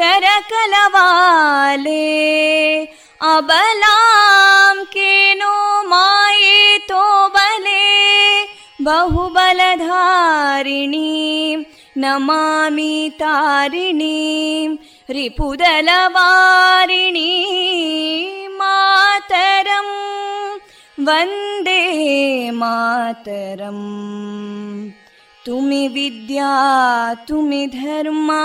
कलकल निनाद कराले कोटि कोटि भुजैदृता करकलवाले अबलां केनो मायेतो बले बहुबलधारिणीं नमामि तारिणीं रिपुदलवारिणी मातरं वन्दे मातरम् तुमि विद्या तुमि धर्मा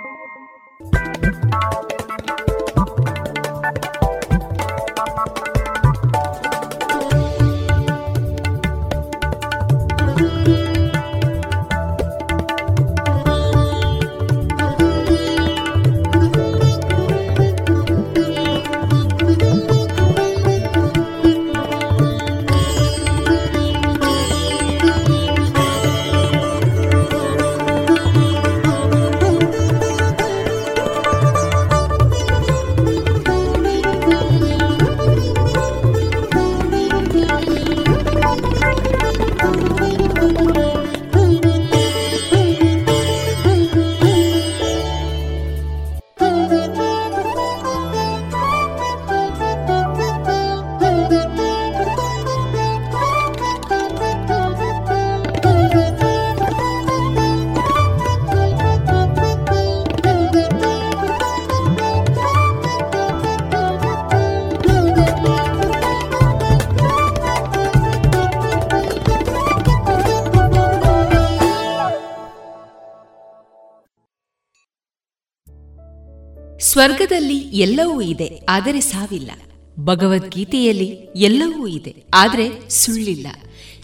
ಸ್ವರ್ಗದಲ್ಲಿ ಎಲ್ಲವೂ ಇದೆ, ಆದರೆ ಸಾವಿಲ್ಲ. ಭಗವದ್ಗೀತೆಯಲ್ಲಿ ಎಲ್ಲವೂ ಇದೆ, ಆದರೆ ಸುಳ್ಳಿಲ್ಲ.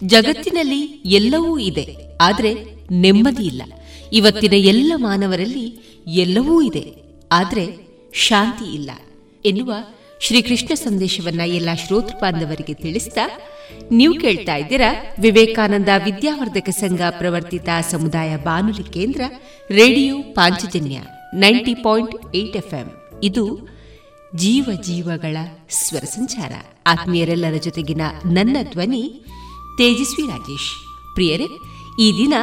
ಜಗತ್ತಿನಲ್ಲಿ ಎಲ್ಲವೂ ಇದೆ, ಆದರೆ ನೆಮ್ಮದಿ ಇಲ್ಲ. ಇವತ್ತಿನ ಎಲ್ಲ ಮಾನವರಲ್ಲಿ ಎಲ್ಲವೂ ಇದೆ, ಆದರೆ ಶಾಂತಿ ಇಲ್ಲ ಎನ್ನುವ ಶ್ರೀಕೃಷ್ಣ ಸಂದೇಶವನ್ನ ಎಲ್ಲ ಶ್ರೋತೃ ಬಾಂಧವರಿಗೆ ತಿಳಿಸಿದ ನೀವು ಕೇಳ್ತಾ ಇದ್ದೀರಾ ವಿವೇಕಾನಂದ ವಿದ್ಯಾವರ್ಧಕ ಸಂಘ ಪ್ರವರ್ತಿತ ಸಮುದಾಯ ಬಾನುಲಿ ಕೇಂದ್ರ radio Panchajanya. Ninety point eight FM. ಇದು ಜೀವ ಜೀವಗಳ ಸ್ವರ ಸಂಚಾರ. ಆತ್ಮೀಯರೆಲ್ಲರ ಜೊತೆಗಿನ ನನ್ನ ಧ್ವನಿ ತೇಜಸ್ವಿ ರಾಜೇಶ್. ಪ್ರಿಯರೇ, ಈ ದಿನ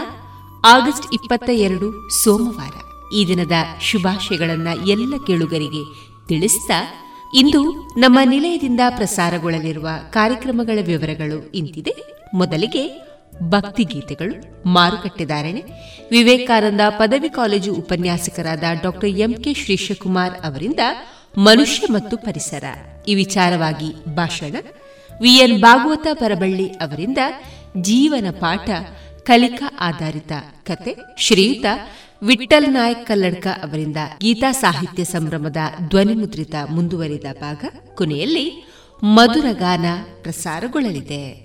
ಆಗಸ್ಟ್ ಇಪ್ಪತ್ತ ಎರಡು ಸೋಮವಾರ. ಈ ದಿನದ ಶುಭಾಶಯಗಳನ್ನು ಎಲ್ಲ ಕೇಳುಗರಿಗೆ ತಿಳಿಸಿದ ಇಂದು ನಮ್ಮ ನಿಲಯದಿಂದ ಪ್ರಸಾರಗೊಳ್ಳಲಿರುವ ಕಾರ್ಯಕ್ರಮಗಳ ವಿವರಗಳು ಇಂತಿದೆ. ಮೊದಲಿಗೆ ಭಕ್ತಿಗೀತೆಗಳು ಮಾರುಕಟ್ಟೆದಾರಣೆ. ವಿವೇಕಾನಂದ ಪದವಿ ಕಾಲೇಜು ಉಪನ್ಯಾಸಕರಾದ ಡಾಕ್ಟರ್ ಎಂಕೆ ಶ್ರೀಶಕುಮಾರ್ ಅವರಿಂದ ಮನುಷ್ಯ ಮತ್ತು ಪರಿಸರ. ಈ ವಿಚಾರವಾಗಿ ಭಾಷಣ ವಿಎನ್ ಭಾಗವತ ಪರಬಳ್ಳಿ ಅವರಿಂದ ಜೀವನ ಪಾಠ, ಕಲಿಕಾ ಆಧಾರಿತ ಕತೆ ಶ್ರೀಯುತ ವಿಠಲ್ ನಾಯಕ್ ಕಲ್ಲಡ್ಕ ಅವರಿಂದ ಗೀತಾ ಸಾಹಿತ್ಯ ಸಂಭ್ರಮದ ಧ್ವನಿಮುದ್ರಿತ ಮುಂದುವರಿದ ಭಾಗ. ಕೊನೆಯಲ್ಲಿ ಮಧುರ ಗಾನ ಪ್ರಸಾರಗೊಳ್ಳಲಿದೆ.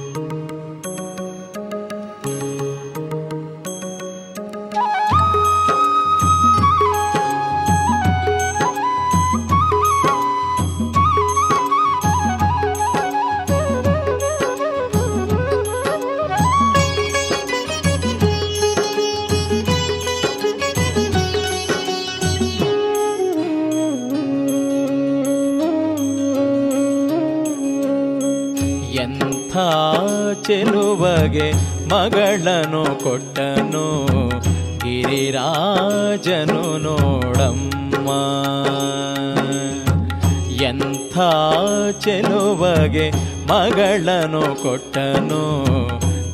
ಚೆಲುವಗೆ ಮಗಳನು ಕೊಟ್ಟನು, ಗಿರಿರಾಜನು ನೋಡಮ್ಮ. ಎಂಥ ಚೆಲುವಗೆ ಮಗಳನು ಕೊಟ್ಟನು,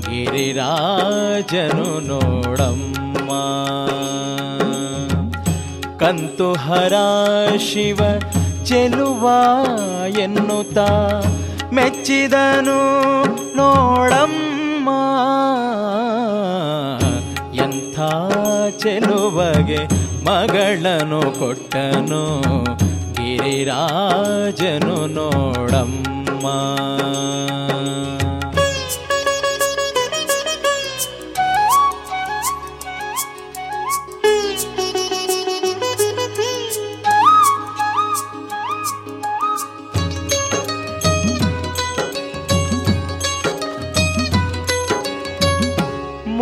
ಗಿರಿರಾಜನು ನೋಡಮ್ಮ. ಕಂತುಹರ ಶಿವ ಚೆಲುವ ಎನ್ನುತ್ತಾ ಮೆಚ್ಚಿದನು ನೋಡಮ್ಮ ಎಂಥ ಚೆಲುವಗೆ ಮಗಳನು ಕೊಟ್ಟನು ಗಿರಿರಾಜನು ನೋಡಮ್ಮ.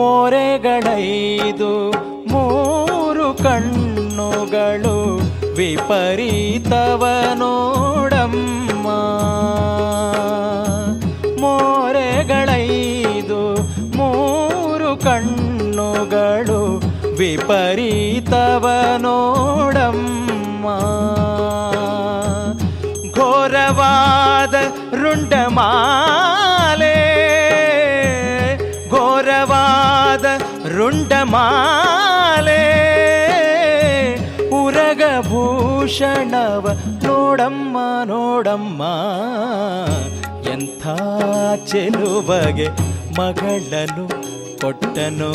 ಮೋರೆಗಳೈದು ಮೂರು ಕಣ್ಣುಗಳು ವಿಪರೀತವ ನೋಡಮ್ಮ. ಮೋರೆಗಳೈದು ಮೂರು ಕಣ್ಣುಗಳು ವಿಪರೀತವ ನೋಡಮ್ಮ. ಘೋರವಾದ ರುಂಡಮಾ ರುಂಡಮಾಲೆ ಉರಗಭೂಷಣವ ನೋಡಮ್ಮ ನೋಡಮ್ಮ ಎಂಥ ಚೆಲುವಗೆ ಮಗಳನು ಕೊಟ್ಟನು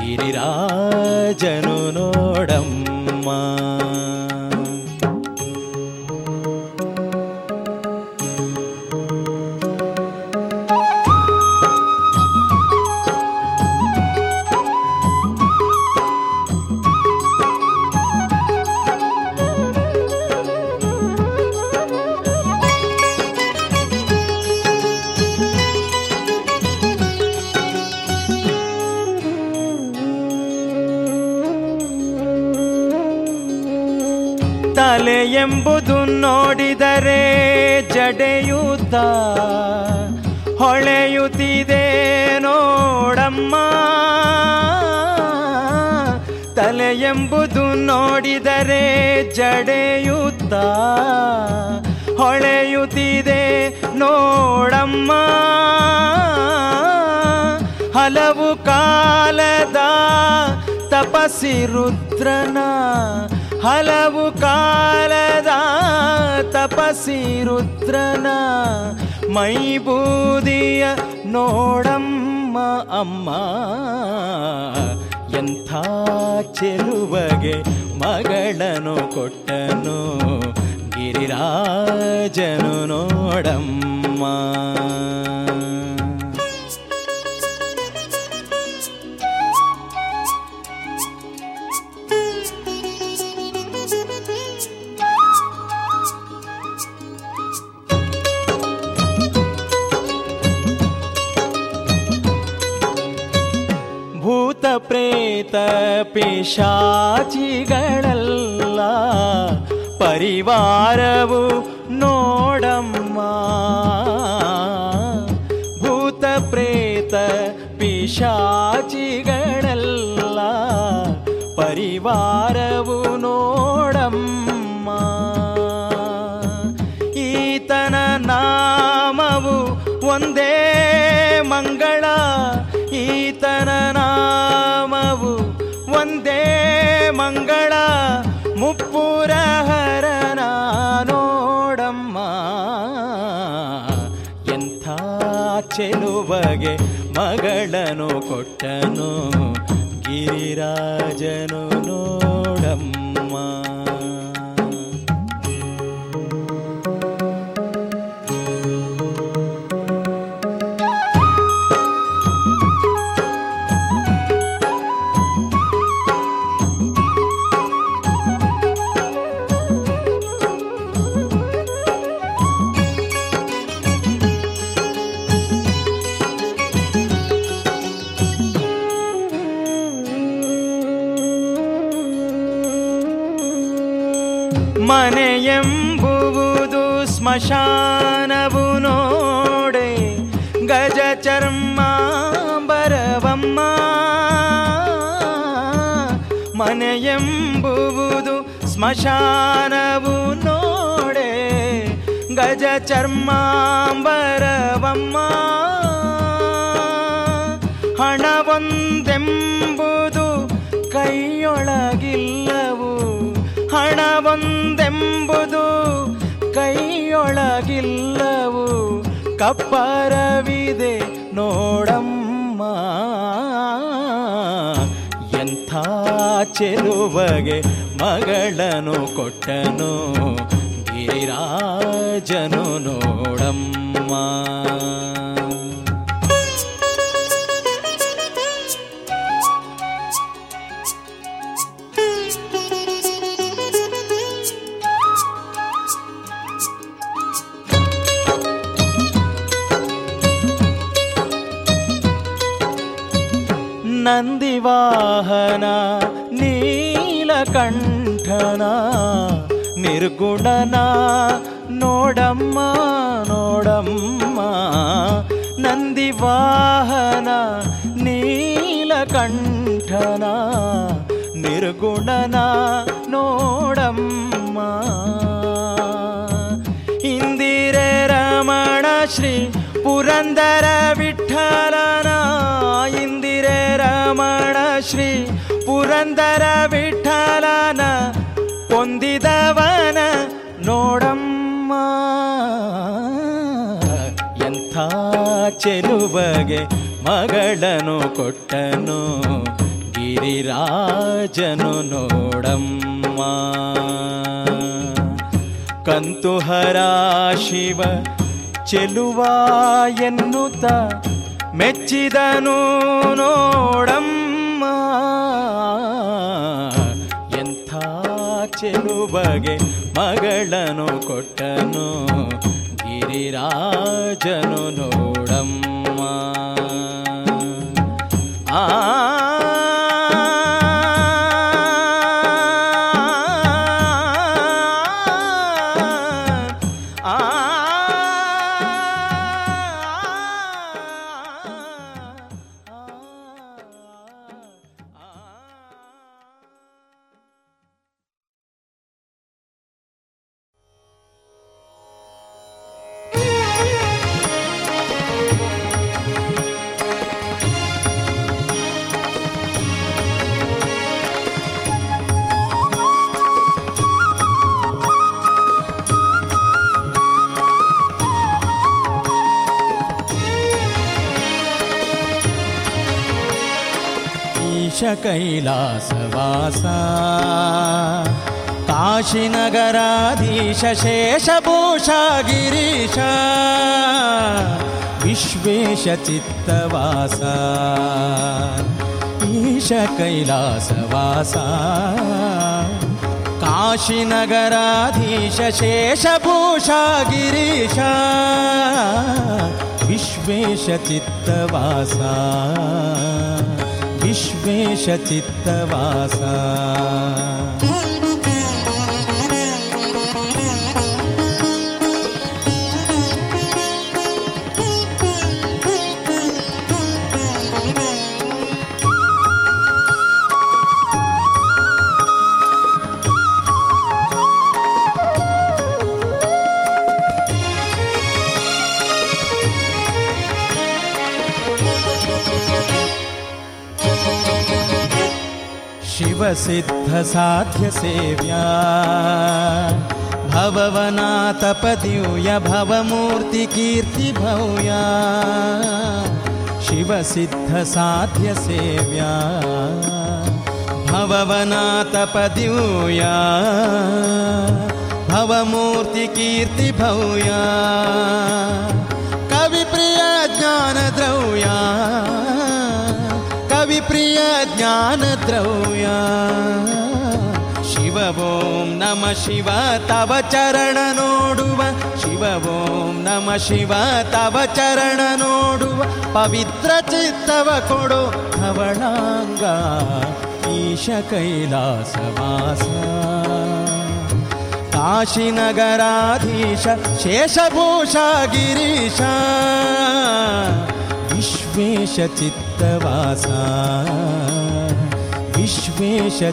ಗಿರಿರಾಜನು ನೋಡಮ್ಮ ಎಂಬುದು ನೋಡಿದರೆ ಜಡೆಯುತ್ತ. ಹೊಳೆಯುತ್ತಿದೆ ನೋಡಮ್ಮ. ತಲೆ ಎಂಬುದು ನೋಡಿದರೆ ಜಡೆಯುತ್ತ. ಹೊಳೆಯುತ್ತಿದೆ ನೋಡಮ್ಮ. ಹಲವು ಕಾಲದ ತಪಸಿ ರುದ್ರನ ಹಲವು ಕಾಲದ ತಪಸಿ ರುದ್ರನ ಮೈಬೂದಿಯ ನೋಡಮ್ಮ ಅಮ್ಮ. ಎಂಥ ಚೆಲುವಗೆ ಮಗಳನು ಕೊಟ್ಟನು ಗಿರಿರಾಜನು ನೋಡಮ್ಮ. ಪ್ರೇತ ಪಿಶಾಚಿಗಳಲ್ಲ ಪರಿವಾರವು ನೋಡಮ್ಮ. ಭೂತ ಪ್ರೇತ ಪಿಶಾಚಿಗಳಲ್ಲ ಪರಿವಾರವು ನೋಡಮ್ಮ. ಈತನ ನಾಮವು ಒಂದೇ ಚೆಲುವಗೆ ಮಗಳನು ಕೊಟ್ಟನು ಗಿರಿರಾಜನು ನೋಡಮ್ಮ. ನೋಡೆ ಗಜ ಚರ್ಮ ಬರವಮ್ಮ ಮನೆಯೆಂಬುವುದು ಸ್ಮಶಾನವು ನೋಡೆ ಗಜ ಚರ್ಮಾಂಬರವಮ್ಮ ಹಣವೊಂದೆಂಬುದು ಕೈಯೊಳಗಿಲ್ಲವು ಹಣವೊಂದೆಂಬುದು ಕೈಯೊಳಗಿಲ್ಲವು ಕಪ್ಪರವಿದೆ ನೋಡಮ್ಮ. ಎಂಥ ಚೆಲುವಗೆ ಮಗಳನು ಕೊಟ್ಟನು ಗಿರಿರಾಜನು ನೋಡಮ್ಮ. ನಂದಿವಾಹನ ನೀಲಕಂಠನ ನಿರ್ಗುಣನ ನೋಡಮ್ಮ ನೋಡಮ್ಮ. ನಂದಿವಾಹನ ನೀಲಕಂಠನ ನಿರ್ಗುಣನ ನೋಡಮ್ಮ. ಇಂದಿರೆ ರಮಣ ಶ್ರೀ ಪುರಂದರ ವಿಠಲನ ರಮಣ ಶ್ರೀ ಪುರಂದರ ವಿಠಲನ ಹೊಂದಿದವನ ನೋಡಮ್ಮ. ಎಂಥ ಚೆಲುವಗೆ ಮಗಳನು ಕೊಟ್ಟನು ಗಿರಿರಾಜನು ನೋಡಮ್ಮ. ಕಂತುಹರ ಶಿವ ಚೆಲುವ ಎನ್ನುತ್ತ ಮೆಚ್ಚಿದನು ನೋಡಮ್ಮ. ಎಂಥ ಚೆಲುವಗೆ ಮಗಳನು ಕೊಟ್ಟನು ಗಿರಿರಾಜನು ನೋಡಮ್ಮ. ಆ कैलासवास काशीनगराधीश शेषभूषा गिरीश विश्वेश चित्तवास ईश कैलासवासा काशीनगराधीश शेषभूषा गिरीश विश्वेश विश्वेशचित्तवासा। सिद्धसाध्यसेव्या भववना भवमूर्तिकीर्तिभूया। शिवसिद्धसाध्यसेव्या। भववना भवमूर्तिकीर्तिभूया। कविप्रिया ज्ञानद्रौया हरिप्रिय ज्ञानद्रव्या। शिव ॐ नम शिव तव चरण नोडुव। शिव ॐ नम शिव तव चरण नोडुव। पवित्र चित्तव कोडो हवणाङ्गा। ईश कैलासवास काशीनगराधीश शेषभूषा गिरीश। विश्वेशचित्तवासा। विश्वेशचित्तवासा।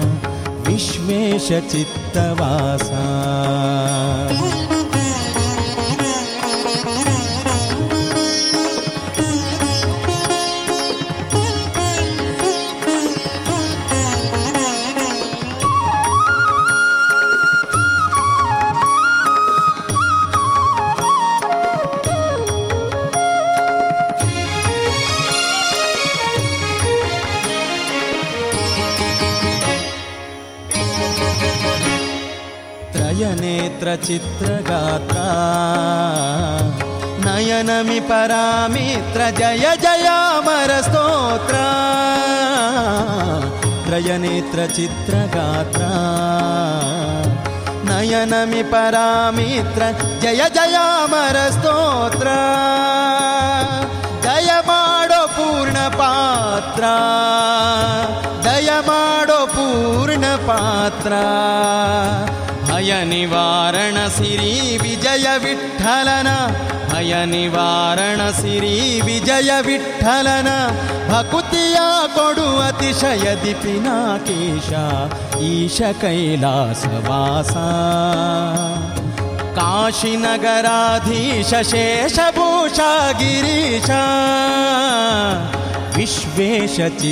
विश्वेशचित्तवासा। चित्तवासा त्रयनेत्रचित्रगात्रा नयनमि परामित्र जय जयामर स्तोत्र त्रयनेत्रचित्रगात्रा नयनमि परामित्र जय जयामर स्तोत्र जय माडो पूर्ण अय निवारणसि विजयविट्ठलन अय निवारणसि विजयविट्ठलन भकुतिया कडु अतिशयदिति नाकेशा ईशकैलासवासा काशीनगराधीशेषभूषा गिरीशा विश्वेशचित्तवासा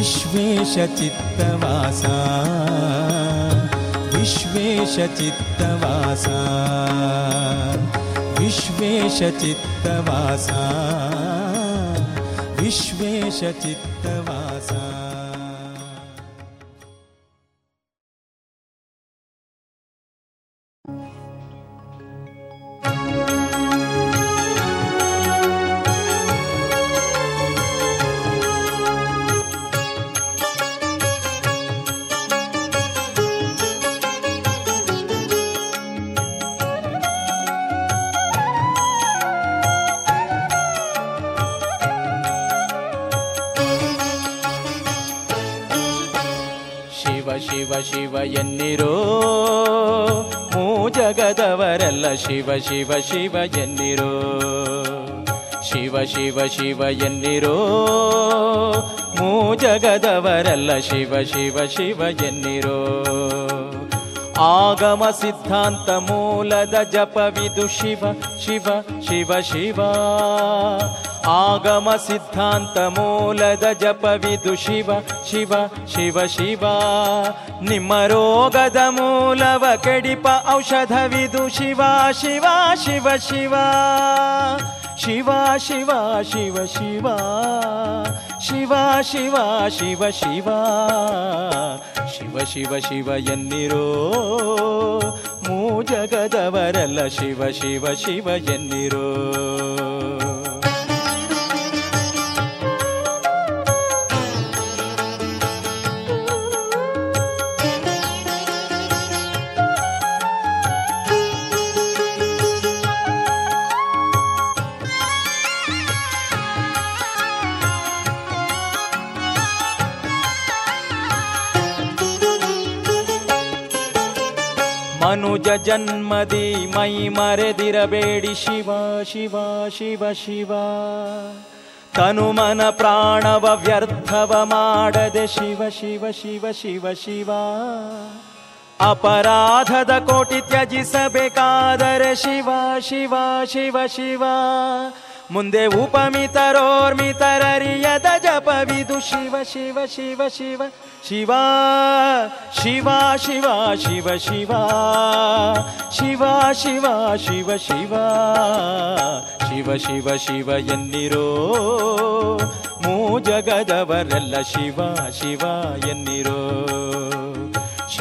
विश्वेशचित्तवासा। विश्वेशचित्तवासा। विश्वेशचित्तवासा। विश्वेशचित्तवासा। ಜಗದವರೆಲ್ಲ ಶಿವ ಶಿವ ಶಿವ ಎನ್ನಿರೋ? ಶಿವ ಶಿವ ಶಿವ ಎನ್ನಿರೋ? ಮೂ ಜಗದವರೆಲ್ಲ ಶಿವ ಶಿವ ಶಿವ ಎನ್ನಿರೋ? ಆಗಮ ಸಿದ್ಧಾಂತ ಮೂಲದ ಜಪವಿದು ಶಿವ ಶಿವ ಶಿವ ಶಿವ. ಆಗಮ ಸಿದ್ಧಾಂತ ಮೂಲದ ಜಪವಿದು ಶಿವ ಶಿವ ಶಿವ ಶಿವ ನಿಮ್ಮ ರೋಗದ ಮೂಲವ ಕೆಡಿಪ ಔಷಧವಿದು ಶಿವ ಶಿವ ಶಿವ ಶಿವ ಶಿವ ಶಿವ ಶಿವ ಶಿವ ಶಿವ ಶಿವ ಶಿವ ಶಿವ ಶಿವ ಶಿವ ಶಿವ ಎನ್ನಿರೋ ಮೂ ಜಗದವರಲ್ಲ ಶಿವ ಶಿವ ಶಿವ ಎನ್ನಿರೋ ಮನುಜ ಜನ್ಮದಿ ಮೈ ಮರೆದಿರಬೇಡಿ ಶಿವ ಶಿವ ಶಿವ ಶಿವ. ತನುಮನ ಪ್ರಾಣವ ವ್ಯರ್ಥವ ಮಾಡದೆ ಶಿವ ಶಿವ ಶಿವ ಶಿವ ಶಿವ. ಅಪರಾಧದ ಕೋಟಿ ತ್ಯಜಿಸಬೇಕಾದರೆ ಶಿವ ಶಿವ ಶಿವ ಶಿವ. ಮುಂದೆ ಉಪಮಿತರೋರ್ಮಿತರರಿಯದ ಜಪವಿದು ಶಿವ ಶಿವ ಶಿವ ಶಿವ ಶಿವ ಶಿವ ಶಿವ ಶಿವ ಶಿವ ಶಿವ ಶಿವ ಶಿವ ಶಿವ ಶಿವ ಶಿವ ಶಿವ ಎನ್ನಿರೋ ಮೂ ಜಗದವರೆಲ್ಲ ಶಿವ ಶಿವ ಎನ್ನಿರೋ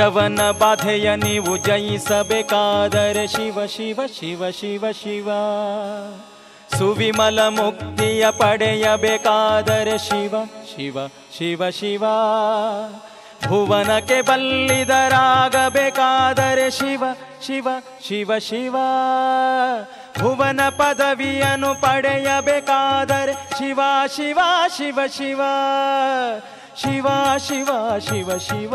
ಜವನ ಬಾಧೆಯ ನೀವು ಜಯಿಸಬೇಕಾದರೆ ಶಿವ ಶಿವ ಶಿವ ಶಿವ ಶಿವ ಸುವಿಮಲ ಮುಕ್ತಿಯ ಪಡೆಯಬೇಕಾದರೆ ಶಿವ ಶಿವ ಶಿವ ಶಿವ ಭುವನಕ್ಕೆ ಬಲ್ಲಿದರಾಗಬೇಕಾದರೆ ಶಿವ ಶಿವ ಶಿವ ಶಿವ ಭುವನ ಪದವಿಯನ್ನು ಪಡೆಯಬೇಕಾದರೆ ಶಿವ ಶಿವ ಶಿವ ಶಿವ ಶಿವ ಶಿವ ಶಿವ ಶಿವ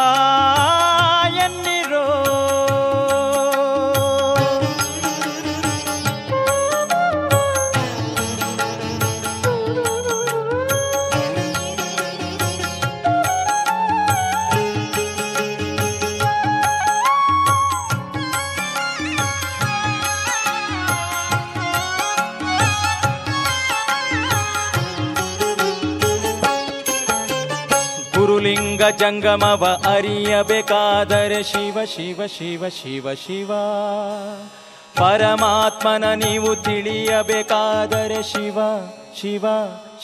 ಬಹುಲಿಂಗ ಜಂಗಮವ ಅರಿಯಬೇಕಾದರೆ ಶಿವ ಶಿವ ಶಿವ ಶಿವ ಶಿವ ಪರಮಾತ್ಮನ ನೀವು ತಿಳಿಯಬೇಕಾದರೆ ಶಿವ ಶಿವ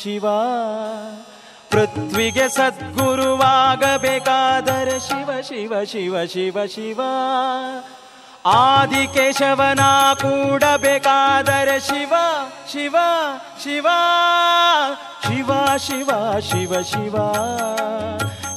ಶಿವ ಪೃಥ್ವಿಗೆ ಸದ್ಗುರುವಾಗಬೇಕಾದರೆ ಶಿವ ಶಿವ ಶಿವ ಶಿವ ಶಿವ ಆದಿಕೇಶವನ ಕೂಡಬೇಕಾದರೆ ಶಿವ ಶಿವ ಶಿವ ಶಿವ ಶಿವ ಶಿವ ಶಿವ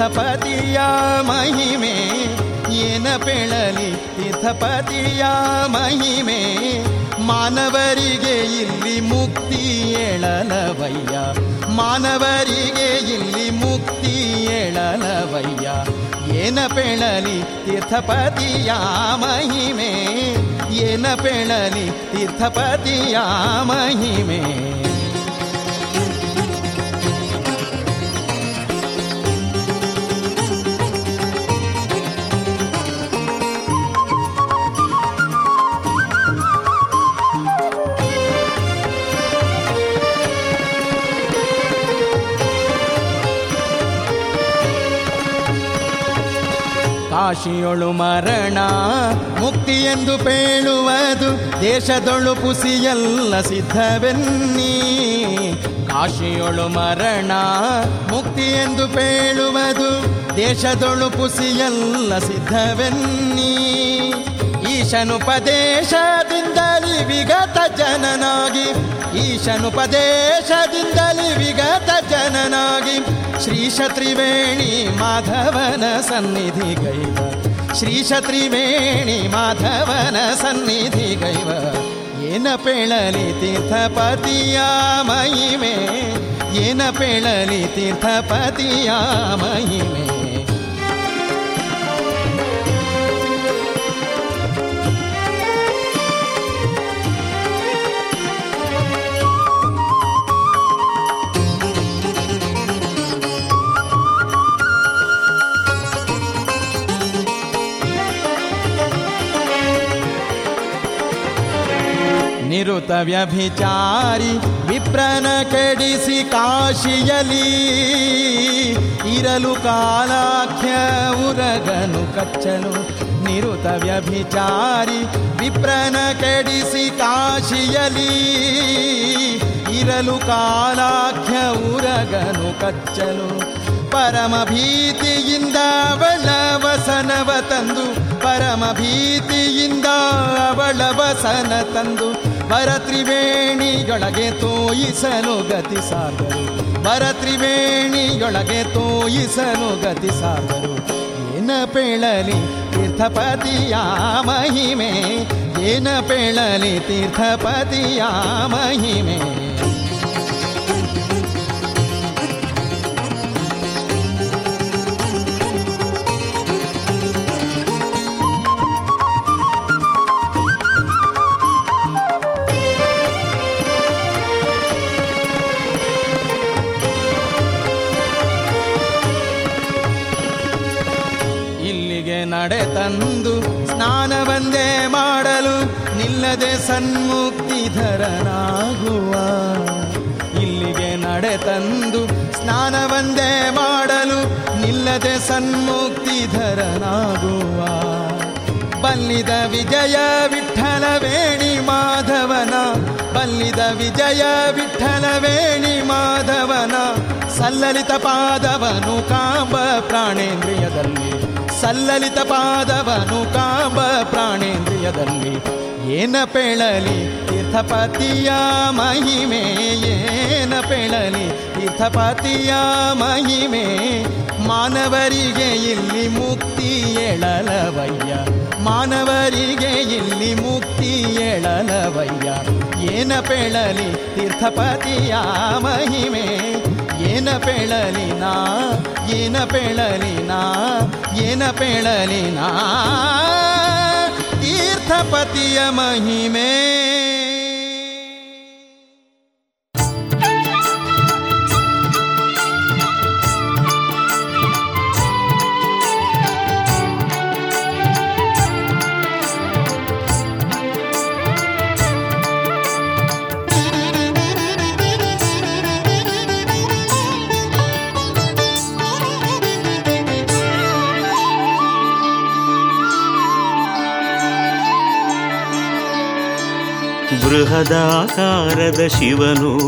ತೀರ್ಥಪತಿಯ ಮಹಿಮೆ, ಏನ ಪೇಳಲಿ ತಿಥಪತಿಯ ಮಹಿಮೆ? ಮಾನವರಿಗೆ ಇಲ್ಲಿ ಮುಕ್ತಿ ಏಳಲವಯ್ಯ ಮಾನವರಿಗೆ ಇಲ್ಲಿ ಮುಕ್ತಿ ಏಳಲವಯ್ಯ ಏನ ಪೇಳಲಿ ತೀರ್ಥಪತಿಯ ಮಹಿಮೆ, ಏನ ಪೇಳಲಿ ತೀರ್ಥಪತಿಯ ಮಹಿಮೆ? ಕಾಶಿಯೊಳು ಮರಣ, ಮುಕ್ತಿ ಎಂದು ಪೇಳುವುದು, ದೇಶದೊಳು ಪುಸಿಯಲ್ಲ ಸಿದ್ಧವೆನ್ನಿ. ಕಾಶಿಯೊಳು ಮರಣ, ಮುಕ್ತಿ ಎಂದು ಪೇಳುವುದು, ದೇಶದೊಳು ಪುಸಿಯಲ್ಲ ಸಿದ್ಧವೆನ್ನಿ. ಈಶನುಪದೇಶದಿಂದಲಿ ವಿಗತ ಜನನಾಗಿ, ಈಶನುಪದೇಶದಿಂದಲಿ ವಿಗತ ಜನನಾಗಿ ಶ್ರೀ ತ್ರಿವೇಣಿ ಮಾಧವನ ಸನ್ನಿಧಿ ಗೈವ ಶ್ರೀ ತ್ರಿವೇಣಿ ಮಾಧವನ ಸನ್ನಿಧಿ ಗೈವ ಏನ ಪೇಳಲಿ ತೀರ್ಥಪತಿಯ ಮಹಿಮೆ ಏನ ಪೇಳಲಿ ತೀರ್ಥಪತಿಯ ಮಹಿಮೆ ನಿರುತ ವ್ಯಭಿಚಾರಿ ವಿಪ್ರನ ಕೆಡಿಸಿ ಕಾಶಿಯಲಿ ಇರಲು ಕಾಲಾಖ್ಯ ಉರಗನು ಕಚ್ಚಲು ನಿರುತ ವ್ಯಭಿಚಾರಿ ವಿಪ್ರನ ಕೆಡಿಸಿ ಕಾಶಿಯಲಿ ಇರಲು ಕಾಲಾಖ್ಯ ಉರಗನು ಕಚ್ಚಲು ಪರಮ ಭೀತಿಯಿಂದ ಅವಳ ವಸನವ ತಂದು, ಪರಮ ಭೀತಿಯಿಂದ ಅವಳ ವಸನ ತಂದು ಭರತ್ರಿವೇಣಿಯೊಳಗೆ ತೋಯಿಸಲು ಗತಿ ಸಾದರು. ಭರತ್ರಿವೇಣಿಯೊಳಗೆ ತೋಯಿಸಲು ಗತಿ ಸಾದರು. ಏನ ಪೇಳಲಿ ತೀರ್ಥಪತಿಯ ಮಹಿಮೆ? ಏನ ಪೇಳಲಿ ತೀರ್ಥಪತಿಯ ಮಹಿಮೆ? ತಂದು ಸ್ನಾನವಂದೇ ಮಾಡಲು ನಿಲ್ಲದೆ ಸನ್ಮುಕ್ತಿಧರನಾಗುವ ಬಲ್ಲಿದ ವಿಜಯ ವಿಠಲ ವೇಣಿ ಮಾಧವನ, ಬಲ್ಲಿದ ವಿಜಯ ವಿಠಲವೇಣಿ ಮಾಧವನ, ಸಲ್ಲಲಿತ ಪಾದವನು ಕಾಂಬ ಪ್ರಾಣೇಂದ್ರಿಯದಲ್ಲಿ, ಸಲ್ಲಲಿತ ಪಾದವನು ಕಾಂಬ ಪ್ರಾಣೇಂದ್ರಿಯದಲ್ಲಿ, ಏನ ಪೇಳಲಿ ತೀರ್ಥಪತಿಯ ಮಹಿಮೆ ಪೇಳಲಿ ತೀರ್ಥಪತಿಯ ಮಹಿಮೆ, ಮಾನವರಿಗೆ ಇಲ್ಲಿ ಮುಕ್ತಿ ಎಳಲವಯ್ಯ ಮಾನವರಿಗೆ ಇಲ್ಲಿ ಮುಕ್ತಿ ಎಳಲವಯ್ಯ ಏನ ಪೇಳಲಿ ತೀರ್ಥಪತಿಯ ಮಹಿಮೆ, ಏನ ಪೇಳಲಿ ನಾ, ಏನ ಪೇಳಲಿ ನಾ, ಏನ ಪೇಳಲಿ ನಾ. ತೀರ್ಥಪತಿಯ ಮಹಿಮೆ. ಬೃಹದಾಕಾರದ ಶಿವನು.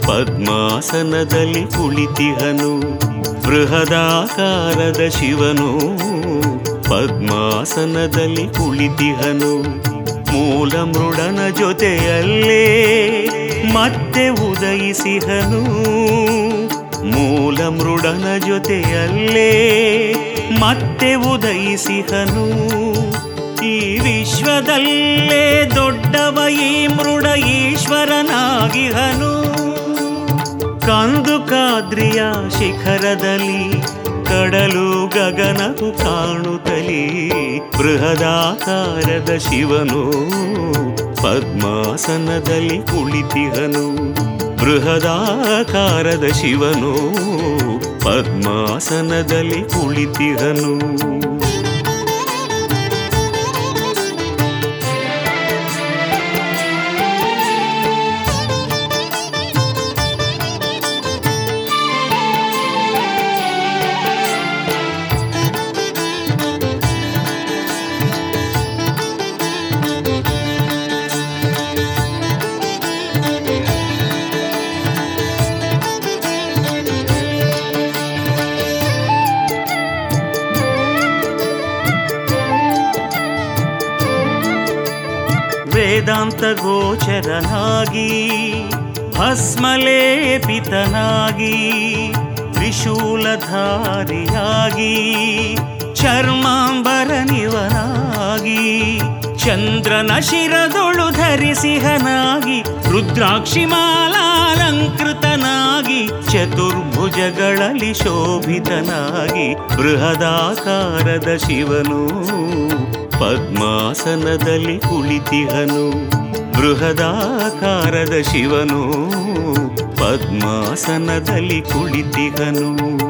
ಪದ್ಮಾಸನದಲ್ಲಿ ಕುಳಿತಿಹನು. ಬೃಹದಾಕಾರದ ಶಿವನು. ಪದ್ಮಾಸನದಲ್ಲಿ ಕುಳಿತಿಹನು. ಮೂಲ ಮೃಡನ ಜೊತೆಯಲ್ಲೇ ಮತ್ತೆ ಉದಯಿಸಿಹನು. ಮೂಲ ಮೃಡನ ಜೊತೆಯಲ್ಲೇ ಮತ್ತೆ ಉದಯಿಸಿಹನು. ಈ ವಿಶ್ವದಲ್ಲೇ ದೊಡ್ಡವ ಈ ಮೃಡ ಈಶ್ವರನಾಗಿಹನು. ಕಂದುಕಾದ್ರಿಯ ಶಿಖರದಲ್ಲಿ ಕಡಲು ಗಗನವು ಕಾಣುತ್ತಲಿ ಬೃಹದಾಕಾರದ ಶಿವನು ಪದ್ಮಾಸನದಲ್ಲಿ ಕುಳಿತಿಹನು. ಬೃಹದಾಕಾರದ ಶಿವನು ಪದ್ಮಾಸನದಲ್ಲಿ ಕುಳಿತಿಹನು. ಗೋಚರನಾಗಿ ಭಸ್ಮಲೇಪಿತನಾಗಿ, ತ್ರಿಶೂಲಧಾರಿಯಾಗಿ, ಚರ್ಮಾಂಬರ ನಿವನಾಗಿ, ಚಂದ್ರನ ಶಿರದೊಳು ಧರಿಸಿಹನಾಗಿ ರುದ್ರಾಕ್ಷಿ ಮಾಲಾಲಂಕೃತನಾಗಿ, ಚತುರ್ಭುಜಗಳಲ್ಲಿ ಶೋಭಿತನಾಗಿ, ಬೃಹದಾಕಾರದ ಶಿವನು, ಪದ್ಮಾಸನದಲ್ಲಿ ಕುಳಿತಿಹನು. ಬೃಹದಾಕಾರದ ಶಿವನು ಪದ್ಮಾಸನದಲ್ಲಿ ಕುಳಿತಿಹನು.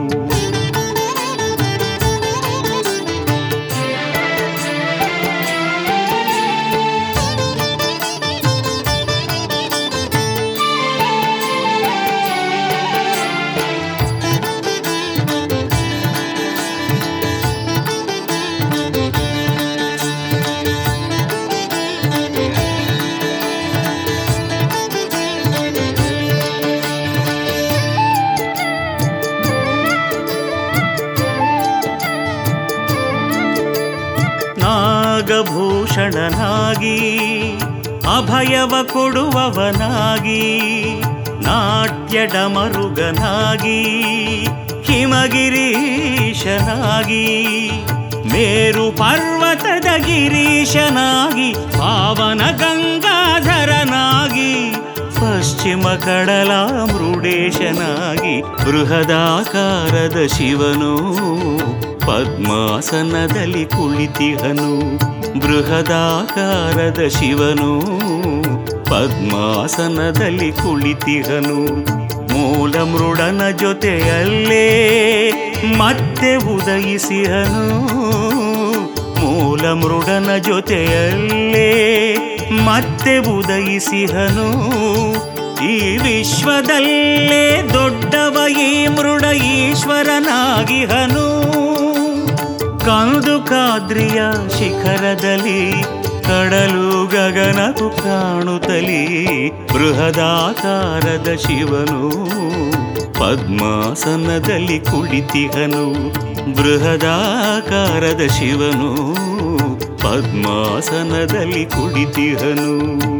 ನಾಗಭೂಷಣನಾಗಿ ಅಭಯವ ಕೊಡುವವನಾಗಿ ನಾಟ್ಯ ಮರುಗನಾಗಿ, ಹಿಮಗಿರೀಶನಾಗಿ, ಮೇರು ಪರ್ವತದ ಗಿರೀಶನಾಗಿ, ಪಾವನ ಗಂಗಾಧರನಾಗಿ, ಪಶ್ಚಿಮ ಕಡಲ ಮೃಡೇಶನಾಗಿ ಬೃಹದಾಕಾರದ ಶಿವನು, ಪದ್ಮಾಸನದಲ್ಲಿ ಕುಳಿತಿಹನು. ಬೃಹದಾಕಾರದ ಶಿವನು, ಪದ್ಮಾಸನದಲ್ಲಿ ಕುಳಿತಿಹನು ಮೂಲ ಮೃಡನ ಜೊತೆಯಲ್ಲೇ ಮತ್ತೆ ಉದಯಿಸಿಹನು ಮೂಲ ಮೃಡನ ಜೊತೆಯಲ್ಲೇ ಮತ್ತೆ ಉದಯಿಸಿಹನು ಈ ವಿಶ್ವದಲ್ಲೇ ದೊಡ್ಡವ ಈ ಮೃಡ ಈಶ್ವರನಾಗಿಹನು ಕಂದುಕಾದ್ರಿಯ ಶಿಖರದಲ್ಲಿ ಕಡಲು ಗಗನವು ಕಾಣುತ್ತಲಿ ಬೃಹದಾಕಾರದ ಶಿವನು ಪದ್ಮಾಸನದಲ್ಲಿ ಕುಳಿತಿಹನು ಬೃಹದಾಕಾರದ ಶಿವನು ಪದ್ಮಾಸನದಲ್ಲಿ ಕುಳಿತಿಹನು.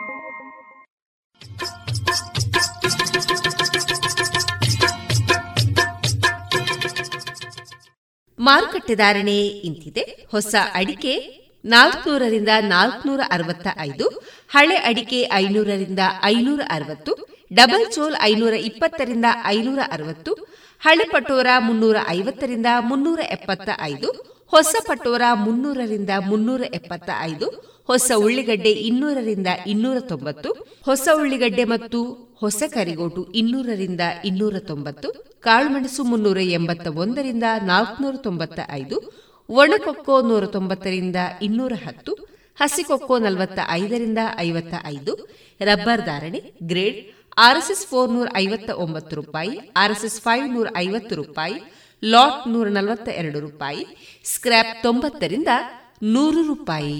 ಮಾರುಕಟ್ಟೆ ಧಾರಣೆ ಇಂತಿದೆ. ಹೊಸ ಅಡಿಕೆ ನಾಲ್ಕನೂರರಿಂದ ನಾಲ್ಕನೂರ ಅರವತ್ತ ಐದು ಹಳೆ ಅಡಿಕೆ ಐನೂರರಿಂದ ಐನೂರ ಅರವತ್ತು ಡಬಲ್ ಚೋಲ್ ಐನೂರ ಇಪ್ಪತ್ತರಿಂದ ಐನೂರ ಅರವತ್ತು ಹಳೆ ಪಟೋರ ಮುನ್ನೂರ ಐವತ್ತರಿಂದ ಮುನ್ನೂರ ಎಪ್ಪತ್ತ ಐದು ಹೊಸ ಪಟೋರ ಮುನ್ನೂರರಿಂದ ಮುನ್ನೂರ ಎಪ್ಪತ್ತ ಐದು ಹೊಸ ಉಳ್ಳಿಗಡ್ಡೆ ಇನ್ನೂರರಿಂದ ಇನ್ನೂರ ತೊಂಬತ್ತು ಹೊಸ ಉಳ್ಳಿಗಡ್ಡೆ ಮತ್ತು ಹೊಸ ಕರಿಗೋಟು ಇನ್ನೂರರಿಂದ ಇನ್ನೂರ ತೊಂಬತ್ತು ಕಾಳುಮೆಣಸು ಮುನ್ನೂರ ಎಂಬತ್ತ ಒಂದರಿಂದ ನಾಲ್ಕುನೂರ ತೊಂಬತ್ತ ಐದು ಒಣಕೊಕ್ಕೋ ನೂರ ತೊಂಬತ್ತರಿಂದ ಇನ್ನೂರ ಹತ್ತು ಹಸಿಕೊಕ್ಕೋ ನಲವತ್ತ ಐದರಿಂದ ಐವತ್ತ ಐದು ರಬ್ಬರ್ ಧಾರಣೆ, ಗ್ರೇಡ್, ಆರ್ಎಸ್ಎಸ್ ಫೋರ್ ನೂರ ಐವತ್ತ ಒಂಬತ್ತು ರೂಪಾಯಿ, ಆರ್ಎಸ್ಎಸ್ ಫೈವ್ ನೂರ ಐವತ್ತು ರೂಪಾಯಿ, ಲಾಟ್ ನೂರ ನಲವತ್ತ ಎರಡು ರೂಪಾಯಿ, ಸ್ಕ್ರ್ಯಾಪ್ ತೊಂಬತ್ತರಿಂದ ನೂರು ರೂಪಾಯಿ.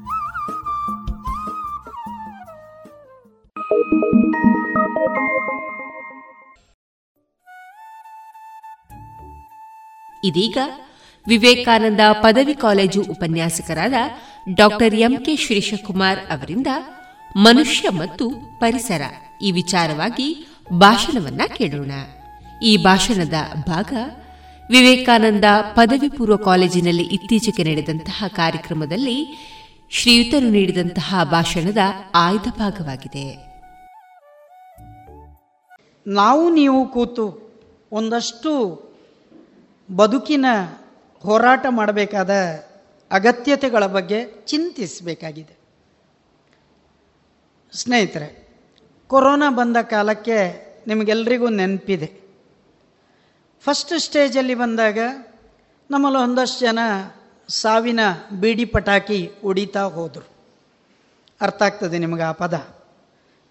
ಇದೀಗ ವಿವೇಕಾನಂದ ಪದವಿ ಕಾಲೇಜು ಉಪನ್ಯಾಸಕರಾದ ಡಾಕ್ಟರ್ ಎಂಕೆ ಶ್ರೀಶಕುಮಾರ್ ಅವರಿಂದ ಮನುಷ್ಯ ಮತ್ತು ಪರಿಸರ ಈ ವಿಚಾರವಾಗಿ ಭಾಷಣವನ್ನ ಕೇಳೋಣ. ಈ ಭಾಷಣದ ಭಾಗ ವಿವೇಕಾನಂದ ಪದವಿ ಪೂರ್ವ ಕಾಲೇಜಿನಲ್ಲಿ ಇತ್ತೀಚೆಗೆ ನಡೆದಂತಹ ಕಾರ್ಯಕ್ರಮದಲ್ಲಿ ಶ್ರೀಯುತರು ನೀಡಿದಂತಹ ಭಾಷಣದ ಆಯ್ದ ಭಾಗವಾಗಿದೆ. ನಾವು ನೀವು ಕೂತು ಒಂದಷ್ಟು ಬದುಕಿನ ಹೋರಾಟ ಮಾಡಬೇಕಾದ ಅಗತ್ಯತೆಗಳ ಬಗ್ಗೆ ಚಿಂತಿಸಬೇಕಾಗಿದೆ. ಸ್ನೇಹಿತರೆ, ಕೊರೋನಾ ಬಂದ ಕಾಲಕ್ಕೆ ನಿಮಗೆಲ್ಲರಿಗೂ ನೆನಪಿದೆ. ಫಸ್ಟ್ ಸ್ಟೇಜಲ್ಲಿ ಬಂದಾಗ ನಮ್ಮಲ್ಲಿ ಒಂದಷ್ಟು ಜನ ಸಾವಿನ ಬೀಡಿ ಪಟಾಕಿ ಉಡಿತಾ ಹೋದರು. ಅರ್ಥ ಆಗ್ತದೆ ನಿಮಗೆ ಆ ಪದ?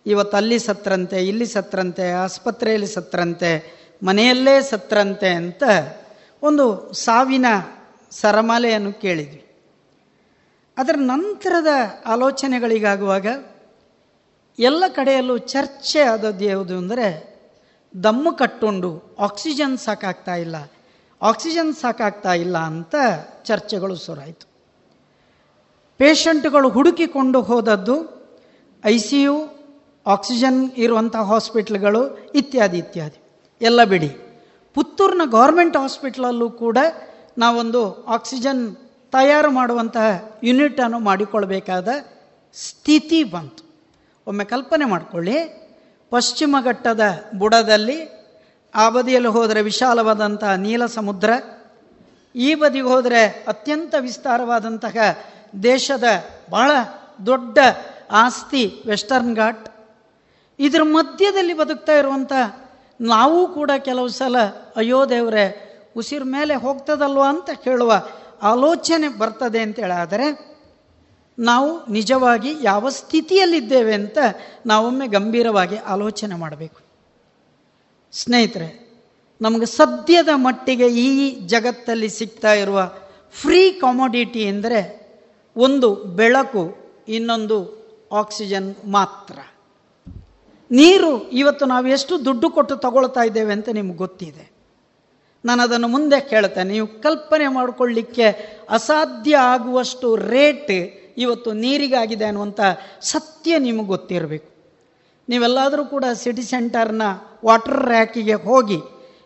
ಇವತ್ತು ಅಲ್ಲಿ ಸತ್ರಂತೆ, ಇಲ್ಲಿ ಸತ್ರಂತೆ, ಆಸ್ಪತ್ರೆಯಲ್ಲಿ ಸತ್ರಂತೆ, ಮನೆಯಲ್ಲೇ ಸತ್ರಂತೆ ಅಂತ ಒಂದು ಸಾವಿನ ಸರಮಾಲೆಯನ್ನು ಕೇಳಿದ್ವಿ. ಅದರ ನಂತರದ ಆಲೋಚನೆಗಳಿಗಾಗುವಾಗ ಎಲ್ಲ ಕಡೆಯಲ್ಲೂ ಚರ್ಚೆ ಆದದ್ದು ಯಾವುದು ಅಂದರೆ ದಮ್ಮು ಕಟ್ಟೊಂಡು ಆಕ್ಸಿಜನ್ ಸಾಕಾಗ್ತಾ ಇಲ್ಲ, ಆಕ್ಸಿಜನ್ ಸಾಕಾಗ್ತಾ ಇಲ್ಲ ಅಂತ ಚರ್ಚೆಗಳು ಶುರುವಾಯಿತು. ಪೇಷಂಟ್ಗಳು ಹುಡುಕಿಕೊಂಡು ಹೋದದ್ದು ಐ ಸಿ ಯು ಆಕ್ಸಿಜನ್ ಇರುವಂಥ ಹಾಸ್ಪಿಟ್ಲ್ಗಳು ಇತ್ಯಾದಿ ಇತ್ಯಾದಿ. ಎಲ್ಲ ಬಿಡಿ. ಪುತ್ತೂರಿನ ಗೌರ್ಮೆಂಟ್ ಹಾಸ್ಪಿಟ್ಲಲ್ಲೂ ಕೂಡ ನಾವೊಂದು ಆಕ್ಸಿಜನ್ ತಯಾರು ಮಾಡುವಂತಹ ಯೂನಿಟನ್ನು ಮಾಡಿಕೊಳ್ಬೇಕಾದ ಸ್ಥಿತಿ ಬಂತು. ಒಮ್ಮೆ ಕಲ್ಪನೆ ಮಾಡಿಕೊಳ್ಳಿ. ಪಶ್ಚಿಮ ಘಟ್ಟದ ಬುಡದಲ್ಲಿ ಆ ಬದಿಯಲ್ಲಿ ಹೋದರೆ ವಿಶಾಲವಾದಂತಹ ನೀಲ ಸಮುದ್ರ, ಈ ಬದಿಗೆ ಹೋದರೆ ಅತ್ಯಂತ ವಿಸ್ತಾರವಾದಂತಹ ದೇಶದ ಬಹಳ ದೊಡ್ಡ ಆಸ್ತಿ ವೆಸ್ಟರ್ನ್ ಘಾಟ್. ಇದರ ಮಧ್ಯದಲ್ಲಿ ಬದುಕ್ತಾ ಇರುವಂಥ ನಾವು ಕೂಡ ಕೆಲವು ಸಲ, ಅಯ್ಯೋ ದೇವರೇ, ಉಸಿರು ಮೇಲೆ ಹೋಗ್ತದಲ್ವ ಅಂತ ಹೇಳುವ ಆಲೋಚನೆ ಬರ್ತದೆ ಅಂತೇಳಾದರೆ ನಾವು ನಿಜವಾಗಿ ಯಾವ ಸ್ಥಿತಿಯಲ್ಲಿದ್ದೇವೆ ಅಂತ ನಾವೊಮ್ಮೆ ಗಂಭೀರವಾಗಿ ಆಲೋಚನೆ ಮಾಡಬೇಕು. ಸ್ನೇಹಿತರೆ, ನಮಗೆ ಸದ್ಯದ ಮಟ್ಟಿಗೆ ಈ ಜಗತ್ತಲ್ಲಿ ಸಿಗ್ತಾ ಇರುವ ಫ್ರೀ ಕಾಮೊಡಿಟಿ ಎಂದರೆ ಒಂದು ಬೆಳಕು, ಇನ್ನೊಂದು ಆಕ್ಸಿಜನ್ ಮಾತ್ರ. ನೀರು, ಇವತ್ತು ನಾವು ಎಷ್ಟು ದುಡ್ಡು ಕೊಟ್ಟು ತಗೊಳ್ತಾ ಇದ್ದೇವೆ ಅಂತ ನಿಮ್ಗೆ ಗೊತ್ತಿದೆ. ನಾನು ಅದನ್ನು ಮುಂದೆ ಕೇಳ್ತೇನೆ. ನೀವು ಕಲ್ಪನೆ ಮಾಡಿಕೊಳ್ಳಿಕ್ಕೆ ಅಸಾಧ್ಯ ಆಗುವಷ್ಟು ರೇಟ್ ಇವತ್ತು ನೀರಿಗಾಗಿದೆ ಅನ್ನುವಂಥ ಸತ್ಯ ನಿಮಗೆ ಗೊತ್ತಿರಬೇಕು. ನೀವೆಲ್ಲಾದರೂ ಕೂಡ ಸಿಟಿ ಸೆಂಟರ್ನ ವಾಟರ್ ರ್ಯಾಕಿಗೆ ಹೋಗಿ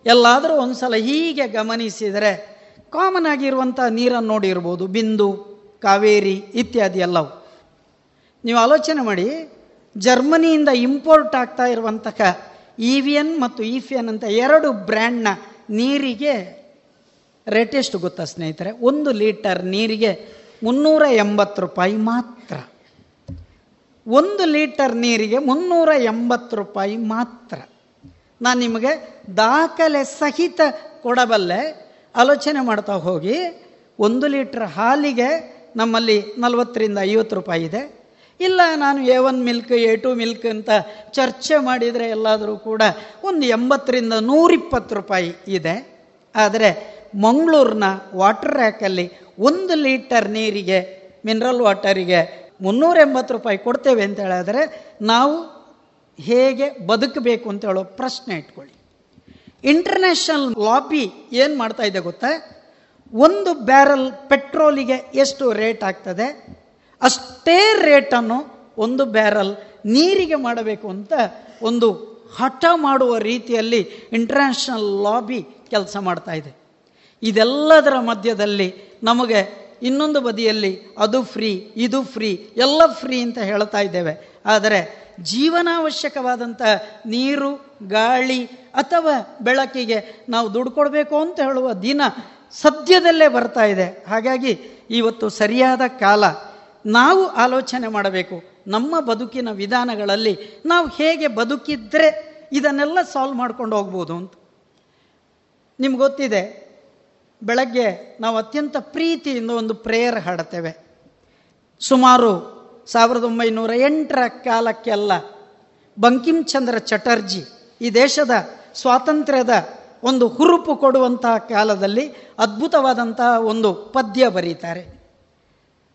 ಎಲ್ಲಾದರೂ ಒಂದು ಸಲ ಹೀಗೆ ಗಮನಿಸಿದರೆ ಕಾಮನ್ ಆಗಿರುವಂಥ ನೀರನ್ನು ನೋಡಿರ್ಬೋದು. ಬಿಂದು, ಕಾವೇರಿ ಇತ್ಯಾದಿ ಎಲ್ಲವು. ನೀವು ಆಲೋಚನೆ ಮಾಡಿ ಜರ್ಮನಿಯಿಂದ ಇಂಪೋರ್ಟ್ ಆಗ್ತಾ ಇರುವಂತಹ ಇವಿಯನ್ ಮತ್ತು ಇಫಿಯನ್ ಅಂತ ಎರಡು ಬ್ರ್ಯಾಂಡ್ನ ನೀರಿಗೆ ರೇಟ್ ಎಷ್ಟು ಗೊತ್ತಾ ಸ್ನೇಹಿತರೆ? ಒಂದು ಲೀಟರ್ ನೀರಿಗೆ ಮುನ್ನೂರ ಎಂಬತ್ತು ರೂಪಾಯಿ ಮಾತ್ರ. ಒಂದು ಲೀಟರ್ ನೀರಿಗೆ ಮುನ್ನೂರ ಎಂಬತ್ತು ರೂಪಾಯಿ ಮಾತ್ರ. ನಾನು ನಿಮಗೆ ದಾಖಲೆ ಸಹಿತ ಕೊಡಬಲ್ಲೆ. ಆಲೋಚನೆ ಮಾಡ್ತಾ ಹೋಗಿ. ಒಂದು ಲೀಟ್ರ್ ಹಾಲಿಗೆ ನಮ್ಮಲ್ಲಿ ನಲವತ್ತರಿಂದ ಐವತ್ತು ರೂಪಾಯಿ ಇದೆ. ಇಲ್ಲ, ನಾನು A one milk A two milk ಅಂತ ಚರ್ಚೆ ಮಾಡಿದರೆ ಎಲ್ಲಾದರೂ ಕೂಡ ಒಂದು ಎಂಬತ್ತರಿಂದ ನೂರಿಪ್ಪತ್ತು ರೂಪಾಯಿ ಇದೆ. ಆದರೆ ಮಂಗಳೂರಿನ ವಾಟರ್ ರ್ಯಾಕಲ್ಲಿ ಒಂದು ಲೀಟರ್ ನೀರಿಗೆ ಮಿನರಲ್ ವಾಟರಿಗೆ ಮುನ್ನೂರ ಎಂಬತ್ತು ರೂಪಾಯಿ ಕೊಡ್ತೇವೆ ಅಂತ ಹೇಳಿದ್ರೆ ನಾವು ಹೇಗೆ ಬದುಕಬೇಕು ಅಂತ ಹೇಳೋ ಪ್ರಶ್ನೆ ಇಟ್ಕೊಳ್ಳಿ. ಇಂಟರ್ನ್ಯಾಷನಲ್ ಲಾಬಿ ಏನು ಮಾಡ್ತಾ ಇದೆ ಗೊತ್ತಾ? ಒಂದು ಬ್ಯಾರಲ್ ಪೆಟ್ರೋಲಿಗೆ ಎಷ್ಟು ರೇಟ್ ಆಗ್ತದೆ? ಅಷ್ಟೇ ರೇಟನ್ನು ಒಂದು ಬ್ಯಾರಲ್ ನೀರಿಗೆ ಮಾಡಬೇಕು ಅಂತ ಒಂದು ಹಠ ಮಾಡುವ ರೀತಿಯಲ್ಲಿ ಇಂಟರ್ನ್ಯಾಷನಲ್ ಲಾಬಿ ಕೆಲಸ ಮಾಡ್ತಾ ಇದೆ. ಇದೆಲ್ಲದರ ಮಧ್ಯದಲ್ಲಿ ನಮಗೆ ಇನ್ನೊಂದು ಬದಿಯಲ್ಲಿ ಅದು ಫ್ರೀ ಇದು ಫ್ರೀ ಎಲ್ಲ ಫ್ರೀ ಅಂತ ಹೇಳ್ತಾ ಇದ್ದೇವೆ. ಆದರೆ ಜೀವನಾವಶ್ಯಕವಾದಂಥ ನೀರು, ಗಾಳಿ ಅಥವಾ ಬೆಳಕಿಗೆ ನಾವು ದುಡ್ಡು ಕೊಡಬೇಕು ಅಂತ ಹೇಳುವ ದಿನ ಸದ್ಯದಲ್ಲೇ ಬರ್ತಾ ಇದೆ. ಹಾಗಾಗಿ ಇವತ್ತು ಸರಿಯಾದ ಕಾಲ. ನಾವು ಆಲೋಚನೆ ಮಾಡಬೇಕು. ನಮ್ಮ ಬದುಕಿನ ವಿಧಾನಗಳಲ್ಲಿ ನಾವು ಹೇಗೆ ಬದುಕಿದ್ರೆ ಇದನ್ನೆಲ್ಲ ಸಾಲ್ವ್ ಮಾಡ್ಕೊಂಡು ಹೋಗ್ಬೋದು ಅಂತ. ನಿಮ್ಗೆ ಗೊತ್ತಿದೆ, ಬೆಳಗ್ಗೆ ನಾವು ಅತ್ಯಂತ ಪ್ರೀತಿಯಿಂದ ಒಂದು ಪ್ರೇಯರ್ ಹಾಡುತ್ತೇವೆ. ಸುಮಾರು ಸಾವಿರದ ಒಂಬೈನೂರ ಎಂಟರ ಕಾಲಕ್ಕೆಲ್ಲ ಬಂಕಿಂಚಂದ್ರ ಚಟರ್ಜಿ ಈ ದೇಶದ ಸ್ವಾತಂತ್ರ್ಯದ ಒಂದು ಹುರುಪು ಕೊಡುವಂತಹ ಕಾಲದಲ್ಲಿ ಅದ್ಭುತವಾದಂತಹ ಒಂದು ಪದ್ಯ ಬರೀತಾರೆ.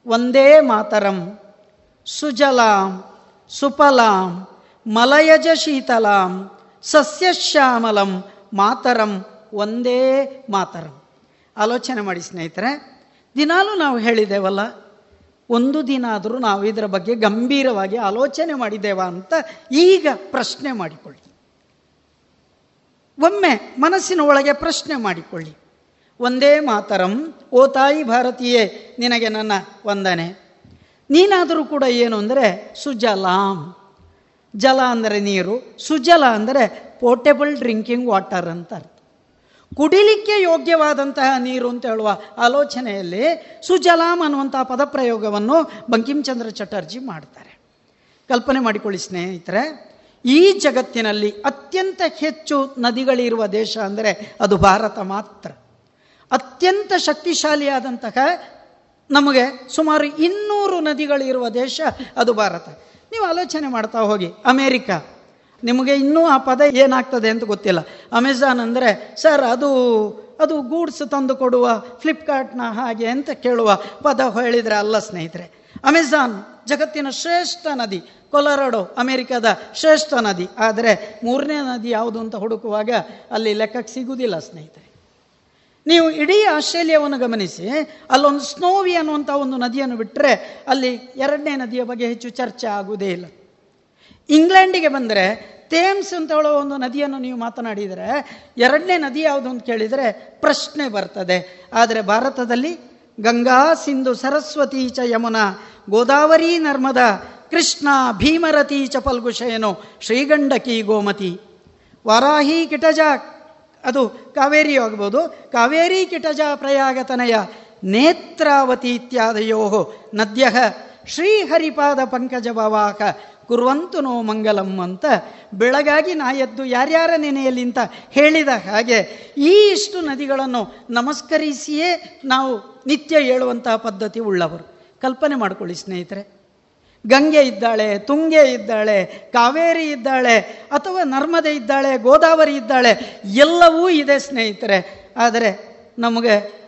ಒಂದೇ ಮಾತರಂ, ಸುಜಲಾಂ, ಸುಫಲಾಂ, ಮಲಯಜ ಶೀತಲಾಂ, ಸಸ್ಯಶ್ಯಾಮಲಂ, ಮಾತರಂ ಒಂದೇ ಮಾತರಂ. ಆಲೋಚನೆ ಮಾಡಿ ಸ್ನೇಹಿತರೆ, ದಿನಾಲೂ ನಾವು ಹೇಳಿದ್ದೇವಲ್ಲ, ಒಂದು ದಿನ ಆದರೂ ನಾವು ಇದರ ಬಗ್ಗೆ ಗಂಭೀರವಾಗಿ ಆಲೋಚನೆ ಮಾಡಿದ್ದೇವ ಅಂತ ಈಗ ಪ್ರಶ್ನೆ ಮಾಡಿಕೊಳ್ಳಿ. ಒಮ್ಮೆ ಮನಸ್ಸಿನ ಒಳಗೆ ಪ್ರಶ್ನೆ ಮಾಡಿಕೊಳ್ಳಿ. ಒಂದೇ ಮಾತರಂ, ಓ ತಾಯಿ ಭಾರತೀಯೇ, ನಿನಗೆ ನನ್ನ ವಂದನೆ. ನೀನಾದರೂ ಕೂಡ ಏನು ಅಂದರೆ ಸುಜಲಾಂ. ಜಲ ಅಂದರೆ ನೀರು, ಸುಜಲ ಅಂದರೆ ಪೋರ್ಟೇಬಲ್ ಡ್ರಿಂಕಿಂಗ್ ವಾಟರ್ ಅಂತ ಅರ್ಥ. ಕುಡಿಲಿಕ್ಕೆ ಯೋಗ್ಯವಾದಂತಹ ನೀರು ಅಂತ ಹೇಳುವ ಆಲೋಚನೆಯಲ್ಲಿ ಸುಜಲಾಂ ಅನ್ನುವಂತಹ ಪದಪ್ರಯೋಗವನ್ನು ಬಂಕಿಂಚಂದ್ರ ಚಟರ್ಜಿ ಮಾಡ್ತಾರೆ. ಕಲ್ಪನೆ ಮಾಡಿಕೊಳ್ಳಿ ಸ್ನೇಹಿತರೆ, ಈ ಜಗತ್ತಿನಲ್ಲಿ ಅತ್ಯಂತ ಹೆಚ್ಚು ನದಿಗಳಿರುವ ದೇಶ ಅಂದರೆ ಅದು ಭಾರತ ಮಾತ್ರ. ಅತ್ಯಂತ ಶಕ್ತಿಶಾಲಿಯಾದಂತಹ ನಮಗೆ ಸುಮಾರು ಇನ್ನೂರು ನದಿಗಳಿರುವ ದೇಶ ಅದು ಭಾರತ. ನೀವು ಆಲೋಚನೆ ಮಾಡ್ತಾ ಹೋಗಿ. ಅಮೇರಿಕ. ನಿಮಗೆ ಇನ್ನೂ ಆ ಪದ ಏನಾಗ್ತದೆ ಅಂತ ಗೊತ್ತಿಲ್ಲ. ಅಮೆಝಾನ್ ಅಂದರೆ, ಸರ್, ಅದು ಅದು ಗೂಡ್ಸ್ ತಂದು ಕೊಡುವ, ಫ್ಲಿಪ್ಕಾರ್ಟ್ನ ಹಾಗೆ ಅಂತ ಕೇಳುವ ಪದ ಹೇಳಿದರೆ ಅಲ್ಲ ಸ್ನೇಹಿತರೆ. ಅಮೆಝಾನ್ ಜಗತ್ತಿನ ಶ್ರೇಷ್ಠ ನದಿ, ಕೊಲರಾಡೋ ಅಮೆರಿಕದ ಶ್ರೇಷ್ಠ ನದಿ. ಆದರೆ ಮೂರನೇ ನದಿ ಯಾವುದು ಅಂತ ಹುಡುಕುವಾಗ ಅಲ್ಲಿ ಲೆಕ್ಕಕ್ಕೆ ಸಿಗುವುದಿಲ್ಲ ಸ್ನೇಹಿತರೆ. ನೀವು ಇಡೀ ಆಸ್ಟ್ರೇಲಿಯಾವನ್ನು ಗಮನಿಸಿ, ಅಲ್ಲೊಂದು ಸ್ನೋವಿ ಅನ್ನುವಂಥ ಒಂದು ನದಿಯನ್ನು ಬಿಟ್ಟರೆ ಅಲ್ಲಿ ಎರಡನೇ ನದಿಯ ಬಗ್ಗೆ ಹೆಚ್ಚು ಚರ್ಚೆ ಆಗುವುದೇ ಇಲ್ಲ. ಇಂಗ್ಲೆಂಡಿಗೆ ಬಂದರೆ ಥೇಮ್ಸ್ ಅಂತ ಹೇಳೋ ಒಂದು ನದಿಯನ್ನು ನೀವು ಮಾತನಾಡಿದರೆ, ಎರಡನೇ ನದಿ ಯಾವುದು ಅಂತ ಕೇಳಿದರೆ ಪ್ರಶ್ನೆ ಬರ್ತದೆ. ಆದರೆ ಭಾರತದಲ್ಲಿ ಗಂಗಾ, ಸಿಂಧು, ಸರಸ್ವತಿ ಚ ಯಮುನಾ, ಗೋದಾವರಿ, ನರ್ಮದ, ಕೃಷ್ಣ, ಭೀಮರತಿ ಚ ಫಲ್ಗುಶಯನು ಶ್ರೀಗಂಡಕಿ ಗೋಮತಿ, ವಾರಾಹಿ ಕಿಟಜ ಅದು ಕಾವೇರಿ ಆಗ್ಬೋದು. ಕಾವೇರಿ ಕಿಟಜ ಪ್ರಯಾಗತನಯ ನೇತ್ರಾವತಿ ಇತ್ಯಾದಯೋ ನದ್ಯ ಶ್ರೀಹರಿಪಾದ ಪಂಕಜ ಭವಾಕ ಕುರುವಂತು ನೋ ಮಂಗಲಂ ಅಂತ ಬೆಳಗಾಗಿ ನಾ ಎದ್ದು ಯಾರ್ಯಾರ ನೆನೆಯಲ್ಲಿ ಅಂತ ಹೇಳಿದ ಹಾಗೆ ಈ ಇಷ್ಟು ನದಿಗಳನ್ನು ನಮಸ್ಕರಿಸಿಯೇ ನಾವು ನಿತ್ಯ ಹೇಳುವಂತಹ ಪದ್ಧತಿ ಉಳ್ಳವರು. ಕಲ್ಪನೆ ಮಾಡಿಕೊಳ್ಳಿ ಸ್ನೇಹಿತರೆ. ಗಂಗೆ ಇದ್ದಾಳೆ, ತುಂಗೆ ಇದ್ದಾಳೆ, ಕಾವೇರಿ ಇದ್ದಾಳೆ, ಅಥವಾ ನರ್ಮದೆ ಇದ್ದಾಳೆ, ಗೋದಾವರಿ ಇದ್ದಾಳೆ, ಎಲ್ಲವೂ ಇದೆ ಸ್ನೇಹಿತರೆ. ಆದರೆ ನಮಗೆ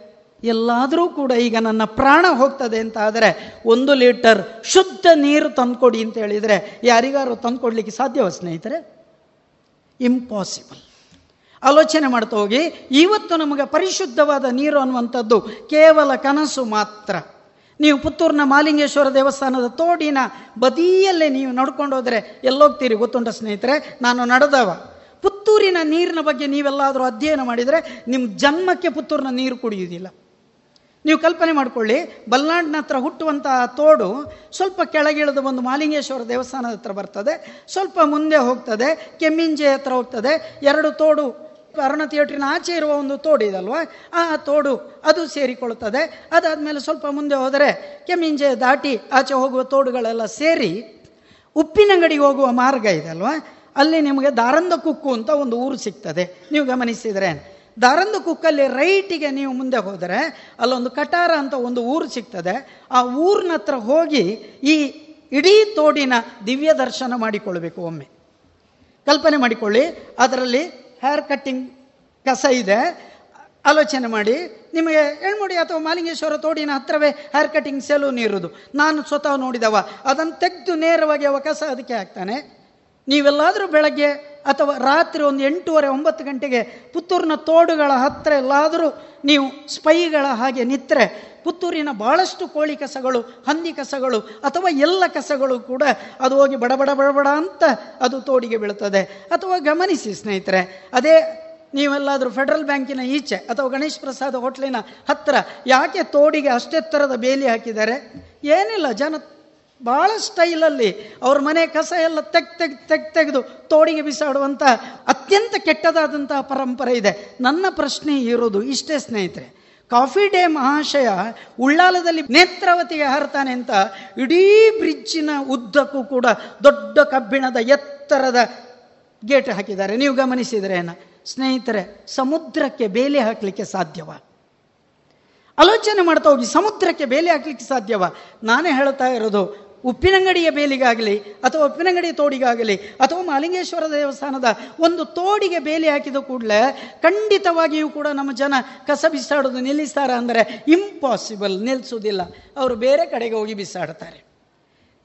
ಎಲ್ಲಾದರೂ ಕೂಡ ಈಗ ನನ್ನ ಪ್ರಾಣ ಹೋಗ್ತದೆ ಅಂತ ಆದರೆ ಒಂದು ಲೀಟರ್ ಶುದ್ಧ ನೀರು ತಂದುಕೊಡಿ ಅಂತ ಹೇಳಿದರೆ ಯಾರಿಗಾರು ತಂದುಕೊಡ್ಲಿಕ್ಕೆ ಸಾಧ್ಯವ ಸ್ನೇಹಿತರೆ? ಇಂಪಾಸಿಬಲ್ ಆಲೋಚನೆ ಮಾಡ್ತಾ ಹೋಗಿ, ಇವತ್ತು ನಮಗೆ ಪರಿಶುದ್ಧವಾದ ನೀರು ಅನ್ನುವಂಥದ್ದು ಕೇವಲ ಕನಸು ಮಾತ್ರ. ನೀವು ಪುತ್ತೂರಿನ ಮಾಲಿಂಗೇಶ್ವರ ದೇವಸ್ಥಾನದ ತೋಡಿನ ಬದಿಯಲ್ಲೇ ನೀವು ನಡ್ಕೊಂಡು ಹೋದರೆ ಎಲ್ಲೋಗ್ತೀರಿ ಗೊತ್ತುಂಟ ಸ್ನೇಹಿತರೆ? ನಾನು ನಡೆದವ. ಪುತ್ತೂರಿನ ನೀರಿನ ಬಗ್ಗೆ ನೀವೆಲ್ಲಾದರೂ ಅಧ್ಯಯನ ಮಾಡಿದರೆ ನಿಮ್ಮ ಜನ್ಮಕ್ಕೆ ಪುತ್ತೂರಿನ ನೀರು ಕುಡಿಯುವುದಿಲ್ಲ. ನೀವು ಕಲ್ಪನೆ ಮಾಡಿಕೊಳ್ಳಿ ಬಲ್ನಾಡಿನ ಹತ್ರ ಹುಟ್ಟುವಂತಹ ತೋಡು ಸ್ವಲ್ಪ ಕೆಳಗಿಳಿದು ಒಂದು ಮಾಲಿಂಗೇಶ್ವರ ದೇವಸ್ಥಾನದ ಹತ್ರ ಬರ್ತದೆ, ಸ್ವಲ್ಪ ಮುಂದೆ ಹೋಗ್ತದೆ, ಕೆಮ್ಮಿಂಜೆ ಹತ್ರ ಹೋಗ್ತದೆ, ಎರಡು ತೋಡು ಅರುಣ ಥಿಯೇಟ್ರಿನ ಆಚೆ ಇರುವ ಒಂದು ತೋಡು ಇದಲ್ವ? ಆ ತೋಡು ಅದು ಸೇರಿಕೊಳ್ಳುತ್ತದೆ. ಅದಾದಮೇಲೆ ಸ್ವಲ್ಪ ಮುಂದೆ ಹೋದರೆ ಕೆಮ್ಮಿಂಜೆ ದಾಟಿ ಆಚೆ ಹೋಗುವ ತೋಡುಗಳೆಲ್ಲ ಸೇರಿ ಉಪ್ಪಿನಂಗಡಿಗೆ ಹೋಗುವ ಮಾರ್ಗ ಇದೆ ಅಲ್ವಾ ಅಲ್ಲಿ ನಿಮಗೆ ದಾರಂದ ಕುಕ್ಕು ಅಂತ ಒಂದು ಊರು ಸಿಗ್ತದೆ. ನೀವು ಗಮನಿಸಿದರೆ ದಾರಂದ ಕುಕ್ಕಲ್ಲಿ ರೈಟಿಗೆ ನೀವು ಮುಂದೆ ಹೋದರೆ ಅಲ್ಲೊಂದು ಕಟಾರ ಅಂತ ಒಂದು ಊರು ಸಿಗ್ತದೆ. ಆ ಊರಿನ ಹತ್ರ ಹೋಗಿ ಈ ಇಡೀ ತೋಡಿನ ದಿವ್ಯ ದರ್ಶನ ಮಾಡಿಕೊಳ್ಬೇಕು ಒಮ್ಮೆ. ಕಲ್ಪನೆ ಮಾಡಿಕೊಳ್ಳಿ. ಅದರಲ್ಲಿ ಹೇರ್ ಕಟ್ಟಿಂಗ್ ಕಸ ಇದೆ. ಆಲೋಚನೆ ಮಾಡಿ, ನಿಮಗೆ ಎಳ್ಮುಡಿ ಅಥವಾ ಮಾಲಿಂಗೇಶ್ವರ ತೋಡಿನ ಹತ್ರವೇ ಹೇರ್ ಕಟ್ಟಿಂಗ್ ಸೆಲೂನ್ ಇರೋದು. ನಾನು ಸ್ವತಃ ನೋಡಿದವ. ಅದನ್ನು ತೆಗೆದು ನೇರವಾಗಿ ಅವ ಕಸ ಅದಕ್ಕೆ ಹಾಕ್ತಾನೆ. ನೀವೆಲ್ಲಾದರೂ ಬೆಳಗ್ಗೆ ಅಥವಾ ರಾತ್ರಿ ಒಂದು ಎಂಟೂವರೆ, ಒಂಬತ್ತು ಗಂಟೆಗೆ ಪುತ್ತೂರಿನ ತೋಡುಗಳ ಹತ್ತಿರ ಎಲ್ಲಾದರೂ ನೀವು ಸ್ಪೈಗಳ ಹಾಗೆ ನಿತ್ತರೆ ಪುತ್ತೂರಿನ ಬಹಳಷ್ಟು ಕೋಳಿ ಕಸಗಳು, ಹಂದಿ ಕಸಗಳು ಅಥವಾ ಎಲ್ಲ ಕಸಗಳು ಕೂಡ ಅದು ಹೋಗಿ ಬಡಬಡ ಬಡಬಡ ಅಂತ ಅದು ತೋಡಿಗೆ ಬೀಳ್ತದೆ. ಅಥವಾ ಗಮನಿಸಿ ಸ್ನೇಹಿತರೆ, ಅದೇ ನೀವೆಲ್ಲಾದರೂ ಫೆಡರಲ್ ಬ್ಯಾಂಕಿನ ಈಚೆ ಅಥವಾ ಗಣೇಶ್ ಪ್ರಸಾದ್ ಹೋಟ್ಲಿನ ಹತ್ತಿರ ಯಾಕೆ ತೋಡಿಗೆ ಅಷ್ಟೆತ್ತರದ ಬೇಲಿ ಹಾಕಿದ್ದಾರೆ? ಏನಿಲ್ಲ, ಜನ ಭಾಳ ಸ್ಟೈಲಲ್ಲಿ ಅವ್ರ ಮನೆ ಕಸ ಎಲ್ಲ ತೆಗ್ ತೆಗ್ ತೆಗ್ ತೆಗೆದು ತೋಡಿಗೆ ಬಿಸಾಡುವಂಥ ಅತ್ಯಂತ ಕೆಟ್ಟದಾದಂತಹ ಪರಂಪರೆ ಇದೆ. ನನ್ನ ಪ್ರಶ್ನೆ ಇರೋದು ಇಷ್ಟೇ ಸ್ನೇಹಿತರೆ ಕಾಫಿ ಡೇ ಮಹಾಶಯ ಉಳ್ಳಾಲದಲ್ಲಿ ನೇತ್ರಾವತಿಗೆ ಹಾರ್ತಾನೆ ಅಂತ ಇಡೀ ಬ್ರಿಡ್ಜಿನ ಉದ್ದಕ್ಕೂ ಕೂಡ ದೊಡ್ಡ ಕಬ್ಬಿಣದ ಎತ್ತರದ ಗೇಟ್ ಹಾಕಿದ್ದಾರೆ. ನೀವು ಗಮನಿಸಿದರೆ ಸ್ನೇಹಿತರೆ, ಸಮುದ್ರಕ್ಕೆ ಬೇಲಿ ಹಾಕಲಿಕ್ಕೆ ಸಾಧ್ಯವ? ಆಲೋಚನೆ ಮಾಡ್ತಾ ಹೋಗಿ, ಸಮುದ್ರಕ್ಕೆ ಬೇಲಿ ಹಾಕಲಿಕ್ಕೆ ಸಾಧ್ಯವ? ನಾನೇ ಹೇಳ್ತಾ ಇರೋದು ಉಪ್ಪಿನಂಗಡಿಯ ಬೇಲಿಗಾಗಲಿ ಅಥವಾ ಉಪ್ಪಿನಂಗಡಿ ತೋಡಿಗಾಗಲಿ ಅಥವಾ ಮಾಲಿಂಗೇಶ್ವರ ದೇವಸ್ಥಾನದ ಒಂದು ತೋಡಿಗೆ ಬೇಲಿ ಹಾಕಿದ ಕೂಡಲೇ ಖಂಡಿತವಾಗಿಯೂ ಕೂಡ ನಮ್ಮ ಜನ ಕಸ ಬಿಸಾಡೋದು ನಿಲ್ಲಿಸ್ತಾರ ಅಂದರೆ ಇಂಪಾಸಿಬಲ್ ನಿಲ್ಲಿಸೋದಿಲ್ಲ ಅವರು ಬೇರೆ ಕಡೆಗೆ ಹೋಗಿ ಬಿಸಾಡ್ತಾರೆ.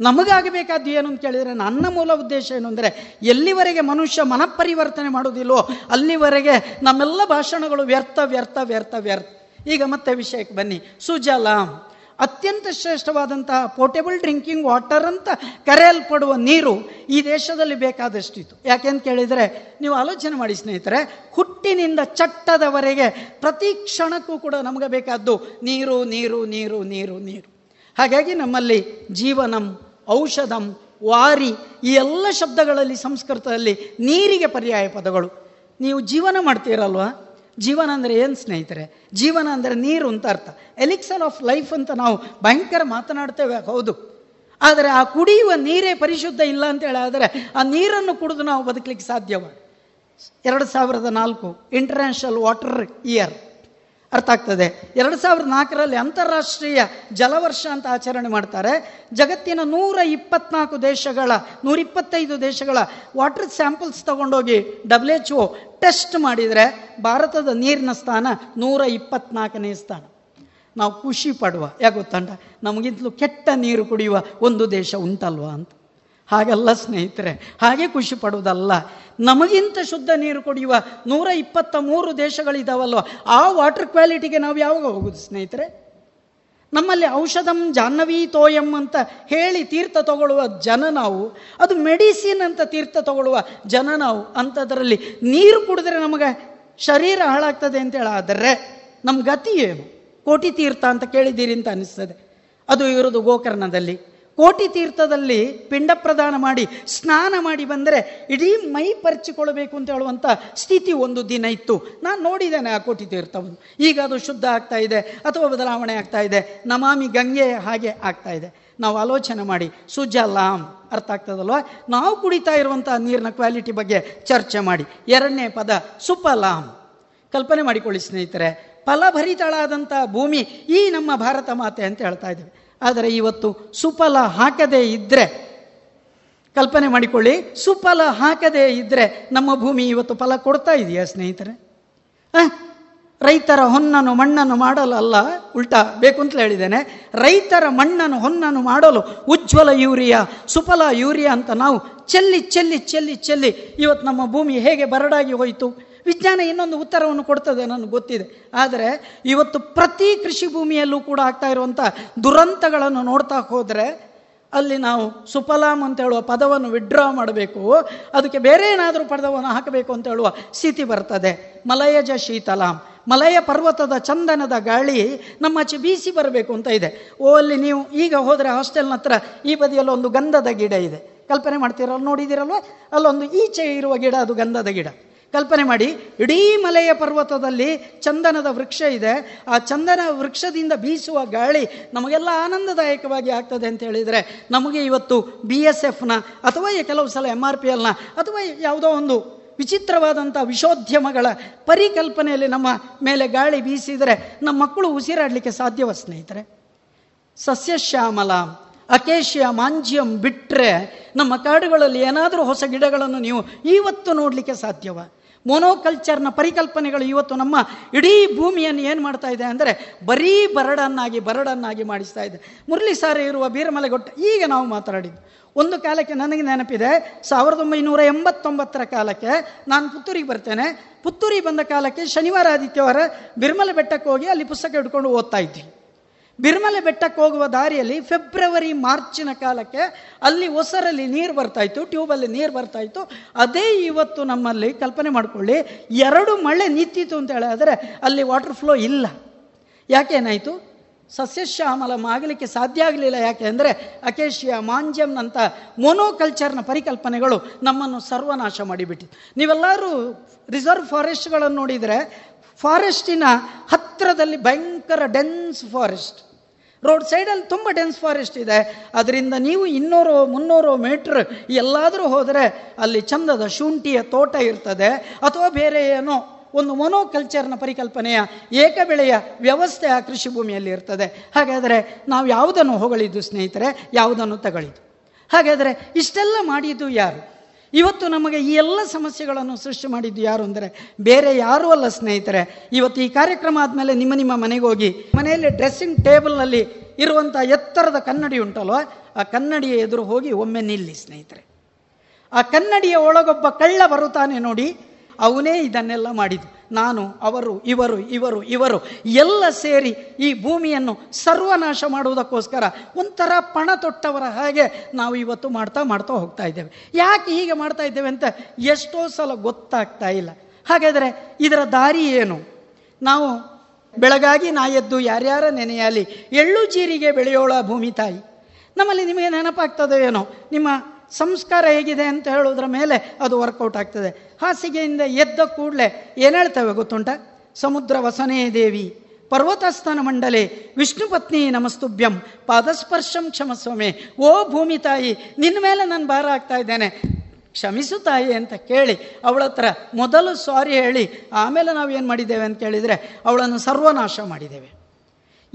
ನಮಗಾಗಬೇಕಾದ್ದು ಏನು ಅಂತ ಕೇಳಿದರೆ ನನ್ನ ಮೂಲ ಉದ್ದೇಶ ಏನು ಅಂದರೆ ಎಲ್ಲಿವರೆಗೆ ಮನುಷ್ಯ ಮನಪರಿವರ್ತನೆ ಮಾಡೋದಿಲ್ಲೋ ಅಲ್ಲಿವರೆಗೆ ನಮ್ಮೆಲ್ಲ ಭಾಷಣಗಳು ವ್ಯರ್ಥ ವ್ಯರ್ಥ ವ್ಯರ್ಥ ವ್ಯರ್ಥ. ಈಗ ಮತ್ತೆ ವಿಷಯಕ್ಕೆ ಬನ್ನಿ. ಸುಜಲಾಂ. ಅತ್ಯಂತ ಶ್ರೇಷ್ಠವಾದಂತಹ ಪೋರ್ಟೇಬಲ್ ಡ್ರಿಂಕಿಂಗ್ ವಾಟರ್ ಅಂತ ಕರೆಯಲ್ಪಡುವ ನೀರು ಈ ದೇಶದಲ್ಲಿ ಬೇಕಾದಷ್ಟಿತ್ತು. ಯಾಕೆಂತ ಕೇಳಿದರೆ, ನೀವು ಆಲೋಚನೆ ಮಾಡಿ ಸ್ನೇಹಿತರೆ, ಹುಟ್ಟಿನಿಂದ ಚಟ್ಟದವರೆಗೆ ಪ್ರತಿ ಕ್ಷಣಕ್ಕೂ ಕೂಡ ನಮಗೆ ಬೇಕಾದ್ದು ನೀರು ನೀರು ನೀರು ನೀರು ನೀರು. ಹಾಗಾಗಿ ನಮ್ಮಲ್ಲಿ ಜೀವನಂ, ಔಷಧಂ, ವಾರಿ ಈ ಎಲ್ಲ ಶಬ್ದಗಳಲ್ಲಿ, ಸಂಸ್ಕೃತದಲ್ಲಿ ನೀರಿಗೆ ಪರ್ಯಾಯ ಪದಗಳು. ನೀವು ಜೀವನ ಮಾಡ್ತೀರಲ್ವಾ? ಜೀವನ ಅಂದರೆ ಏನು ಸ್ನೇಹಿತರೆ? ಜೀವನ ಅಂದರೆ ನೀರು ಅಂತ ಅರ್ಥ. ಎಲಿಕ್ಸರ್ ಆಫ್ ಲೈಫ್ ಅಂತ ನಾವು ಭಯಂಕರ ಮಾತನಾಡ್ತೇವೆ, ಹೌದು. ಆದರೆ ಆ ಕುಡಿಯುವ ನೀರೇ ಪರಿಶುದ್ಧ ಇಲ್ಲ ಅಂತ ಆದರೆ ಆ ನೀರನ್ನು ಕುಡಿದು ನಾವು ಬದುಕಲಿಕ್ಕೆ ಸಾಧ್ಯವ? ಎರಡು ಸಾವಿರದ ನಾಲ್ಕು ಇಂಟರ್ನ್ಯಾಷನಲ್ ವಾಟರ್ ಇಯರ್ ಅರ್ಥ ಆಗ್ತದೆ. ಎರಡು ಸಾವಿರದ ನಾಲ್ಕರಲ್ಲಿ ಅಂತಾರಾಷ್ಟ್ರೀಯ ಜಲವರ್ಷ ಅಂತ ಆಚರಣೆ ಮಾಡ್ತಾರೆ. ಜಗತ್ತಿನ ನೂರ ಇಪ್ಪತ್ನಾಲ್ಕು ದೇಶಗಳ, ನೂರ ಇಪ್ಪತ್ತೈದು ದೇಶಗಳ ವಾಟರ್ ಸ್ಯಾಂಪಲ್ಸ್ ತಗೊಂಡೋಗಿ ಡಬ್ಲ್ಯೂ ಎಚ್ ಒ ಟೆಸ್ಟ್ ಮಾಡಿದರೆ ಭಾರತದ ನೀರಿನ ಸ್ಥಾನ ನೂರ ಇಪ್ಪತ್ನಾಲ್ಕನೇ ಸ್ಥಾನ. ನಾವು ಖುಷಿ ಪಡುವ. ಯಾಕೆ ಗೊತ್ತಂಡ ನಮಗಿಂತಲೂ ಕೆಟ್ಟ ನೀರು ಕುಡಿಯುವ ಒಂದು ದೇಶ ಉಂಟಲ್ವಾ ಅಂತ. ಹಾಗಲ್ಲ ಸ್ನೇಹಿತರೆ, ಹಾಗೆ ಖುಷಿ ಪಡುವುದಲ್ಲ. ನಮಗಿಂತ ಶುದ್ಧ ನೀರು ಕುಡಿಯುವ ನೂರ ಇಪ್ಪತ್ತ ಮೂರು ದೇಶಗಳಿದಾವಲ್ವ, ಆ ವಾಟರ್ ಕ್ವಾಲಿಟಿಗೆ ನಾವು ಯಾವಾಗ ಹೋಗುದು ಸ್ನೇಹಿತರೆ? ನಮ್ಮಲ್ಲಿ ಔಷಧಂ ಜಾಹ್ನವೀ ತೋಯಂ ಅಂತ ಹೇಳಿ ತೀರ್ಥ ತಗೊಳ್ಳುವ ಜನ ನಾವು, ಅದು ಮೆಡಿಸಿನ್ ಅಂತ ತೀರ್ಥ ತಗೊಳ್ಳುವ ಜನ ನಾವು, ಅಂಥದ್ರಲ್ಲಿ ನೀರು ಕುಡಿದ್ರೆ ನಮಗೆ ಶರೀರ ಹಾಳಾಗ್ತದೆ ಅಂತ ಹೇಳಾದರೆ ನಮ್ಮ ಗತಿ ಏನು? ಕೋಟಿ ತೀರ್ಥ ಅಂತ ಕೇಳಿದ್ದೀರಿ ಅಂತ ಅನಿಸ್ತದೆ. ಅದು ಇರೋದು ಗೋಕರ್ಣದಲ್ಲಿ. ಕೋಟಿ ತೀರ್ಥದಲ್ಲಿ ಪಿಂಡ ಪ್ರದಾನ ಮಾಡಿ, ಸ್ನಾನ ಮಾಡಿ ಬಂದರೆ ಇಡೀ ಮೈ ಪರಿಚಿಕೊಳ್ಳಬೇಕು ಅಂತ ಹೇಳುವಂಥ ಸ್ಥಿತಿ ಒಂದು ದಿನ ಇತ್ತು. ನಾನು ನೋಡಿದ್ದೇನೆ ಆ ಕೋಟಿ ತೀರ್ಥವನ್ನು. ಈಗ ಅದು ಶುದ್ಧ ಆಗ್ತಾ ಇದೆ, ಅಥವಾ ಬದಲಾವಣೆ ಆಗ್ತಾ ಇದೆ, ನಮಾಮಿ ಗಂಗೆ ಹಾಗೆ ಆಗ್ತಾ ಇದೆ. ನಾವು ಆಲೋಚನೆ ಮಾಡಿ, ಸುಜಲಾಂ, ಅರ್ಥ ಆಗ್ತದಲ್ವಾ? ನಾವು ಕುಡಿತಾ ಇರುವಂತಹ ನೀರಿನ ಕ್ವಾಲಿಟಿ ಬಗ್ಗೆ ಚರ್ಚೆ ಮಾಡಿ. ಎರಡನೇ ಪದ ಸುಪಲಾಮ್ ಕಲ್ಪನೆ ಮಾಡಿಕೊಳ್ಳಿ ಸ್ನೇಹಿತರೆ ಫಲಭರಿತಳಾದಂಥ ಭೂಮಿ ಈ ನಮ್ಮ ಭಾರತ ಮಾತೆ ಅಂತ ಹೇಳ್ತಾ ಇದ್ದೇವೆ. ಆದರೆ ಇವತ್ತು ಸುಫಲ ಹಾಕದೇ ಇದ್ದರೆ ಕಲ್ಪನೆ ಮಾಡಿಕೊಳ್ಳಿ, ಸುಫಲ ಹಾಕದೇ ಇದ್ದರೆ ನಮ್ಮ ಭೂಮಿ ಇವತ್ತು ಫಲ ಕೊಡ್ತಾ ಇದೆಯಾ ಸ್ನೇಹಿತರೆ? ರೈತರ ಹೊನ್ನನ್ನು ಮಣ್ಣನ್ನು ಮಾಡಲಲ್ಲ ಉಲ್ಟಾ ಬೇಕು ಅಂತ ಹೇಳಿದ್ದೇನೆ. ರೈತರ ಮಣ್ಣನ್ನು ಹೊನ್ನನ್ನು ಮಾಡಲು ಉಜ್ವಲ ಯೂರಿಯಾ, ಸುಫಲ ಯೂರಿಯಾ ಅಂತ ನಾವು ಚೆಲ್ಲಿ ಚೆಲ್ಲಿ ಚೆಲ್ಲಿ ಚೆಲ್ಲಿ ಇವತ್ತು ನಮ್ಮ ಭೂಮಿ ಹೇಗೆ ಬರಡಾಗಿ ಹೋಯಿತು? ವಿಜ್ಞಾನ ಇನ್ನೊಂದು ಉತ್ತರವನ್ನು ಕೊಡ್ತದೆ ನನಗೆ ಗೊತ್ತಿದೆ. ಆದರೆ ಇವತ್ತು ಪ್ರತಿ ಕೃಷಿ ಭೂಮಿಯಲ್ಲೂ ಕೂಡ ಆಗ್ತಾ ಇರುವಂಥ ದುರಂತಗಳನ್ನು ನೋಡ್ತಾ ಹೋದರೆ ಅಲ್ಲಿ ನಾವು ಸುಫಲಾಮ್ ಅಂತ ಹೇಳುವ ಪದವನ್ನು ವಿಡ್ರಾ ಮಾಡಬೇಕು. ಅದಕ್ಕೆ ಬೇರೆ ಏನಾದರೂ ಪದವನ್ನು ಹಾಕಬೇಕು ಅಂತ ಹೇಳುವ ಸ್ಥಿತಿ ಬರ್ತದೆ. ಮಲಯಜ ಶೀತಲಾಂ. ಮಲಯ ಪರ್ವತದ ಚಂದನದ ಗಾಳಿ ನಮ್ಮ ಆಚೆ ಬೀಸಿ ಬರಬೇಕು ಅಂತ ಇದೆ. ಓ, ಅಲ್ಲಿ ನೀವು ಈಗ ಹೋದರೆ ಹಾಸ್ಟೆಲ್ನ ಹತ್ರ ಈ ಬದಿಯಲ್ಲಿ ಒಂದು ಗಂಧದ ಗಿಡ ಇದೆ. ಕಲ್ಪನೆ ಮಾಡ್ತೀರಲ್ಲ ನೋಡಿದ್ದೀರಲ್ವ? ಅಲ್ಲೊಂದು ಈಚೆ ಇರುವ ಗಿಡ, ಅದು ಗಂಧದ ಗಿಡ. ಕಲ್ಪನೆ ಮಾಡಿ, ಇಡೀ ಮಲೆಯ ಪರ್ವತದಲ್ಲಿ ಚಂದನದ ವೃಕ್ಷ ಇದೆ. ಆ ಚಂದನ ವೃಕ್ಷದಿಂದ ಬೀಸುವ ಗಾಳಿ ನಮಗೆಲ್ಲ ಆನಂದದಾಯಕವಾಗಿ ಆಗ್ತದೆ ಅಂತ ಹೇಳಿದರೆ, ನಮಗೆ ಇವತ್ತು ಬಿ ಎಸ್ ಎಫ್ನ ಅಥವಾ ಕೆಲವು ಸಲ ಎಂ ಆರ್ ಪಿ ಎಲ್ನ ಅಥವಾ ಯಾವುದೋ ಒಂದು ವಿಚಿತ್ರವಾದಂಥ ವಿಶೋದ್ಯಮಗಳ ಪರಿಕಲ್ಪನೆಯಲ್ಲಿ ನಮ್ಮ ಮೇಲೆ ಗಾಳಿ ಬೀಸಿದರೆ ನಮ್ಮ ಮಕ್ಕಳು ಉಸಿರಾಡಲಿಕ್ಕೆ ಸಾಧ್ಯವ ಸ್ನೇಹಿತರೆ? ಸಸ್ಯಶ್ಯಾಮಲ ಅಕೇಶಿಯ ಮಾಂಜ್ಯಂ ಬಿಟ್ಟರೆ ನಮ್ಮ ಕಾಡುಗಳಲ್ಲಿ ಏನಾದರೂ ಹೊಸ ಗಿಡಗಳನ್ನು ನೀವು ಇವತ್ತು ನೋಡಲಿಕ್ಕೆ ಸಾಧ್ಯವ? ಮೊನೋಕಲ್ಚರ್ನ ಪರಿಕಲ್ಪನೆಗಳು ಇವತ್ತು ನಮ್ಮ ಇಡೀ ಭೂಮಿಯನ್ನು ಏನು ಮಾಡ್ತಾ ಇದೆ ಅಂದರೆ ಬರೀ ಬರಡನ್ನಾಗಿ ಬರಡನ್ನಾಗಿ ಮಾಡಿಸ್ತಾ ಇದೆ. ಮುರಳಿ ಸಾರಿ ಇರುವ ಬೀರಮಲೆಗೊಟ್ಟ, ಈಗ ನಾವು ಮಾತಾಡಿದ್ದು. ಒಂದು ಕಾಲಕ್ಕೆ ನನಗೆ ನೆನಪಿದೆ, ಸಾವಿರದ ಒಂಬೈನೂರ ಎಂಬತ್ತೊಂಬತ್ತರ ಕಾಲಕ್ಕೆ ನಾನು ಪುತ್ತೂರಿಗೆ ಬರ್ತೇನೆ. ಪುತ್ತೂರಿಗೆ ಬಂದ ಕಾಲಕ್ಕೆ ಶನಿವಾರ, ಆದಿತ್ಯವಾರ ಬಿರ್ಮಲೆ ಬೆಟ್ಟಕ್ಕೆ ಹೋಗಿ ಅಲ್ಲಿ ಪುಸ್ತಕ ಹಿಡ್ಕೊಂಡು ಓದ್ತಾ ಇದ್ವಿ. ಬಿರ್ಮಲೆ ಬೆಟ್ಟಕ್ಕೆ ಹೋಗುವ ದಾರಿಯಲ್ಲಿ ಫೆಬ್ರವರಿ, ಮಾರ್ಚಿನ ಕಾಲಕ್ಕೆ ಅಲ್ಲಿ ಒಸರಲ್ಲಿ ನೀರು ಬರ್ತಾಯಿತ್ತು ಟ್ಯೂಬಲ್ಲಿ ನೀರು ಬರ್ತಾಯಿತ್ತು ಅದೇ ಇವತ್ತು ನಮ್ಮಲ್ಲಿ ಕಲ್ಪನೆ ಮಾಡಿಕೊಳ್ಳಿ, ಎರಡು ಮಳೆ ನಿಂತಿತ್ತು ಅಂತ ಹೇಳಿದ್ರೆ ಅಲ್ಲಿ ವಾಟರ್ ಫ್ಲೋ ಇಲ್ಲ. ಯಾಕೇನಾಯಿತು ಸಸ್ಯಶ್ಯಾಮಲ ಆಗಲಿಕ್ಕೆ ಸಾಧ್ಯ ಆಗಲಿಲ್ಲ. ಯಾಕೆ ಅಂದರೆ ಅಕೇಶಿಯ ಮಾಂಜ್ಯಂನಂಥ ಮೊನೋಕಲ್ಚರ್ನ ಪರಿಕಲ್ಪನೆಗಳು ನಮ್ಮನ್ನು ಸರ್ವನಾಶ ಮಾಡಿಬಿಟ್ಟಿತ್ತು. ನೀವೆಲ್ಲರೂ ರಿಸರ್ವ್ ಫಾರೆಸ್ಟ್ಗಳನ್ನು ನೋಡಿದರೆ ಫಾರೆಸ್ಟಿನ ಹತ್ತಿರದಲ್ಲಿ ಭಯಂಕರ ಡೆನ್ಸ್ ಫಾರೆಸ್ಟ್ ರೋಡ್ ಸೈಡಲ್ಲಿ ತುಂಬ ಡೆನ್ಸ್ ಫಾರೆಸ್ಟ್ ಇದೆ. ಅದರಿಂದ ನೀವು ಇನ್ನೂರು, ಮುನ್ನೂರು ಮೀಟ್ರ್ ಎಲ್ಲಾದರೂ ಹೋದರೆ ಅಲ್ಲಿ ಚಂದದ ಶುಂಠಿಯ ತೋಟ ಇರ್ತದೆ. ಅಥವಾ ಬೇರೆ ಏನೋ ಒಂದು ಮೊನೋಕಲ್ಚರ್ನ ಪರಿಕಲ್ಪನೆಯ ಏಕ ಬೆಳೆಯ ವ್ಯವಸ್ಥೆ ಆ ಕೃಷಿ ಭೂಮಿಯಲ್ಲಿ ಇರ್ತದೆ. ಹಾಗಾದರೆ ನಾವು ಯಾವುದನ್ನು ಹೊಗಳಿದ್ದು ಸ್ನೇಹಿತರೆ? ಯಾವುದನ್ನು ತಗಳಿದ್ದು? ಹಾಗಾದರೆ ಇಷ್ಟೆಲ್ಲ ಮಾಡಿದ್ದು ಯಾರು? ಇವತ್ತು ನಮಗೆ ಈ ಎಲ್ಲ ಸಮಸ್ಯೆಗಳನ್ನು ಸೃಷ್ಟಿ ಮಾಡಿದ್ದು ಯಾರು ಅಂದರೆ ಬೇರೆ ಯಾರೂ ಅಲ್ಲ ಸ್ನೇಹಿತರೆ. ಇವತ್ತು ಈ ಕಾರ್ಯಕ್ರಮ ಆದಮೇಲೆ ನಿಮ್ಮ ನಿಮ್ಮ ಮನೆಗೆ ಹೋಗಿ ಮನೆಯಲ್ಲಿ ಡ್ರೆಸ್ಸಿಂಗ್ ಟೇಬಲ್ನಲ್ಲಿ ಇರುವಂಥ ಎತ್ತರದ ಕನ್ನಡಿ ಉಂಟಲ್ವ, ಆ ಕನ್ನಡಿಯ ಎದುರು ಹೋಗಿ ಒಮ್ಮೆ ನಿಲ್ಲಿ ಸ್ನೇಹಿತರೆ. ಆ ಕನ್ನಡಿಯ ಒಳಗೊಬ್ಬ ಕಳ್ಳ ಬರುತ್ತಾನೆ ನೋಡಿ ಅವನೇ ಇದನ್ನೆಲ್ಲ ಮಾಡಿದ್ದು. ನಾನು, ಅವರು, ಇವರು ಇವರು ಇವರು ಎಲ್ಲ ಸೇರಿ ಈ ಭೂಮಿಯನ್ನು ಸರ್ವನಾಶ ಮಾಡುವುದಕ್ಕೋಸ್ಕರ ಒಂಥರ ಪಣ ತೊಟ್ಟವರ ಹಾಗೆ ನಾವು ಇವತ್ತು ಮಾಡ್ತಾ ಮಾಡ್ತಾ ಹೋಗ್ತಾ ಇದ್ದೇವೆ. ಯಾಕೆ ಹೀಗೆ ಮಾಡ್ತಾ ಇದ್ದೇವೆ ಅಂತ ಎಷ್ಟೋ ಸಲ ಗೊತ್ತಾಗ್ತಾ ಇಲ್ಲ. ಹಾಗಾದರೆ ಇದರ ದಾರಿ ಏನು? ನಾವು ಬೆಳಗಾಗಿ ನಾ ಎದ್ದು ಯಾರ್ಯಾರ ನೆನೆಯಲಿ ಎಳ್ಳು ಜೀರಿಗೆ ಬೆಳೆಯೋಳ ಭೂಮಿ ತಾಯಿ. ನಮ್ಮಲ್ಲಿ ನಿಮಗೆ ನೆನಪಾಗ್ತದೋ ಏನೋ? ನಿಮ್ಮ ಸಂಸ್ಕಾರ ಹೇಗಿದೆ ಅಂತ ಹೇಳೋದ್ರ ಮೇಲೆ ಅದು ವರ್ಕೌಟ್ ಆಗ್ತದೆ. ಹಾಸಿಗೆಯಿಂದ ಎದ್ದ ಕೂಡಲೇ ಏನು ಹೇಳ್ತೇವೆ ಗೊತ್ತುಂಟ? ಸಮುದ್ರ ವಸನೇ ದೇವಿ, ಪರ್ವತಸ್ಥಾನ ಮಂಡಲೆ, ವಿಷ್ಣು ಪತ್ನಿ ನಮಸ್ತುಭ್ಯಂ, ಪಾದಸ್ಪರ್ಶಂ ಕ್ಷಮಸ್ವಾಮಿ. ಓ ಭೂಮಿ ತಾಯಿ, ನಿನ್ನ ಮೇಲೆ ನಾನು ಭಾರ ಆಗ್ತಾ ಇದ್ದೇನೆ. ಕ್ಷಮಿಸು ತಾಯಿ ಅಂತ ಕೇಳಿ ಅವಳ ಹತ್ರ ಮೊದಲು ಸಾರಿ ಹೇಳಿ, ಆಮೇಲೆ ನಾವು ಏನು ಮಾಡಿದ್ದೇವೆ ಅಂತ ಕೇಳಿದರೆ ಅವಳನ್ನು ಸರ್ವನಾಶ ಮಾಡಿದ್ದೇವೆ.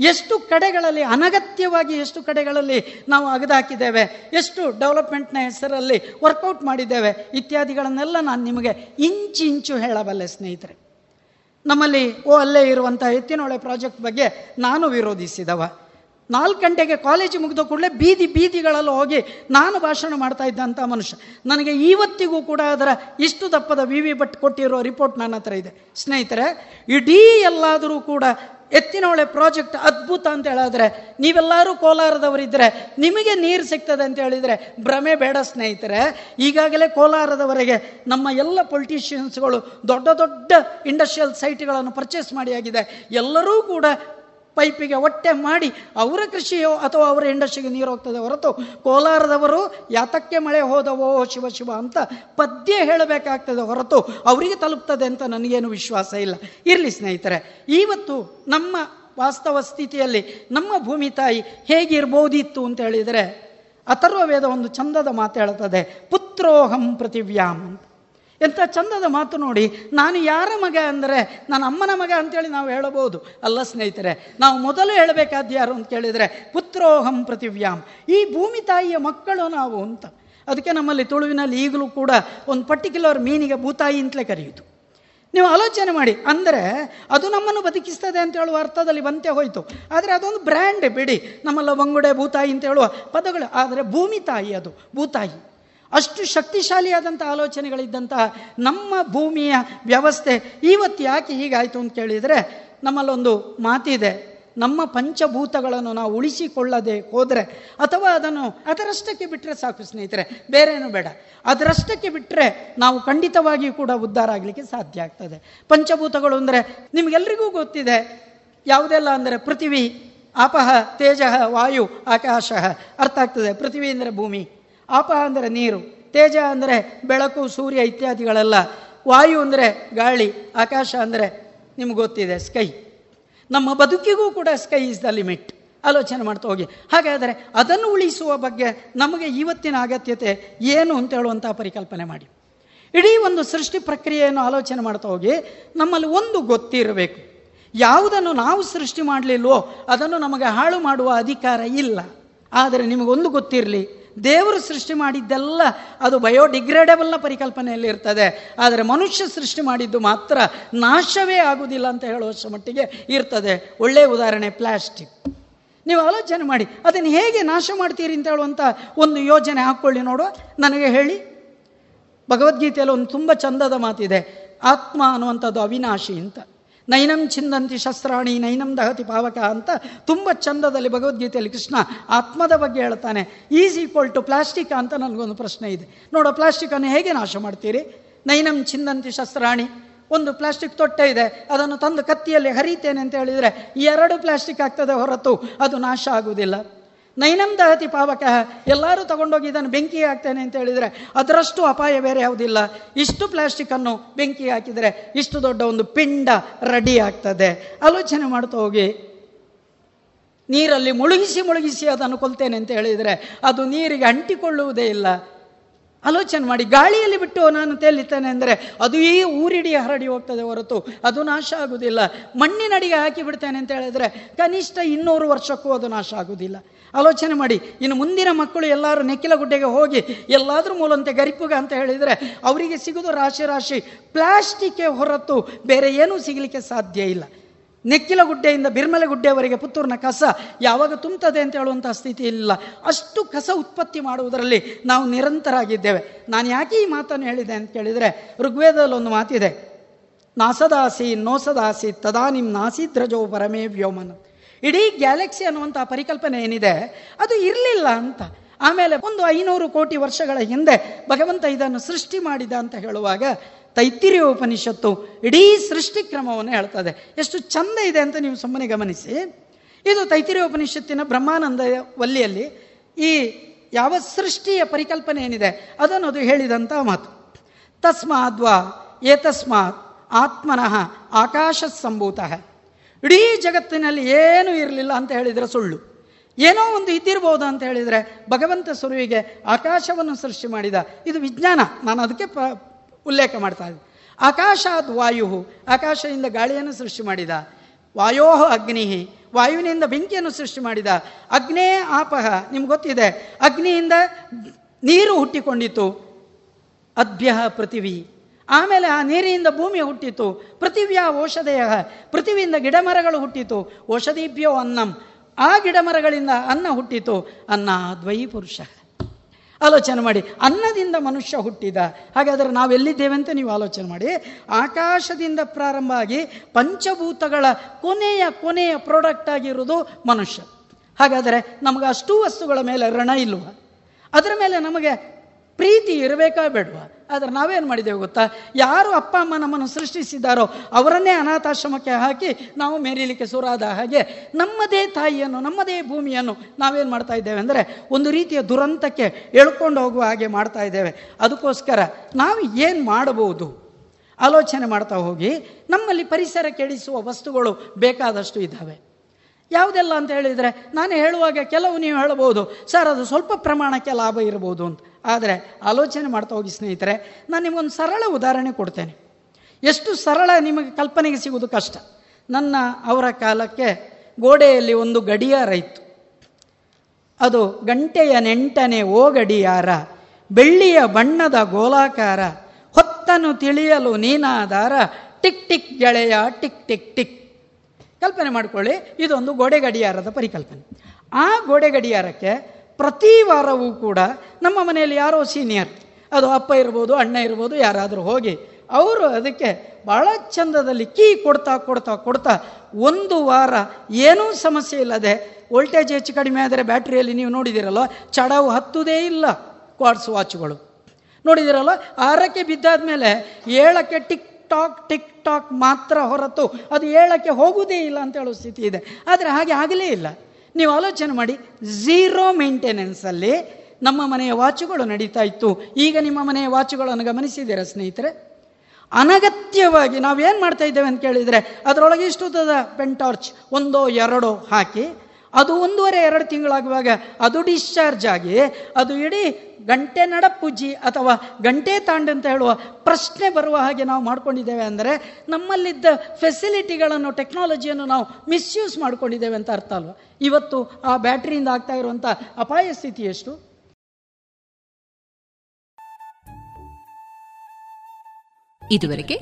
ಎಷ್ಟು ಕಡೆಗಳಲ್ಲಿ, ಅನಗತ್ಯವಾಗಿ ಎಷ್ಟು ಕಡೆಗಳಲ್ಲಿ ನಾವು ಅಗದಾಕಿದ್ದೇವೆ, ಎಷ್ಟು ಡೆವಲಪ್ಮೆಂಟ್ನ ಹೆಸರಲ್ಲಿ ವರ್ಕೌಟ್ ಮಾಡಿದ್ದೇವೆ ಇತ್ಯಾದಿಗಳನ್ನೆಲ್ಲ ನಾನು ನಿಮಗೆ ಇಂಚು ಇಂಚು ಹೇಳಬಲ್ಲೆ ಸ್ನೇಹಿತರೆ. ನಮ್ಮಲ್ಲಿ ಓ, ಅಲ್ಲೇ ಇರುವಂಥ ಎತ್ತಿನೊಳೆ ಪ್ರಾಜೆಕ್ಟ್ ಬಗ್ಗೆ ನಾನು ವಿರೋಧಿಸಿದವ. ನಾಲ್ಕು ಗಂಟೆಗೆ ಕಾಲೇಜು ಮುಗಿದ ಕೂಡಲೇ ಬೀದಿ ಬೀದಿಗಳಲ್ಲಿ ಹೋಗಿ ನಾನು ಭಾಷಣ ಮಾಡ್ತಾ ಇದ್ದಂಥ ಮನುಷ್ಯ. ನನಗೆ ಇವತ್ತಿಗೂ ಕೂಡ ಅದರ ಇಷ್ಟು ದಪ್ಪದ ವಿ ವಿ ಭಟ್ ಕೊಟ್ಟಿರೋ ರಿಪೋರ್ಟ್ ನನ್ನ ಹತ್ರ ಇದೆ. ಸ್ನೇಹಿತರೆ, ಇಡೀ ಎಲ್ಲಾದರೂ ಕೂಡ ಎತ್ತಿನೊಳೆ ಪ್ರಾಜೆಕ್ಟ್ ಅದ್ಭುತ ಅಂತ ಹೇಳಿದ್ರೆ, ನೀವೆಲ್ಲರೂ ಕೋಲಾರದವರಿದ್ದರೆ ನಿಮಗೆ ನೀರು ಸಿಗ್ತದೆ ಅಂತ ಹೇಳಿದರೆ ಭ್ರಮೆ ಬೇಡ ಸ್ನೇಹಿತರೆ. ಈಗಾಗಲೇ ಕೋಲಾರದವರೆಗೆ ನಮ್ಮ ಎಲ್ಲ ಪೊಲಿಟಿಷಿಯನ್ಸ್ಗಳು ದೊಡ್ಡ ದೊಡ್ಡ ಇಂಡಸ್ಟ್ರಿಯಲ್ ಸೈಟ್ಗಳನ್ನು ಪರ್ಚೇಸ್ ಮಾಡಿ ಆಗಿದೆ ಎಲ್ಲರೂ ಕೂಡ ಪೈಪಿಗೆ ಒಟ್ಟೆ ಮಾಡಿ ಅವರ ಕೃಷಿಯೋ ಅಥವಾ ಅವರ ಇಂಡಸ್ಟ್ರಿಗೆ ನೀರು ಹೋಗ್ತದೆ ಹೊರತು ಕೋಲಾರದವರು ಯಾತಕ್ಕೆ ಮಳೆ ಹೋದವೋ ಶಿವ ಶಿವ ಅಂತ ಪದ್ಯ ಹೇಳಬೇಕಾಗ್ತದೆ ಹೊರತು ಅವರಿಗೆ ತಲುಪ್ತದೆ ಅಂತ ನನಗೇನು ವಿಶ್ವಾಸ ಇಲ್ಲ. ಇರಲಿ ಸ್ನೇಹಿತರೆ ಇವತ್ತು ನಮ್ಮ ವಾಸ್ತವ ಸ್ಥಿತಿಯಲ್ಲಿ ನಮ್ಮ ಭೂಮಿ ತಾಯಿ ಹೇಗಿರ್ಬೋದಿತ್ತು ಅಂತ ಹೇಳಿದರೆ ಅಥರ್ವ ವೇದ ಒಂದು ಚಂದದ ಮಾತು ಹೇಳ್ತದೆ, ಪುತ್ರೋಹಂ ಪೃಥಿವ್ಯಾಮ್ ಎಂಥ ಚಂದದ ಮಾತು ನೋಡಿ. ನಾನು ಯಾರ ಮಗ ಅಂದರೆ ನನ್ನ ಅಮ್ಮನ ಮಗ ಅಂತೇಳಿ ನಾವು ಹೇಳಬಹುದು. ಅಲ್ಲ ಸ್ನೇಹಿತರೆ, ನಾವು ಮೊದಲು ಹೇಳಬೇಕಾದ ಯಾರು ಅಂತ ಕೇಳಿದರೆ ಪುತ್ರೋಹಂ ಪೃಥಿವ್ಯಾಮ್ ಈ ಭೂಮಿ ತಾಯಿಯ ಮಕ್ಕಳು ನಾವು ಅಂತ. ಅದಕ್ಕೆ ನಮ್ಮಲ್ಲಿ ತುಳುವಿನಲ್ಲಿ ಈಗಲೂ ಕೂಡ ಒಂದು ಪರ್ಟಿಕ್ಯುಲರ್ ಮೀನಿಗೆ ಭೂತಾಯಿ ಅಂತಲೇ ಕರೆಯಿತು ನೀವು ಆಲೋಚನೆ ಮಾಡಿ. ಅಂದರೆ ಅದು ನಮ್ಮನ್ನು ಬದುಕಿಸ್ತದೆ ಅಂತ ಹೇಳುವ ಅರ್ಥದಲ್ಲಿ ಬಂತೆ ಹೋಯಿತು. ಆದರೆ ಅದೊಂದು ಬ್ರ್ಯಾಂಡ್ ಬಿಡಿ. ನಮ್ಮಲ್ಲ ಬಂಗುಡೆ ಭೂತಾಯಿ ಅಂತ ಹೇಳುವ ಪದಗಳು. ಆದರೆ ಭೂಮಿ ತಾಯಿ ಅದು, ಭೂತಾಯಿ. ಅಷ್ಟು ಶಕ್ತಿಶಾಲಿಯಾದಂಥ ಆಲೋಚನೆಗಳಿದ್ದಂತಹ ನಮ್ಮ ಭೂಮಿಯ ವ್ಯವಸ್ಥೆ ಇವತ್ತು ಯಾಕೆ ಹೀಗಾಯಿತು ಅಂತ ಕೇಳಿದರೆ ನಮ್ಮಲ್ಲೊಂದು ಮಾತಿದೆ. ನಮ್ಮ ಪಂಚಭೂತಗಳನ್ನು ನಾವು ಉಳಿಸಿಕೊಳ್ಳದೆ ಹೋದರೆ ಅಥವಾ ಅದನ್ನು ಅದರಷ್ಟಕ್ಕೆ ಬಿಟ್ಟರೆ ಸಾಕು ಸ್ನೇಹಿತರೆ, ಬೇರೇನು ಬೇಡ. ಅದರಷ್ಟಕ್ಕೆ ಬಿಟ್ಟರೆ ನಾವು ಖಂಡಿತವಾಗಿಯೂ ಕೂಡ ಉದ್ಧಾರ ಆಗಲಿಕ್ಕೆ ಸಾಧ್ಯ ಆಗ್ತದೆ. ಪಂಚಭೂತಗಳು ಅಂದರೆ ನಿಮಗೆಲ್ರಿಗೂ ಗೊತ್ತಿದೆ, ಯಾವುದೆಲ್ಲ ಅಂದರೆ ಪೃಥ್ವಿ ಆಪಹ ತೇಜಃ ವಾಯು ಆಕಾಶ ಅರ್ಥ ಆಗ್ತದೆ, ಪೃಥ್ವಿ ಅಂದರೆ ಭೂಮಿ. ಆಪಹ ಅಂದರೆ ನೀರು, ತೇಜ ಅಂದರೆ ಬೆಳಕು, ಸೂರ್ಯ ಇತ್ಯಾದಿಗಳೆಲ್ಲ. ವಾಯು ಅಂದರೆ ಗಾಳಿ, ಆಕಾಶ ಅಂದರೆ ನಿಮ್ಗೆ ಗೊತ್ತಿದೆ ಸ್ಕೈ ನಮ್ಮ ಬದುಕಿಗೂ ಕೂಡ ಸ್ಕೈ ಇಸ್ ದ ಲಿಮಿಟ್ ಆಲೋಚನೆ ಮಾಡ್ತಾ ಹೋಗಿ. ಹಾಗಾದರೆ ಅದನ್ನು ಉಳಿಸುವ ಬಗ್ಗೆ ನಮಗೆ ಇವತ್ತಿನ ಅಗತ್ಯತೆ ಏನು ಅಂತ ಹೇಳುವಂಥ ಪರಿಕಲ್ಪನೆ ಮಾಡಿ. ಇಡೀ ಒಂದು ಸೃಷ್ಟಿ ಪ್ರಕ್ರಿಯೆಯನ್ನು ಆಲೋಚನೆ ಮಾಡ್ತಾ ಹೋಗಿ, ನಮ್ಮಲ್ಲಿ ಒಂದು ಗೊತ್ತಿರಬೇಕು. ಯಾವುದನ್ನು ನಾವು ಸೃಷ್ಟಿ ಮಾಡಲಿಲ್ವೋ ಅದನ್ನು ನಮಗೆ ಹಾಳು ಮಾಡುವ ಅಧಿಕಾರ ಇಲ್ಲ. ಆದರೆ ನಿಮಗೊಂದು ಗೊತ್ತಿರಲಿ ದೇವರು ಸೃಷ್ಟಿ ಮಾಡಿದ್ದೆಲ್ಲ ಅದು ಬಯೋಡಿಗ್ರೇಡೇಬಲ್ನ ಪರಿಕಲ್ಪನೆಯಲ್ಲಿ ಇರ್ತದೆ. ಆದರೆ ಮನುಷ್ಯ ಸೃಷ್ಟಿ ಮಾಡಿದ್ದು ಮಾತ್ರ ನಾಶವೇ ಆಗುವುದಿಲ್ಲ ಅಂತ ಹೇಳುವಷ್ಟು ಮಟ್ಟಿಗೆ ಇರ್ತದೆ. ಒಳ್ಳೆಯ ಉದಾಹರಣೆ ಪ್ಲಾಸ್ಟಿಕ್. ನೀವು ಆಲೋಚನೆ ಮಾಡಿ, ಅದನ್ನು ಹೇಗೆ ನಾಶ ಮಾಡ್ತೀರಿ ಅಂತ ಹೇಳುವಂಥ ಒಂದು ಯೋಜನೆ ಹಾಕ್ಕೊಳ್ಳಿ ನೋಡುವ. ನನಗೆ ಹೇಳಿ. ಭಗವದ್ಗೀತೆಯಲ್ಲಿ ಒಂದು ತುಂಬ ಚಂದದ ಮಾತಿದೆ. ಆತ್ಮ ಅನ್ನುವಂಥದ್ದು ಅವಿನಾಶಿ ಅಂತ. ನೈನಂ ಚಿಂದಂತಿ ಶಸ್ತ್ರಾಣಿ, ನೈನಂ ದಹತಿ ಪಾವಕ ಅಂತ ತುಂಬ ಚಂದದಲ್ಲಿ ಭಗವದ್ಗೀತೆಯಲ್ಲಿ ಕೃಷ್ಣ ಆತ್ಮದ ಬಗ್ಗೆ ಹೇಳ್ತಾನೆ. ಈಸ್ ಈಕ್ವಲ್ ಟು ಪ್ಲಾಸ್ಟಿಕ್ ಅಂತ ನನಗೊಂದು ಪ್ರಶ್ನೆ ಇದೆ. ನೋಡೋ ಪ್ಲಾಸ್ಟಿಕ್ಕನ್ನು ಹೇಗೆ ನಾಶ ಮಾಡ್ತೀರಿ? ನೈನಂ ಚಿಂದಂತಿ ಶಸ್ತ್ರಾಣಿ, ಒಂದು ಪ್ಲಾಸ್ಟಿಕ್ ತೊಟ್ಟೆ ಇದೆ, ಅದನ್ನು ತಂದು ಕತ್ತಿಯಲ್ಲಿ ಹರಿತೇನೆ ಅಂತ ಹೇಳಿದರೆ ಎರಡು ಪ್ಲಾಸ್ಟಿಕ್ ಆಗ್ತದೆ ಹೊರತು, ಅದು ನಾಶ ಆಗುವುದಿಲ್ಲ. ನೈನಂ ದಹತಿ ಪಾವಕ. ಎಲ್ಲರೂ ತಗೊಂಡೋಗಿ ಇದನ್ನು ಬೆಂಕಿ ಹಾಕ್ತೇನೆ ಅಂತ ಹೇಳಿದರೆ ಅದರಷ್ಟು ಅಪಾಯ ಬೇರೆ ಯಾವುದಿಲ್ಲ. ಇಷ್ಟು ಪ್ಲಾಸ್ಟಿಕ್ಕನ್ನು ಬೆಂಕಿ ಹಾಕಿದರೆ ಇಷ್ಟು ದೊಡ್ಡ ಒಂದು ಪಿಂಡ ರೆಡಿ ಆಗ್ತದೆ. ಆಲೋಚನೆ ಮಾಡ್ತಾ ಹೋಗಿ. ನೀರಲ್ಲಿ ಮುಳುಗಿಸಿ ಮುಳುಗಿಸಿ ಅದನ್ನು ಕೊಲ್ತೇನೆ ಅಂತ ಹೇಳಿದರೆ ಅದು ನೀರಿಗೆ ಅಂಟಿಕೊಳ್ಳುವುದೇ ಇಲ್ಲ. ಆಲೋಚನೆ ಮಾಡಿ, ಗಾಳಿಯಲ್ಲಿ ಬಿಟ್ಟು ನಾನು ತೇಲಿತೇನೆ ಅಂದರೆ ಅದು ಈ ಊರಿಡಿ ಹರಡಿ ಹೋಗ್ತದೆ ಹೊರತು ಅದು ನಾಶ ಆಗುವುದಿಲ್ಲ ಮಣ್ಣಿನಡಿಗೆ ಹಾಕಿ ಬಿಡ್ತೇನೆ ಅಂತ ಹೇಳಿದರೆ ಕನಿಷ್ಠ ಇನ್ನೂರು ವರ್ಷಕ್ಕೂ ಅದು ನಾಶ ಆಗುವುದಿಲ್ಲ ಆಲೋಚನೆ ಮಾಡಿ. ಇನ್ನು ಮುಂದಿನ ಮಕ್ಕಳು ಎಲ್ಲರೂ ನೆಕ್ಕಿಲ ಗುಡ್ಡೆಗೆ ಹೋಗಿ ಎಲ್ಲಾದರೂ ಮೂಲಂತೆ ಗರಿಪುಗ ಅಂತ ಹೇಳಿದರೆ ಅವರಿಗೆ ಸಿಗೋದು ರಾಶಿ ರಾಶಿ. ಪ್ಲಾಸ್ಟಿಕ್ಕೆ ಹೊರತು ಬೇರೆ ಏನೂ ಸಿಗಲಿಕ್ಕೆ ಸಾಧ್ಯ ಇಲ್ಲ. ನೆಕ್ಕಿಲ ಗುಡ್ಡೆಯಿಂದ ಬಿರ್ಮಲೆ ಗುಡ್ಡೆಯವರೆಗೆ ಪುತ್ತೂರಿನ ಕಸ ಯಾವಾಗ ತುಂಬುತ್ತದೆ ಅಂತ ಹೇಳುವಂಥ ಸ್ಥಿತಿ ಇಲ್ಲ. ಅಷ್ಟು ಕಸ ಉತ್ಪತ್ತಿ ಮಾಡುವುದರಲ್ಲಿ ನಾವು ನಿರಂತರಾಗಿದ್ದೇವೆ. ನಾನು ಯಾಕೆ ಈ ಮಾತನ್ನು ಹೇಳಿದೆ ಅಂತ ಕೇಳಿದರೆ ಋಗ್ವೇದದಲ್ಲಿ ಒಂದು ಮಾತಿದೆ. ನಾಸದಾಸಿ ನೋಸದಾಸಿ ತದಾ ನಿಮ್ಮ ನಾಸಿದ್ರಜೋ ಪರಮೇ ವ್ಯೋಮನ. ಇಡೀ ಗ್ಯಾಲಕ್ಸಿ ಅನ್ನುವಂಥ ಪರಿಕಲ್ಪನೆ ಏನಿದೆ, ಅದು ಇರಲಿಲ್ಲ ಅಂತ. ಆಮೇಲೆ ಒಂದು ಐನೂರು ಕೋಟಿ ವರ್ಷಗಳ ಹಿಂದೆ ಭಗವಂತ ಇದನ್ನು ಸೃಷ್ಟಿ ಮಾಡಿದ ಅಂತ ಹೇಳುವಾಗ ತೈತಿರಿಯ ಉಪನಿಷತ್ತು ಇಡೀ ಸೃಷ್ಟಿ ಕ್ರಮವನ್ನು ಹೇಳ್ತದೆ. ಎಷ್ಟು ಚಂದ ಇದೆ ಅಂತ ನೀವು ಸುಮ್ಮನೆ ಗಮನಿಸಿ. ಇದು ತೈತಿರಿಯ ಉಪನಿಷತ್ತಿನ ಬ್ರಹ್ಮಾನಂದ ವಲ್ಲಿಯಲ್ಲಿ ಈ ಯಾವ ಸೃಷ್ಟಿಯ ಪರಿಕಲ್ಪನೆ ಏನಿದೆ, ಅದನ್ನು ಅದು ಹೇಳಿದಂಥ ಮಾತು. ತಸ್ಮಾದ್ವಾ ಏತಸ್ಮಾತ್ ಆತ್ಮನಃ ಆಕಾಶ ಸಂಭೂತಃ ಇಡೀ ಜಗತ್ತಿನಲ್ಲಿ ಏನೂ ಇರಲಿಲ್ಲ ಅಂತ ಹೇಳಿದರೆ ಸುಳ್ಳು. ಏನೋ ಒಂದು ಇದ್ದಿರ್ಬೋದು ಅಂತ ಹೇಳಿದರೆ ಭಗವಂತ ಸುರುವಿಗೆ ಆಕಾಶವನ್ನು ಸೃಷ್ಟಿ ಮಾಡಿದ. ಇದು ವಿಜ್ಞಾನ. ನಾನು ಅದಕ್ಕೆ ಪ, ಉಲ್ಲೇಖ ಮಾಡ್ತಾ ಇದ್ದೆ. ಆಕಾಶಾದ್ ವಾಯು. ಆಕಾಶದಿಂದ ಗಾಳಿಯನ್ನು ಸೃಷ್ಟಿ ಮಾಡಿದ. ವಾಯೋ ಅಗ್ನಿ. ವಾಯುವಿನಿಂದ ಬೆಂಕಿಯನ್ನು ಸೃಷ್ಟಿ ಮಾಡಿದ. ಅಗ್ನೇ ಆಪಹ. ನಿಮ್ಗೆ ಗೊತ್ತಿದೆ. ಅಗ್ನಿಯಿಂದ ನೀರು ಹುಟ್ಟಿಕೊಂಡಿತು ಅದ್ಭ್ಯ ಪೃಥಿವಿ. ಆಮೇಲೆ ಆ ನೀರಿನಿಂದ ಭೂಮಿ ಹುಟ್ಟಿತು. ಪೃಥಿವ್ಯ ಔಷಧೆಯ ಪೃಥಿವಿಯಿಂದ ಗಿಡಮರಗಳು ಹುಟ್ಟಿತು. ಔಷಧೀಭ್ಯೋ ಅನ್ನಂ. ಆ ಗಿಡಮರಗಳಿಂದ ಅನ್ನ ಹುಟ್ಟಿತು. ಅನ್ನ ದ್ವೈ ಪುರುಷ. ಆಲೋಚನೆ ಮಾಡಿ. ಅನ್ನದಿಂದ ಮನುಷ್ಯ ಹುಟ್ಟಿದ. ಹಾಗಾದರೆ ನಾವೆಲ್ಲಿದ್ದೇವೆ ಅಂತ ನೀವು ಆಲೋಚನೆ ಮಾಡಿ. ಆಕಾಶದಿಂದ ಪ್ರಾರಂಭ ಆಗಿ ಪಂಚಭೂತಗಳ ಕೊನೆಯ ಕೊನೆಯ ಪ್ರಾಡಕ್ಟ್ ಆಗಿರುವುದು ಮನುಷ್ಯ. ಹಾಗಾದರೆ ನಮಗೆ ಅಷ್ಟು ವಸ್ತುಗಳ ಮೇಲೆ ಋಣ ಇಲ್ವ? ಅದರ ಮೇಲೆ ನಮಗೆ ಪ್ರೀತಿ ಇರಬೇಕಾ ಬೇಡವಾ? ಆದರೆ ನಾವೇನು ಮಾಡಿದ್ದೇವೆ ಗೊತ್ತಾ? ಯಾರು ಅಪ್ಪ, ಅಮ್ಮ ನಮ್ಮನ್ನು ಸೃಷ್ಟಿಸಿದ್ದಾರೋ ಅವರನ್ನೇ ಅನಾಥಾಶ್ರಮಕ್ಕೆ ಹಾಕಿ ನಾವು ಮೇರಿಲಿಕ್ಕೆ ಸುರಾದ ಹಾಗೆ ನಮ್ಮದೇ ತಾಯಿಯನ್ನು, ನಮ್ಮದೇ ಭೂಮಿಯನ್ನು ನಾವೇನು ಮಾಡ್ತಾ ಇದ್ದೇವೆ ಅಂದರೆ ಒಂದು ರೀತಿಯ ದುರಂತಕ್ಕೆ ಎಳ್ಕೊಂಡು ಹೋಗುವ ಹಾಗೆ ಮಾಡ್ತಾ ಇದ್ದೇವೆ. ಅದಕ್ಕೋಸ್ಕರ ನಾವು ಏನು ಮಾಡಬಹುದು? ಆಲೋಚನೆ ಮಾಡ್ತಾ ಹೋಗಿ ನಮ್ಮಲ್ಲಿ ಪರಿಸರ ಕೆಡಿಸುವ ವಸ್ತುಗಳು ಬೇಕಾದಷ್ಟು ಇದ್ದಾವೆ. ಯಾವುದೆಲ್ಲ ಅಂತ ಹೇಳಿದರೆ ನಾನು ಹೇಳುವಾಗ ಕೆಲವು ನೀವು ಹೇಳಬಹುದು, ಸರ್, ಅದು ಸ್ವಲ್ಪ ಪ್ರಮಾಣಕ್ಕೆ ಲಾಭ ಇರ್ಬೋದು ಅಂತ. ಆದರೆ ಆಲೋಚನೆ ಮಾಡ್ತಾ ಹೋಗಿ ಸ್ನೇಹಿತರೆ, ನಾನು ನಿಮಗೊಂದು ಸರಳ ಉದಾಹರಣೆ ಕೊಡ್ತೇನೆ. ಎಷ್ಟು ಸರಳ ನಿಮಗೆ ಕಲ್ಪನೆಗೆ ಸಿಗುವುದು ಕಷ್ಟ. ನನ್ನ ಅವರ ಕಾಲಕ್ಕೆ ಗೋಡೆಯಲ್ಲಿ ಒಂದು ಗಡಿಯಾರ ಇತ್ತು. ಅದು ಗಂಟೆಯ ನೆಂಟನೆ ಓ ಗಡಿಯಾರ, ಬೆಳ್ಳಿಯ ಬಣ್ಣದ ಗೋಲಾಕಾರ, ಹೊತ್ತನ್ನು ತಿಳಿಯಲು ನೀನಾದಾರ ಟಿಕ್ ಟಿಕ್ ಗೆಳೆಯ, ಟಿಕ್ ಟಿಕ್ ಟಿಕ್. ಕಲ್ಪನೆ ಮಾಡಿಕೊಳ್ಳಿ, ಇದೊಂದು ಗೋಡೆ ಗಡಿಯಾರದ ಪರಿಕಲ್ಪನೆ. ಆ ಗೋಡೆ ಗಡಿಯಾರಕ್ಕೆ ಪ್ರತಿ ವಾರವೂ ಕೂಡ ನಮ್ಮ ಮನೆಯಲ್ಲಿ ಯಾರೋ ಸೀನಿಯರ್ ಅದು ಅಪ್ಪ ಇರ್ಬೋದು, ಅಣ್ಣ ಇರ್ಬೋದು, ಯಾರಾದರೂ ಹೋಗಿ ಅವರು ಅದಕ್ಕೆ ಭಾಳ ಚಂದದಲ್ಲಿ ಕೀ ಕೊಡ್ತಾ ಕೊಡ್ತಾ ಕೊಡ್ತಾ ಒಂದು ವಾರ ಏನೂ ಸಮಸ್ಯೆ ಇಲ್ಲದೆ ವೋಲ್ಟೇಜ್ ಹೆಚ್ಚು ಕಡಿಮೆ ಆದರೆ ಬ್ಯಾಟ್ರಿಯಲ್ಲಿ ನೀವು ನೋಡಿದಿರಲ್ಲ ಚಡವು ಹತ್ತುವುದೇ ಇಲ್ಲ ಕ್ವಾಡ್ಸ್ ವಾಚ್ಗಳು ನೋಡಿದಿರಲ್ಲ ಆರಕ್ಕೆ ಬಿದ್ದಾದ ಮೇಲೆ ಏಳಕ್ಕೆ ಟಿಕ್ ಟಾಕ್ ಟಿಕ್ ಟಾಕ್ ಮಾತ್ರ ಹೊರತು ಅದು ಏಳಕ್ಕೆ ಹೋಗುವುದೇ ಇಲ್ಲ ಅಂತ ಹೇಳೋ ಸ್ಥಿತಿ ಇದೆ. ಆದರೆ ಹಾಗೆ ಆಗಲೇ ಇಲ್ಲ. ನೀವು ಆಲೋಚನೆ ಮಾಡಿ. ಝೀರೋ ಮೇಂಟೆನೆನ್ಸಲ್ಲಿ ನಮ್ಮ ಮನೆಯ ವಾಚುಗಳು ನಡೀತಾ ಇತ್ತು. ಈಗ ನಿಮ್ಮ ಮನೆಯ ವಾಚುಗಳನ್ನು ಗಮನಿಸಿದ್ದೀರಾ ಸ್ನೇಹಿತರೆ? ಅನಗತ್ಯವಾಗಿ ನಾವೇನು ಮಾಡ್ತಾ ಇದ್ದೇವೆ ಅಂತ ಕೇಳಿದರೆ, ಅದರೊಳಗೆ ಇಷ್ಟು ಪೆನ್ ಟಾರ್ಚ್, ಒಂದೋ ಎರಡೋ ಹಾಕಿ ಅದು ಒಂದೂವರೆ, ಎರಡು ತಿಂಗಳಾಗುವಾಗ ಅದು ಡಿಸ್ಚಾರ್ಜ್ ಆಗಿ, ಅದು ಇಡೀ ಗಂಟೆ ನಡಪುಜ್ಜಿ ಅಥವಾ ಗಂಟೆ ತಾಂಡ ಅಂತ ಹೇಳುವ ಪ್ರಶ್ನೆ ಬರುವ ಹಾಗೆ ನಾವು ಮಾಡ್ಕೊಂಡಿದ್ದೇವೆ ಅಂದರೆ, ನಮ್ಮಲ್ಲಿದ್ದ ಫೆಸಿಲಿಟಿಗಳನ್ನು ಟೆಕ್ನಾಲಜಿಯನ್ನು ನಾವು ಮಿಸ್ಯೂಸ್ ಮಾಡ್ಕೊಂಡಿದ್ದೇವೆ ಅಂತ ಅರ್ಥ ಅಲ್ವಾ? ಇವತ್ತು ಆ ಬ್ಯಾಟ್ರಿಯಿಂದ ಆಗ್ತಾ ಇರುವಂಥ ಅಪಾಯ ಸ್ಥಿತಿ ಎಷ್ಟು? ಇದುವರೆಗೆ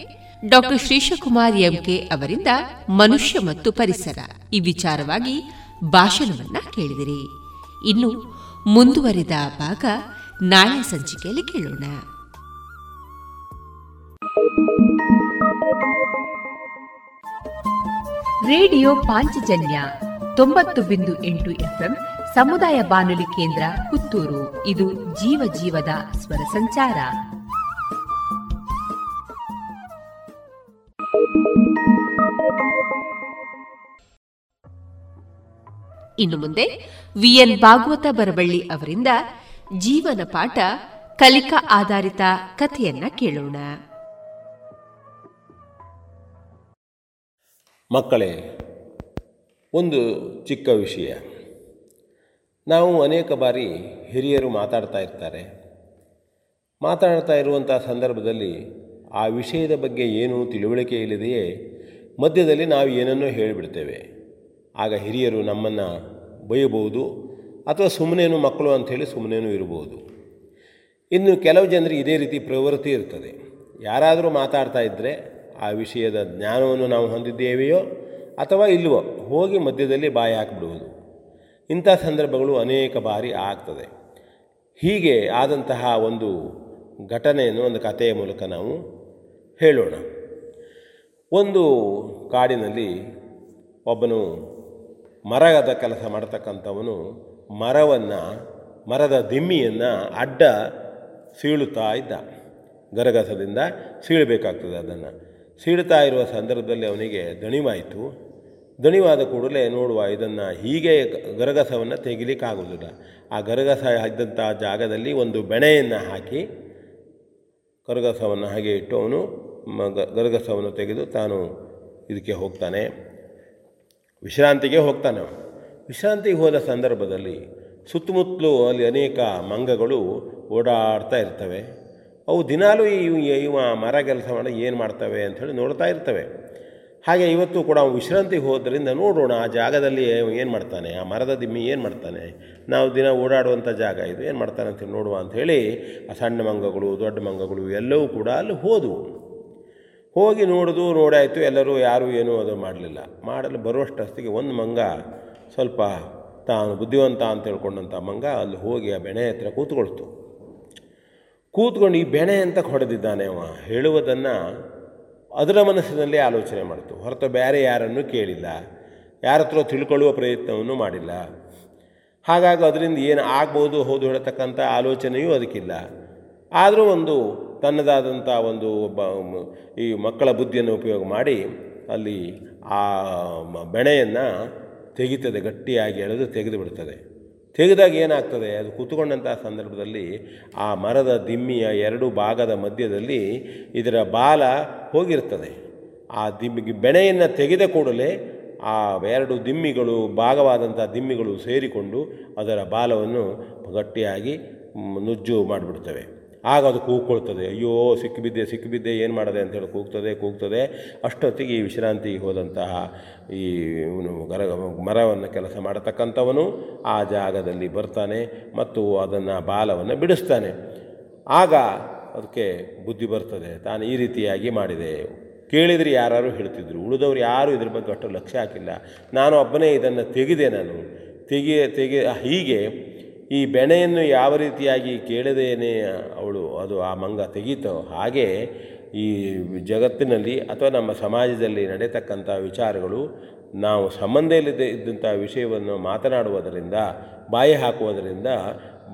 ಡಾಕ್ಟರ್ ಶ್ರೀಶಕುಮಾರ್ ಎಂಕೆ ಅವರಿಂದ ಮನುಷ್ಯ ಮತ್ತು ಪರಿಸರ. ಈ ವಿಚಾರವಾಗಿ ಭಾಷಣವನ್ನ ಕೇಳಿದಿರಿ. ಇನ್ನು ಮುಂದುವರಿದ ಭಾಗ ನಾಳೆ ಸಂಚಿಕೆಯಲ್ಲಿ ಕೇಳೋಣ. ರೇಡಿಯೋ ಪಾಂಚಜನ್ಯ ತೊಂಬತ್ತು ಬಿಂದು ಎಂಟು ಎಫ್ಎಂ ಸಮುದಾಯ ಬಾನುಲಿ ಕೇಂದ್ರ ಪುತ್ತೂರು. ಇದು ಜೀವ ಜೀವದ ಸ್ವರ ಸಂಚಾರ. ಇನ್ನು ಮುಂದೆ ವಿಎನ್ ಭಾಗವತ ಬರಬಳ್ಳಿ ಅವರಿಂದ ಜೀವನ ಪಾಠ ಕಲಿಕಾ ಆಧಾರಿತ ಕಥೆಯನ್ನ ಕೇಳೋಣ. ಮಕ್ಕಳೇ, ಒಂದು ಚಿಕ್ಕ ವಿಷಯ. ನಾವು ಅನೇಕ ಬಾರಿ ಹಿರಿಯರು ಮಾತಾಡ್ತಾ ಇರ್ತಾರೆ. ಮಾತಾಡ್ತಾ ಇರುವಂಥ ಸಂದರ್ಭದಲ್ಲಿ ಆ ವಿಷಯದ ಬಗ್ಗೆ ಏನು ತಿಳುವಳಿಕೆ ಇಲ್ಲದೆಯೇ ಮಧ್ಯದಲ್ಲಿ ನಾವು ಏನನ್ನೋ ಹೇಳಿಬಿಡ್ತೇವೆ. ಆಗ ಹಿರಿಯರು ನಮ್ಮನ್ನು ಬೈಯಬಹುದು ಅಥವಾ ಸುಮ್ಮನೇನು ಮಕ್ಕಳು ಅಂಥೇಳಿ ಸುಮ್ಮನೇನು ಇರಬಹುದು. ಇನ್ನು ಕೆಲವು ಜನರಿಗೆ ಇದೇ ರೀತಿ ಪ್ರವೃತ್ತಿ ಇರ್ತದೆ. ಯಾರಾದರೂ ಮಾತಾಡ್ತಾ ಇದ್ದರೆ ಆ ವಿಷಯದ ಜ್ಞಾನವನ್ನು ನಾವು ಹೊಂದಿದ್ದೇವೆಯೋ ಅಥವಾ ಇಲ್ಲವೋ ಹೋಗಿ ಮಧ್ಯದಲ್ಲಿ ಬಾಯಿ ಹಾಕಿಬಿಡುವುದು. ಇಂಥ ಸಂದರ್ಭಗಳು ಅನೇಕ ಬಾರಿ ಆಗ್ತದೆ. ಹೀಗೆ ಆದಂತಹ ಒಂದು ಘಟನೆಯನ್ನು ಒಂದು ಕಥೆಯ ಮೂಲಕ ನಾವು ಹೇಳೋಣ. ಒಂದು ಕಾಡಿನಲ್ಲಿ ಒಬ್ಬನು ಮರದ ಕೆಲಸ ಮಾಡ್ತಕ್ಕಂಥವನು ಮರವನ್ನು, ಮರದ ದಿಮ್ಮಿಯನ್ನು ಅಡ್ಡ ಸೀಳುತ್ತಾ ಇದ್ದ. ಗರಗಸದಿಂದ ಸೀಳಬೇಕಾಗ್ತದೆ ಅದನ್ನು. ಸೀಳ್ತಾ ಇರುವ ಸಂದರ್ಭದಲ್ಲಿ ಅವನಿಗೆ ದಣಿವಾಯಿತು. ದಣಿವಾದ ಕೂಡಲೇ ನೋಡುವ ಇದನ್ನು ಹೀಗೆ ಗರಗಸವನ್ನು ತೆಗಿಲಿಕ್ಕಾಗೋದಿಲ್ಲ ಆ ಗರಗಸ ಇದ್ದಂಥ ಜಾಗದಲ್ಲಿ ಒಂದು ಬೆಣೆಯನ್ನು ಹಾಕಿ ಗರಗಸವನ್ನು ಹಾಗೆ ಇಟ್ಟು ಅವನು ಗರಗಸವನ್ನು ತೆಗೆದು ತಾನು ಇದಕ್ಕೆ ಹೋಗ್ತಾನೆ. ವಿಶ್ರಾಂತಿಗೆ ಹೋಗ್ತಾನೆ ವಿಶ್ರಾಂತಿಗೆ ಹೋದ ಸಂದರ್ಭದಲ್ಲಿ ಸುತ್ತಮುತ್ತಲೂ ಅಲ್ಲಿ ಅನೇಕ ಮಂಗಗಳು ಓಡಾಡ್ತಾ ಇರ್ತವೆ. ಅವು ದಿನಾಲೂ ಈ ಇವ ಮರ ಕೆಲಸ ಮಾಡಿ ಏನು ಮಾಡ್ತವೆ ಅಂಥೇಳಿ ನೋಡ್ತಾ ಇರ್ತವೆ. ಹಾಗೆ ಇವತ್ತು ಕೂಡ ಅವನು ವಿಶ್ರಾಂತಿಗೆ ಹೋದ್ರಿಂದ ನೋಡೋಣ, ಆ ಜಾಗದಲ್ಲಿ ಏನು ಮಾಡ್ತಾನೆ, ಆ ಮರದ ದಿಮ್ಮಿ ಏನು ಮಾಡ್ತಾನೆ, ನಾವು ದಿನ ಓಡಾಡುವಂಥ ಜಾಗ ಇದು ಏನು ಮಾಡ್ತಾನೆ ಅಂತ ನೋಡುವ ಅಂಥೇಳಿ ಆ ಸಣ್ಣ ಮಂಗಗಳು, ದೊಡ್ಡ ಮಂಗಗಳು ಎಲ್ಲವೂ ಕೂಡ ಅಲ್ಲಿ ಹೋದವು. ಹೋಗಿ ನೋಡೋದು ನೋಡಾಯಿತು ಎಲ್ಲರೂ ಯಾರೂ ಏನೂ ಅದು ಮಾಡಲಿಲ್ಲ. ಮಾಡಲು ಬರುವಷ್ಟೊತ್ತಿಗೆ ಒಂದು ಮಂಗ ಸ್ವಲ್ಪ ತಾನು ಬುದ್ಧಿವಂತ ಅಂತ ಹೇಳ್ಕೊಂಡಂಥ ಮಂಗ ಅಲ್ಲಿ ಹೋಗಿ ಆ ಬೆಣೆ ಹತ್ರ ಕೂತ್ಕೊಳ್ತು. ಕೂತ್ಕೊಂಡು ಈ ಬೆಣೆ ಅಂತ ಹೊಡೆದಿದ್ದಾನೆ ಅವ, ಹೇಳುವುದನ್ನು ಅದರ ಮನಸ್ಸಿನಲ್ಲಿ ಆಲೋಚನೆ ಮಾಡಿತು. ಹೊರತು ಬೇರೆ ಯಾರನ್ನು ಕೇಳಿಲ್ಲ, ಯಾರ ಹತ್ರ ತಿಳ್ಕೊಳ್ಳುವ ಪ್ರಯತ್ನವನ್ನು ಮಾಡಿಲ್ಲ. ಹಾಗಾಗಿ ಅದರಿಂದ ಏನು ಆಗ್ಬೋದು ಹೌದು ಹೇಳತಕ್ಕಂಥ ಆಲೋಚನೆಯೂ ಅದಕ್ಕಿಲ್ಲ. ಆದರೂ ಒಂದು ತನ್ನದಾದಂಥ ಒಂದು ಈ ಮಕ್ಕಳ ಬುದ್ಧಿಯನ್ನು ಉಪಯೋಗ ಮಾಡಿ ಅಲ್ಲಿ ಆ ಬೆಣೆಯನ್ನು ತೆಗಿತದೆ, ಗಟ್ಟಿಯಾಗಿ ಎಳೆದು ತೆಗೆದು ಬಿಡ್ತದೆ ತೆಗೆದಾಗ ಏನಾಗ್ತದೆ, ಅದು ಕೂತ್ಕೊಂಡಂತಹ ಸಂದರ್ಭದಲ್ಲಿ ಆ ಮರದ ದಿಮ್ಮಿಯ ಎರಡು ಭಾಗದ ಮಧ್ಯದಲ್ಲಿ ಇದರ ಬಾಲ ಹೋಗಿರ್ತದೆ. ಆ ದಿಮ್ಮಿಗೆ ಬೆಣೆಯನ್ನು ತೆಗೆದ ಕೂಡಲೇ ಆ ಎರಡು ದಿಮ್ಮಿಗಳು ಭಾಗವಾದಂಥ ದಿಮ್ಮಿಗಳು ಸೇರಿಕೊಂಡು ಅದರ ಬಾಲವನ್ನು ಗಟ್ಟಿಯಾಗಿ ನುಜ್ಜು ಮಾಡಿಬಿಡ್ತವೆ. ಆಗ ಅದು ಕೂಗ್ಕೊಳ್ತದೆ. ಅಯ್ಯೋ ಸಿಕ್ಕಿಬಿದ್ದೆ ಸಿಕ್ಕಿಬಿದ್ದೆ ಏನು ಮಾಡದೆ ಅಂತೇಳಿ ಕೂಗ್ತದೆ ಕೂಗ್ತದೆ. ಅಷ್ಟೊತ್ತಿಗೆ ಈ ವಿಶ್ರಾಂತಿಗೆ ಹೋದಂತಹ ಈ ಗರ, ಮರವನ್ನು ಕೆಲಸ ಮಾಡತಕ್ಕಂಥವನು ಆ ಜಾಗದಲ್ಲಿ ಬರ್ತಾನೆ ಮತ್ತು ಅದನ್ನು ಬಾಲವನ್ನು ಬಿಡಿಸ್ತಾನೆ. ಆಗ ಅದಕ್ಕೆ ಬುದ್ಧಿ ಬರ್ತದೆ, ತಾನು ಈ ರೀತಿಯಾಗಿ ಮಾಡಿದೆ. ಕೇಳಿದರೆ ಯಾರು ಹೇಳ್ತಿದ್ರು, ಉಳಿದವರು ಯಾರೂ ಇದ್ರ ಬಗ್ಗೆ ಅಷ್ಟು ಲಕ್ಷ್ಯ ಹಾಕಿಲ್ಲ. ನಾನು ಒಬ್ಬನೇ ಇದನ್ನು ತೆಗೆದೆ ನಾನು. ತೆಗೆ ತೆಗೆ, ಹೀಗೆ ಈ ಬೆಣೆಯನ್ನು ಯಾವ ರೀತಿಯಾಗಿ ಕೇಳದೇನೆ ಅವಳು? ಅದು ಆ ಮಂಗ ತೆಗೀತೋ? ಹಾಗೆ ಈ ಜಗತ್ತಿನಲ್ಲಿ ಅಥವಾ ನಮ್ಮ ಸಮಾಜದಲ್ಲಿ ನಡೆತಕ್ಕಂಥ ವಿಚಾರಗಳು, ನಾವು ಸಂಬಂಧ ಇಲ್ಲದೆ ಇದ್ದಂಥ ವಿಷಯವನ್ನು ಮಾತನಾಡುವುದರಿಂದ, ಬಾಯಿ ಹಾಕುವುದರಿಂದ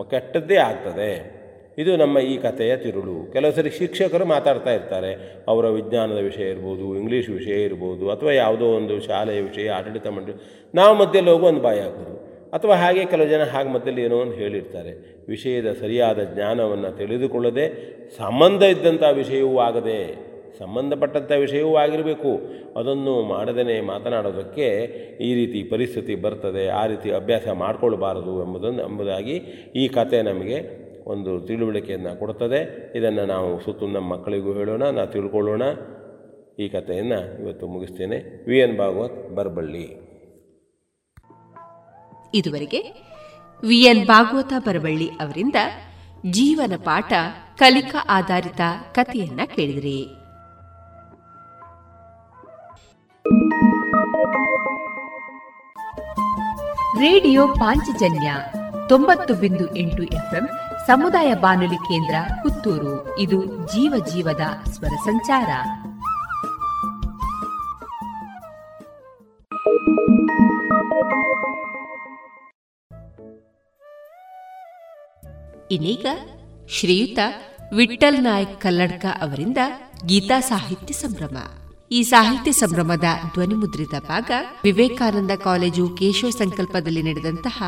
ಕೆಟ್ಟದ್ದೇ ಆಗ್ತದೆ. ಇದು ನಮ್ಮ ಈ ಕಥೆಯ ತಿರುಳು. ಕೆಲವು ಸರಿ ಶಿಕ್ಷಕರು ಮಾತಾಡ್ತಾ ಇರ್ತಾರೆ. ಅವರ ವಿಜ್ಞಾನದ ವಿಷಯ ಇರ್ಬೋದು, ಇಂಗ್ಲೀಷ್ ವಿಷಯ ಇರ್ಬೋದು, ಅಥವಾ ಯಾವುದೋ ಒಂದು ಶಾಲೆಯ ವಿಷಯ, ಆಡಳಿತ ಮಂಡಳಿ. ನಾವು ಮಧ್ಯದಲ್ಲಿ ಒಂದು ಬಾಯಿ ಹಾಕೋದು ಅಥವಾ ಹಾಗೆ ಕೆಲವು ಜನ ಹಾಗೆ ಮಧ್ಯದಲ್ಲಿ ಏನೋ ಒಂದು ಹೇಳಿರ್ತಾರೆ. ವಿಷಯದ ಸರಿಯಾದ ಜ್ಞಾನವನ್ನು ತಿಳಿದುಕೊಳ್ಳದೆ ಸಂಬಂಧ ಇದ್ದಂಥ ವಿಷಯವೂ ಆಗದೆ, ಸಂಬಂಧಪಟ್ಟಂಥ ವಿಷಯವೂ ಆಗಿರಬೇಕು. ಅದನ್ನು ಮಾಡದೇ ಮಾತನಾಡೋದಕ್ಕೆ ಈ ರೀತಿ ಪರಿಸ್ಥಿತಿ ಬರ್ತದೆ, ಆ ರೀತಿ ಅಭ್ಯಾಸ ಮಾಡಿಕೊಳ್ಬಾರದು ಎಂಬುದನ್ನು ಎಂಬುದಾಗಿ ಈ ಕತೆ ನಮಗೆ ಒಂದು ತಿಳುವಳಿಕೆಯನ್ನು ಕೊಡ್ತದೆ. ಇದನ್ನು ನಾವು ಸುತ್ತು ನಮ್ಮ ಮಕ್ಕಳಿಗೂ ಹೇಳೋಣ, ನಾವು ತಿಳ್ಕೊಳ್ಳೋಣ. ಈ ಕಥೆಯನ್ನು ಇವತ್ತು ಮುಗಿಸ್ತೇನೆ. V N Bhagwat Barballi. ಇದುವರೆಗೆ ವಿಎನ್ ಭಾಗವತ ಬರವಳ್ಳಿ ಅವರಿಂದ ಜೀವನ ಪಾಠ ಕಲಿಕಾ ಆಧಾರಿತ ಕಥೆಯನ್ನ ಕೇಳಿದ್ರಿ. ರೇಡಿಯೋ ಪಾಂಚಜನ್ಯ ತೊಂಬತ್ತು ಬಿಂದು ಎಂಟು ಎಫ್ಎಂ ಸಮುದಾಯ ಬಾನುಲಿ ಕೇಂದ್ರ ಪುತ್ತೂರು. ಇದು ಜೀವ ಜೀವದ ಸ್ವರ ಸಂಚಾರ. ಇನ್ನೀಗ ಶ್ರೀಯುತ ವಿಠಲ್ ನಾಯಕ್ ಕಲ್ಲಡ್ಕ ಅವರಿಂದ ಗೀತಾ ಸಾಹಿತ್ಯ ಸಂಭ್ರಮ. ಈ ಸಾಹಿತ್ಯ ಸಂಭ್ರಮದ ಧ್ವನಿಮುದ್ರಿತ ಭಾಗ ವಿವೇಕಾನಂದ ಕಾಲೇಜು ಕೇಶವ ಸಂಕಲ್ಪದಲ್ಲಿ ನಡೆದಂತಹ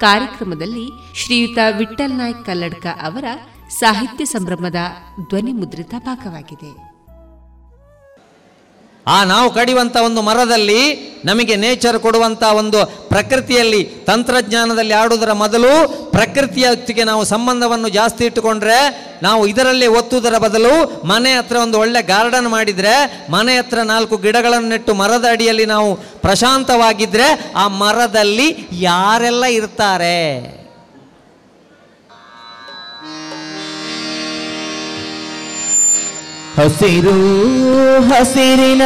ಕಾರ್ಯಕ್ರಮದಲ್ಲಿ ಶ್ರೀಯುತ ವಿಠಲ್ ನಾಯ್ಕ್ ಕಲ್ಲಡ್ಕ ಅವರ ಸಾಹಿತ್ಯ ಸಂಭ್ರಮದ ಧ್ವನಿಮುದ್ರಿತ ಭಾಗವಾಗಿದೆ. ಆ ನಾವು ಕಡಿಯುವಂಥ ಒಂದು ಮರದಲ್ಲಿ ನಮಗೆ ನೇಚರ್ ಕೊಡುವಂಥ ಒಂದು ಪ್ರಕೃತಿಯಲ್ಲಿ, ತಂತ್ರಜ್ಞಾನದಲ್ಲಿ ಆಡುವುದರ ಮೊದಲು ಪ್ರಕೃತಿಯೊತ್ತಿಗೆ ನಾವು ಸಂಬಂಧವನ್ನು ಜಾಸ್ತಿ ಇಟ್ಟುಕೊಂಡ್ರೆ ನಾವು ಇದರಲ್ಲಿ ಒತ್ತುವುದರ ಬದಲು ಮನೆ ಹತ್ರ ಒಂದು ಒಳ್ಳೆ ಗಾರ್ಡನ್ ಮಾಡಿದರೆ, ಮನೆ ಹತ್ರ ನಾಲ್ಕು ಗಿಡಗಳನ್ನು ನೆಟ್ಟು ಮರದ ಅಡಿಯಲ್ಲಿ ನಾವು ಪ್ರಶಾಂತವಾಗಿದ್ದರೆ ಆ ಮರದಲ್ಲಿ ಯಾರೆಲ್ಲ ಇರ್ತಾರೆ? ಹಸಿರು ಹಸಿರಿನ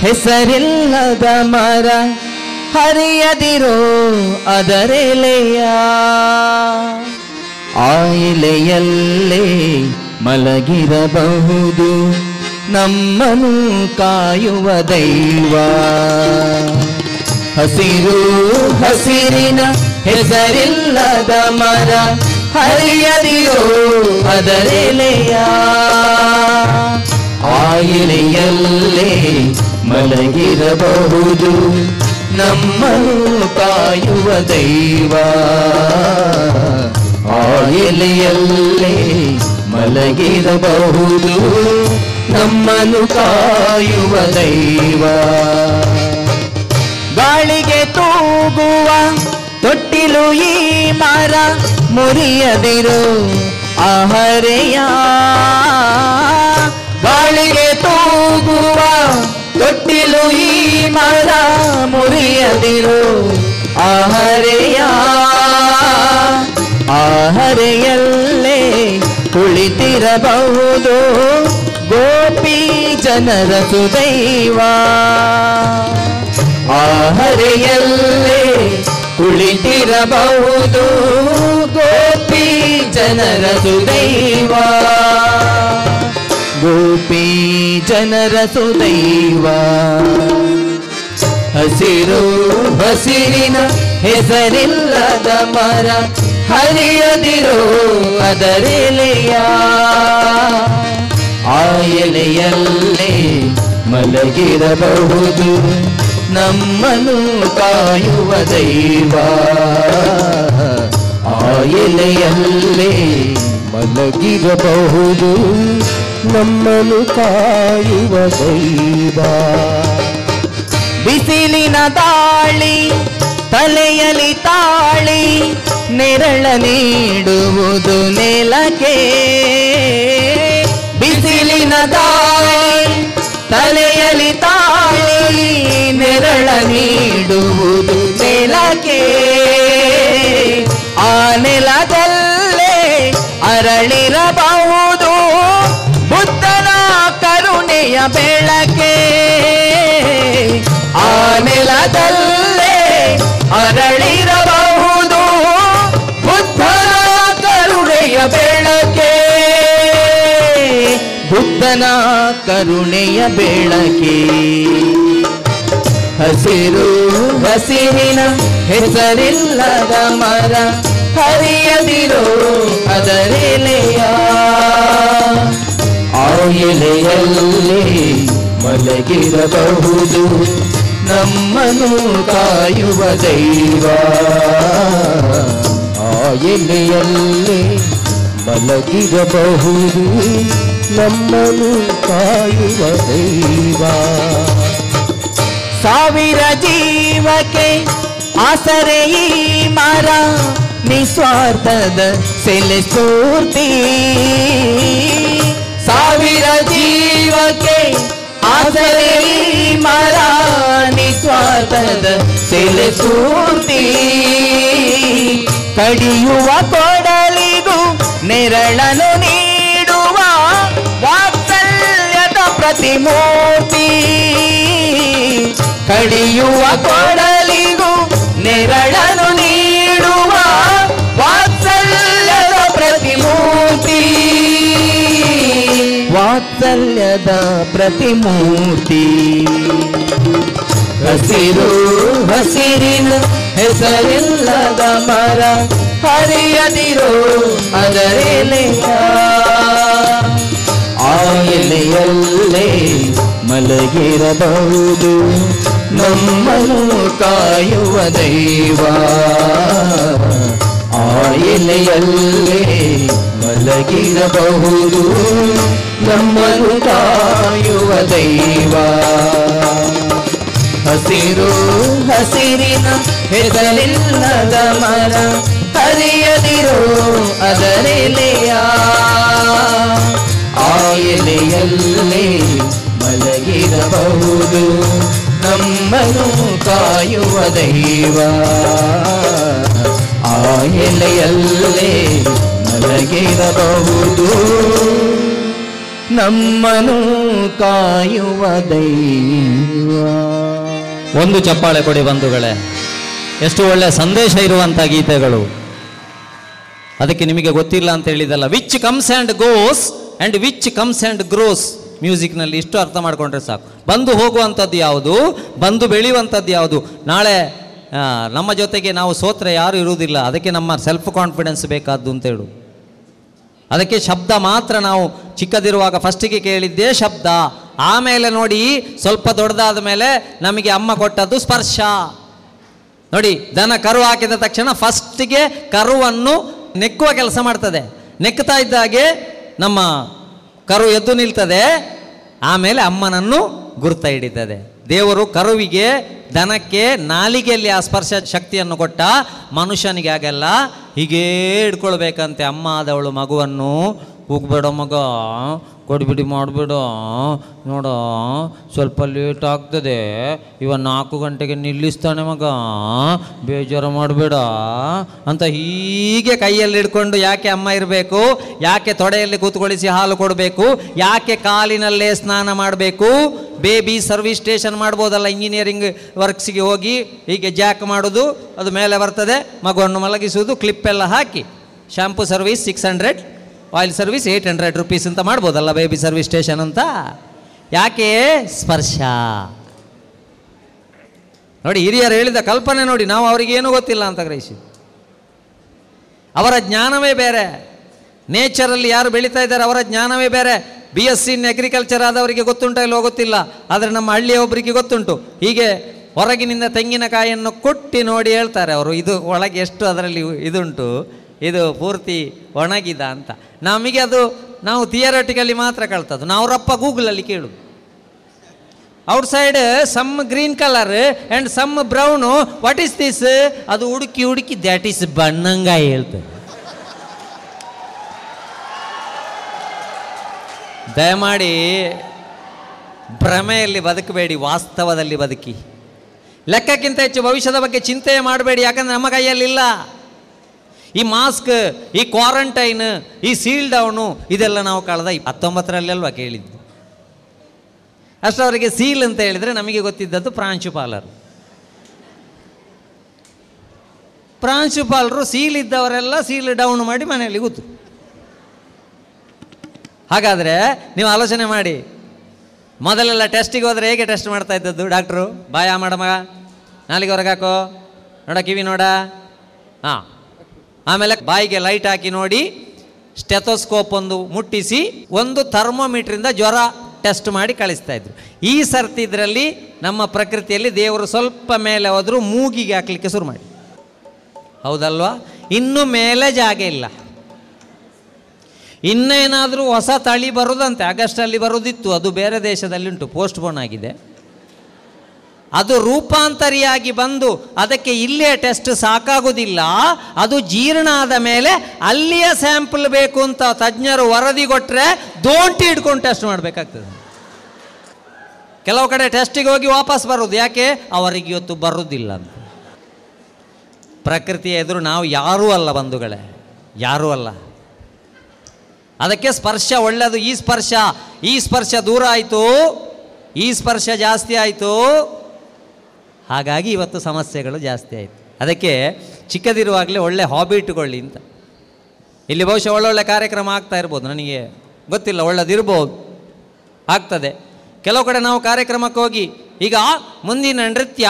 ಹೆಸರಿಲ್ಲದ ಮರ ಹರಿಯದಿರೋ ಅದರೆಲೆಯ? ಆ ಎಲೆಯಲ್ಲೇ ಮಲಗಿರಬಹುದು ನಮ್ಮನು ಕಾಯುವ ದೈವ. ಹಸಿರು ಹಸಿರಿನ ಹೆಸರಿಲ್ಲದ ಮರ ಹರಿಯದಿರೋ ಅದರೆಲೆಯ ಆಯಿಲೆಯಲ್ಲೇ ಮಲಗಿರಬಹುದು. ನಮ್ಮನ್ನು ಕಾಯುವ ದೈವ ಆಯಿಲೆಯಲ್ಲೇ ಮಲಗಿರಬಹುದು. ನಮ್ಮನು ಕಾಯುವ ದೈವ ಗಾಳಿಗೆ ತೂಗುವ ತೊಟ್ಟಿಲು ಈ ಮರ ಮುರಿಯದಿರು. ಆಹರೆಯ ಗಾಳಿಗೆ ತೂಗುವ ತೊಟ್ಟಿಲು ಈ ಮರ ಮುರಿಯದಿರು. ಆಹರೆಯ ಆಹರೆಯಲ್ಲೇ ಕುಳಿತಿರಬಹುದು ಗೋಪಿ ಜನರ ಸುದೈವ. ಆಹರೆಯಲ್ಲೇ ಕುಳಿತಿರಬಹುದು ಜನರ ಸುದೈವ. ಗೋಪಿ ಜನರ ಸುದೈವ. ಹಸಿರು ಹಸಿರಿನ ಹೆಸರಿಲ್ಲದ ಮರ ಹರಿಯದಿರೋ ಅದರೆಲೆಯ. ಆ ಎಲೆಯಲ್ಲೇ ಮಲಗಿರಬಹುದು ನಮ್ಮನು ಕಾಯುವ ದೈವ. ಎಲೆಯಲ್ಲೇ ಮಲಗಿರಬಹುದು. ನಮ್ಮನು ಕಾಯುವ ದೈವ. ಬಿಸಿಲಿನ ತಾಳಿ ತಲೆಯಲಿ ತಾಳಿ, ನೆರಳ ನೀಡುವುದು ನೆಲಕ್ಕೆ. ಬಿಸಿಲಿನ ತಾಳಿ ತಲೆಯಲಿ ತಾಳಿ, ನೆರಳ ನೀಡುವುದು ನೆಲಕ್ಕೆ. ಆ ನೆಲದಲ್ಲೇ ಅರಳಿರಬಹುದು ಬುದ್ಧನ ಕರುಣೆಯ ಬೆಳಕೆ. ಆ ನೆಲದಲ್ಲೇ ಅರಳಿರಬಹುದು ಬುದ್ಧನ ಕರುಣೆಯ ಬೆಳಕೆ. ಬುದ್ಧನ ಕರುಣೆಯ ಬೆಳಕೆ. ಹಸಿರು ಹಸಿರಿನ ಹೆಸರಿಲ್ಲದ ಮರ ಹರಿಯದಿರೋ ಅದರೆಲೆಯ? ಆ ಎಲೆಯಲ್ಲಿ ಮಲಗಿರಬಹುದು ನಮ್ಮನ್ನು ಕಾಯುವ ದೈವ. ಆ ಎಲೆಯಲ್ಲಿ ಮಲಗಿರಬಹುದು ನಮ್ಮನ್ನು ಕಾಯುವ ದೈವ. ಸಾವಿರ ಜೀವಕ್ಕೆ ಆಸರೆ ಈ ಮರ, ನಿಸ್ವಾರ್ಥದ ಸೆಲೆ ಸ್ಫೂರ್ತಿ. ಸಾವಿರ ಜೀವಕ್ಕೆ ಆಸರೆ ಈ ಮರ, ನಿಸ್ವಾರ್ಥದ ಸೆಲೆ ಸ್ಫೂರ್ತಿ. ಕಡಿಯುವ ಕೊಡಲಿಗೂ ನೆರಳನು ನೀಡುವ ವಾತ್ಸಲ್ಯದ ಪ್ರತಿಮೂರ್ತಿ. ಕಡಿಯುವ ಕೊಡಲಿಗೂ ನೆರಳನು ನೀಡುವ ವಾತ್ಸಲ್ಯದ ಪ್ರತಿಮೂರ್ತಿ. ವಾತ್ಸಲ್ಯದ ಪ್ರತಿಮೂರ್ತಿ. ಹಸಿರು ಹಸಿರಿನ ಹೆಸರಿಲ್ಲದ ಮರ ಹರಿಯದಿರೋ ಅದರೆಲೆಯ ಆ ಎಲೆಯಲ್ಲೇ ಮಲಗಿರಬಹುದು. ನಮ್ಮನ್ನು ಕಾಯುವ ದೈವ. ಆ ಮಲಗಿರಬಹುದು. ನಮ್ಮನ್ನು ಕಾಯುವ ದೈವ. ಹಸಿರು ಹಸಿರಿನ ಹೆಸರಿಲ್ಲದ ಮರ ಹರಿಯದಿರೋ ಅದರೆಲೆಯ ಆ ಮಲಗಿರಬಹುದು ನಮ್ಮನು ಕಾಯುವ ದೈವ. ಆ ಎಲೆಯಲ್ಲೇ ಮಲಗಿರಬಹುದು. ನಮ್ಮನು ಕಾಯುವ ದೈವ. ಒಂದು ಚಪ್ಪಾಳೆ ಕೊಡಿ ಬಂಧುಗಳೇ. ಎಷ್ಟು ಒಳ್ಳೆ ಸಂದೇಶ ಇರುವಂಥ ಗೀತೆಗಳು. ಅದಕ್ಕೆ ನಿಮಗೆ ಗೊತ್ತಿಲ್ಲ ಅಂತ ಹೇಳಿದಲ್ಲ which comes and goes and which comes and grows ಮ್ಯೂಸಿಕ್ನಲ್ಲಿ ಇಷ್ಟು ಅರ್ಥ ಮಾಡಿಕೊಂಡ್ರೆ ಸಾಕು. ಬಂದು ಹೋಗುವಂಥದ್ದು ಯಾವುದು? ಬಂದು ಬೆಳೆಯುವಂಥದ್ದು ಯಾವುದು? ನಾಳೆ ನಮ್ಮ ಜೊತೆಗೆ ನಾವು ಸೋತ್ರೆ ಯಾರು ಇರುವುದಿಲ್ಲ. ಅದಕ್ಕೆ ನಮ್ಮ ಸೆಲ್ಫ್ ಕಾನ್ಫಿಡೆನ್ಸ್ ಬೇಕಾದ್ದು ಅಂತ ಹೇಳು. ಅದಕ್ಕೆ ಶಬ್ದ ಮಾತ್ರ ನಾವು ಚಿಕ್ಕದಿರುವಾಗ ಫಸ್ಟಿಗೆ ಕೇಳಿದ್ದೇ ಶಬ್ದ. ಆಮೇಲೆ ನೋಡಿ, ಸ್ವಲ್ಪ ದೊಡ್ಡದಾದ ಮೇಲೆ ನಮಗೆ ಅಮ್ಮ ಕೊಟ್ಟದ್ದು ಸ್ಪರ್ಶ. ನೋಡಿ, ದನ ಕರು ಹಾಕಿದ ತಕ್ಷಣ ಫಸ್ಟಿಗೆ ಕರುವನ್ನು ನೆಕ್ಕುವ ಕೆಲಸ ಮಾಡ್ತದೆ. ನೆಕ್ತಾ ಇದ್ದಾಗೆ ನಮ್ಮ ಕರು ಎದ್ದು ನಿಲ್ತದೆ, ಆಮೇಲೆ ಅಮ್ಮನನ್ನು ಗುರ್ತ ಹಿಡಿತದೆ. ದೇವರು ಕರುವಿಗೆ, ದನಕ್ಕೆ, ನಾಲಿಗೆಯಲ್ಲಿ ಆ ಸ್ಪರ್ಶ ಶಕ್ತಿಯನ್ನು ಕೊಟ್ಟ ಮನುಷ್ಯನಿಗೆ ಆಗಲ್ಲ ಹೀಗೇ ಹಿಡ್ಕೊಳ್ಬೇಕಂತೆ. ಅಮ್ಮ ಆದವಳು ಮಗುವನ್ನು. ಹೋಗ್ಬೇಡ ಮಗ. ಕೊಡ್ಬಿಡಿ, ಮಾಡಬೇಡ. ನೋಡು, ಸ್ವಲ್ಪ ಲೇಟ್ ಆಗ್ತದೆ. ಇವ ನಾಲ್ಕು ಗಂಟೆಗೆ ನಿಲ್ಲಿಸ್ತಾನೆ ಮಗ. ಬೇಜಾರು ಮಾಡಬೇಡ. ಅಂತ ಹೀಗೆ ಕೈಯಲ್ಲಿ ಹಿಡ್ಕೊಂಡು ಯಾಕೆ ಅಮ್ಮ ಇರಬೇಕು? ಯಾಕೆ ತೊಡೆಯಲ್ಲಿ ಕೂತ್ಕೊಳಿಸಿ ಹಾಲು ಕೊಡಬೇಕು? ಯಾಕೆ ಕಾಲಿನಲ್ಲೇ ಸ್ನಾನ ಮಾಡಬೇಕು? ಬೇಬಿ ಸರ್ವಿಸ್ ಸ್ಟೇಷನ್ ಮಾಡ್ಬೋದಲ್ಲ ಇಂಜಿನಿಯರಿಂಗ್ ವರ್ಕ್ಸ್ಗೆ ಹೋಗಿ, ಹೀಗೆ ಜಾಕ್ ಮಾಡೋದು, ಅದು ಮೇಲೆ ಬರ್ತದೆ. ಮಗುವನ್ನು ಮಲಗಿಸುವುದು, ಕ್ಲಿಪ್ಪೆಲ್ಲ ಹಾಕಿ. Shampoo service six hundred. Oil service eight hundred rupees ಅಂತ ಮಾಡ್ಬೋದಲ್ಲ ಬೇಬಿ ಸರ್ವಿಸ್ ಸ್ಟೇಷನ್ ಅಂತ? ಯಾಕೆ? ಸ್ಪರ್ಶ. ನೋಡಿ, ಹಿರಿಯರು ಹೇಳಿದ ಕಲ್ಪನೆ ನೋಡಿ, ನಾವು ಅವರಿಗೆ ಏನೂ ಗೊತ್ತಿಲ್ಲ ಅಂತ ಗ್ರಹಿಸಿ. ಅವರ ಜ್ಞಾನವೇ ಬೇರೆ. ನೇಚರಲ್ಲಿ ಯಾರು ಬೆಳೀತಾ ಇದ್ದಾರೆ ಅವರ ಜ್ಞಾನವೇ ಬೇರೆ. B S C in agriculture ಆದವರಿಗೆ ಗೊತ್ತುಂಟ ಇಲ್ಲೋ ಗೊತ್ತಿಲ್ಲ. ಆದರೆ ನಮ್ಮ ಹಳ್ಳಿಯ ಒಬ್ಬರಿಗೆ ಗೊತ್ತುಂಟು. ಹೀಗೆ ಹೊರಗಿನಿಂದ ತೆಂಗಿನಕಾಯಿಯನ್ನು ಕೊಟ್ಟಿ ನೋಡಿ ಹೇಳ್ತಾರೆ ಅವರು. ಇದು ಒಳಗೆ ಎಷ್ಟು ಅದರಲ್ಲಿ ಇದುಂಟು? ಇದು ಪೂರ್ತಿ ಒಣಗಿದ ಅಂತ. ನಮಗೆ ಅದು ನಾವು ಥಿಯರಟಿಕಲಿ ಮಾತ್ರ ಕಳ್ತದ್ದು. ನಾವು ರಪ್ಪ ಗೂಗಲಲ್ಲಿ ಕೇಳು. Outside some green colour and some brown what is this ಅದು ಹುಡುಕಿ ಹುಡುಕಿ ದ್ಯಾಟ್ ಈಸ್ ಬಣ್ಣಂಗ ಹೇಳ್ತದೆ ದಯಮಾಡಿ ಭ್ರಮೆಯಲ್ಲಿ ಬದುಕಬೇಡಿ, ವಾಸ್ತವದಲ್ಲಿ ಬದುಕಿ. ಲೆಕ್ಕಕ್ಕಿಂತ ಹೆಚ್ಚು ಭವಿಷ್ಯದ ಬಗ್ಗೆ ಚಿಂತೆ ಮಾಡಬೇಡಿ, ಯಾಕಂದ್ರೆ ನಮ್ಮ ಕೈಯಲ್ಲಿಲ್ಲ. ಈ ಮಾಸ್ಕ್, ಈ ಕ್ವಾರಂಟೈನ್, ಈ ಸೀಲ್ ಡೌನು, ಇದೆಲ್ಲ ನಾವು ಕಳೆದ ಹತ್ತೊಂಬತ್ತರಲ್ಲೆಲ್ವಾ ಕೇಳಿದ್ದು. ಅಷ್ಟು ಅವರಿಗೆ ಸೀಲ್ ಅಂತ ಹೇಳಿದರೆ ನಮಗೆ ಗೊತ್ತಿದ್ದದ್ದು ಪ್ರಾಂಶುಪಾಲರು. ಪ್ರಾಂಶುಪಾಲರು ಸೀಲ್ ಇದ್ದವರೆಲ್ಲ ಸೀಲ್ ಡೌನ್ ಮಾಡಿ ಮನೆಯಲ್ಲಿ ಕೂತು. ಹಾಗಾದರೆ ನೀವು ಆಲೋಚನೆ ಮಾಡಿ. ಮೊದಲೆಲ್ಲ ಟೆಸ್ಟಿಗೆ ಹೋದರೆ ಹೇಗೆ ಟೆಸ್ಟ್ ಮಾಡ್ತಾ ಇದ್ದದ್ದು ಡಾಕ್ಟ್ರು? ಬಾಯಾ ಮಾಡಮ್ಮ ನಾಲಿಗೆ ಹೊರಗಾಕೋ ನೋಡ ಕಿವಿ ನೋಡ. ಹಾಂ. ಆಮೇಲೆ ಬಾಯಿಗೆ ಲೈಟ್ ಹಾಕಿ ನೋಡಿ ಸ್ಟೆಥೋಸ್ಕೋಪ್ ಒಂದು ಮುಟ್ಟಿಸಿ, ಒಂದು ಥರ್ಮೋಮೀಟ್ರಿಂದ ಜ್ವರ ಟೆಸ್ಟ್ ಮಾಡಿ ಕಳಿಸ್ತಾ ಇದ್ರು. ಈ ಸರ್ತಿ ಇದರಲ್ಲಿ ನಮ್ಮ ಪ್ರಕೃತಿಯಲ್ಲಿ ದೇವರು ಸ್ವಲ್ಪ ಮೇಲೆ ಹೋದರೂ ಮೂಗಿಗೆ ಹಾಕ್ಲಿಕ್ಕೆ ಶುರು ಮಾಡಿ. ಹೌದಲ್ವಾ? ಇನ್ನು ಮೇಲೆ ಜಾಗ ಇಲ್ಲ. ಇನ್ನೇನಾದರೂ ಹೊಸ ತಳಿ ಬರೋದಂತೆ, ಆಗಸ್ಟಲ್ಲಿ ಬರೋದಿತ್ತು, ಅದು ಬೇರೆ ದೇಶದಲ್ಲಿ ಉಂಟು ಪೋಸ್ಟ್ಪೋನ್ ಆಗಿದೆ. ಅದು ರೂಪಾಂತರಿಯಾಗಿ ಬಂದು ಅದಕ್ಕೆ ಇಲ್ಲೇ ಟೆಸ್ಟ್ ಸಾಕಾಗುವುದಿಲ್ಲ ಅದು ಜೀರ್ಣ ಆದ ಮೇಲೆ ಅಲ್ಲಿಯ ಸ್ಯಾಂಪಲ್ ಬೇಕು ಅಂತ ತಜ್ಞರು ವರದಿ ಕೊಟ್ಟರೆ ದೋಂಟಿ ಹಿಡ್ಕೊಂಡು ಟೆಸ್ಟ್ ಮಾಡಬೇಕಾಗ್ತದೆ. ಕೆಲವು ಕಡೆ ಟೆಸ್ಟಿಗೆ ಹೋಗಿ ವಾಪಸ್ ಬರೋದು ಯಾಕೆ? ಅವರಿಗೆ ಇವತ್ತು ಬರುವುದಿಲ್ಲ ಅಂತ. ಪ್ರಕೃತಿಯ ಎದುರು ನಾವು ಯಾರೂ ಅಲ್ಲ ಬಂಧುಗಳೇ, ಯಾರೂ ಅಲ್ಲ. ಅದಕ್ಕೆ ಸ್ಪರ್ಶ ಒಳ್ಳೆಯದು ಈ ಸ್ಪರ್ಶ ಈ ಸ್ಪರ್ಶ ದೂರ ಆಯಿತು, ಈ ಸ್ಪರ್ಶ ಜಾಸ್ತಿ ಆಯಿತು. ಹಾಗಾಗಿ ಇವತ್ತು ಸಮಸ್ಯೆಗಳು ಜಾಸ್ತಿ ಆಯಿತು. ಅದಕ್ಕೆ ಚಿಕ್ಕದಿರುವಾಗಲೇ ಒಳ್ಳೆ ಹಾಬಿ ಇಟ್ಟುಕೊಳ್ಳಿ ಅಂತ. ಇಲ್ಲಿ ಬಹುಶಃ ಒಳ್ಳೊಳ್ಳೆ ಕಾರ್ಯಕ್ರಮ ಆಗ್ತಾ ಇರ್ಬೋದು, ನನಗೆ ಗೊತ್ತಿಲ್ಲ, ಒಳ್ಳೆದಿರ್ಬೋದು, ಆಗ್ತದೆ. ಕೆಲವು ಕಡೆ ನಾವು ಕಾರ್ಯಕ್ರಮಕ್ಕೆ ಹೋಗಿ, ಈಗ ಮುಂದಿನ ನೃತ್ಯ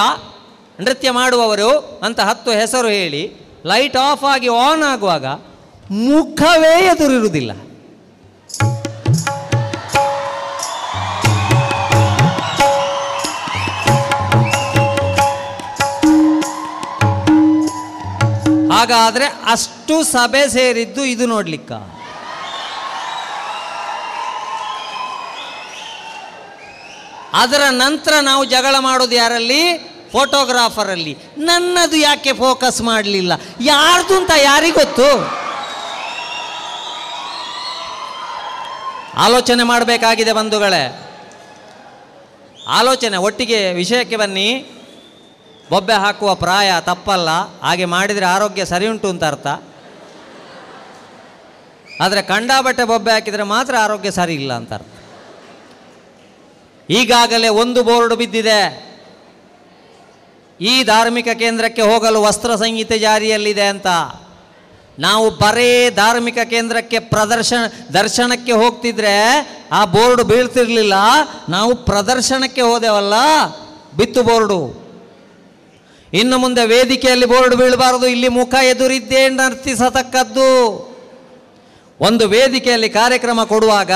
ನೃತ್ಯ ಮಾಡುವವರು ಅಂತ ಹತ್ತು ಹೆಸರು ಹೇಳಿ ಲೈಟ್ ಆಫ್ ಆಗಿ ಆನ್ ಆಗುವಾಗ ಮುಖವೇ ಎದುರಿರುವುದಿಲ್ಲ. ಹಾಗಾದ್ರೆ ಅಷ್ಟು ಸಭೆ ಸೇರಿದ್ದು ಇದು ನೋಡ್ಲಿಕ್ಕ? ಅದರ ನಂತರ ನಾವು ಜಗಳ ಮಾಡೋದು ಯಾರಲ್ಲಿ? ಫೋಟೋಗ್ರಾಫರಲ್ಲಿ. ನನ್ನದು ಯಾಕೆ ಫೋಕಸ್ ಮಾಡಲಿಲ್ಲ? ಯಾರ್ದು ಅಂತ ಯಾರಿಗೊತ್ತು ಆಲೋಚನೆ ಮಾಡಬೇಕಾಗಿದೆ ಬಂಧುಗಳೇ. ಆಲೋಚನೆ, ಒಟ್ಟಿಗೆ ವಿಷಯಕ್ಕೆ ಬನ್ನಿ. ಬೊಬ್ಬೆ ಹಾಕುವ ಪ್ರಾಯ ತಪ್ಪಲ್ಲ, ಹಾಗೆ ಮಾಡಿದರೆ ಆರೋಗ್ಯ ಸರಿ ಉಂಟು ಅಂತ ಅರ್ಥ. ಆದರೆ ಕಂಡಾಬಟ್ಟೆ ಬೊಬ್ಬೆ ಹಾಕಿದರೆ ಮಾತ್ರ ಆರೋಗ್ಯ ಸರಿ ಇಲ್ಲ ಅಂತ ಅರ್ಥ. ಈಗಾಗಲೇ ಒಂದು ಬೋರ್ಡ್ ಬಿದ್ದಿದೆ. ಈ ಧಾರ್ಮಿಕ ಕೇಂದ್ರಕ್ಕೆ ಹೋಗಲು ವಸ್ತ್ರ ಸಂಹಿತೆ ಜಾರಿಯಲ್ಲಿದೆ ಅಂತ. ನಾವು ಬರೇ ಧಾರ್ಮಿಕ ಕೇಂದ್ರಕ್ಕೆ ಪ್ರದರ್ಶನ, ದರ್ಶನಕ್ಕೆ ಹೋಗ್ತಿದ್ರೆ ಆ ಬೋರ್ಡ್ ಬೀಳ್ತಿರ್ಲಿಲ್ಲ. ನಾವು ಪ್ರದರ್ಶನಕ್ಕೆ ಹೋದೆವಲ್ಲ, ಬಿತ್ತು ಬೋರ್ಡು. ಇನ್ನು ಮುಂದೆ ವೇದಿಕೆಯಲ್ಲಿ ಬೋರ್ಡ್ ಬೀಳಬಾರದು, ಇಲ್ಲಿ ಮುಖ ಎದುರಿದ್ದೇ ನರ್ತಿಸತಕ್ಕದ್ದು. ಒಂದು ವೇದಿಕೆಯಲ್ಲಿ ಕಾರ್ಯಕ್ರಮ ಕೊಡುವಾಗ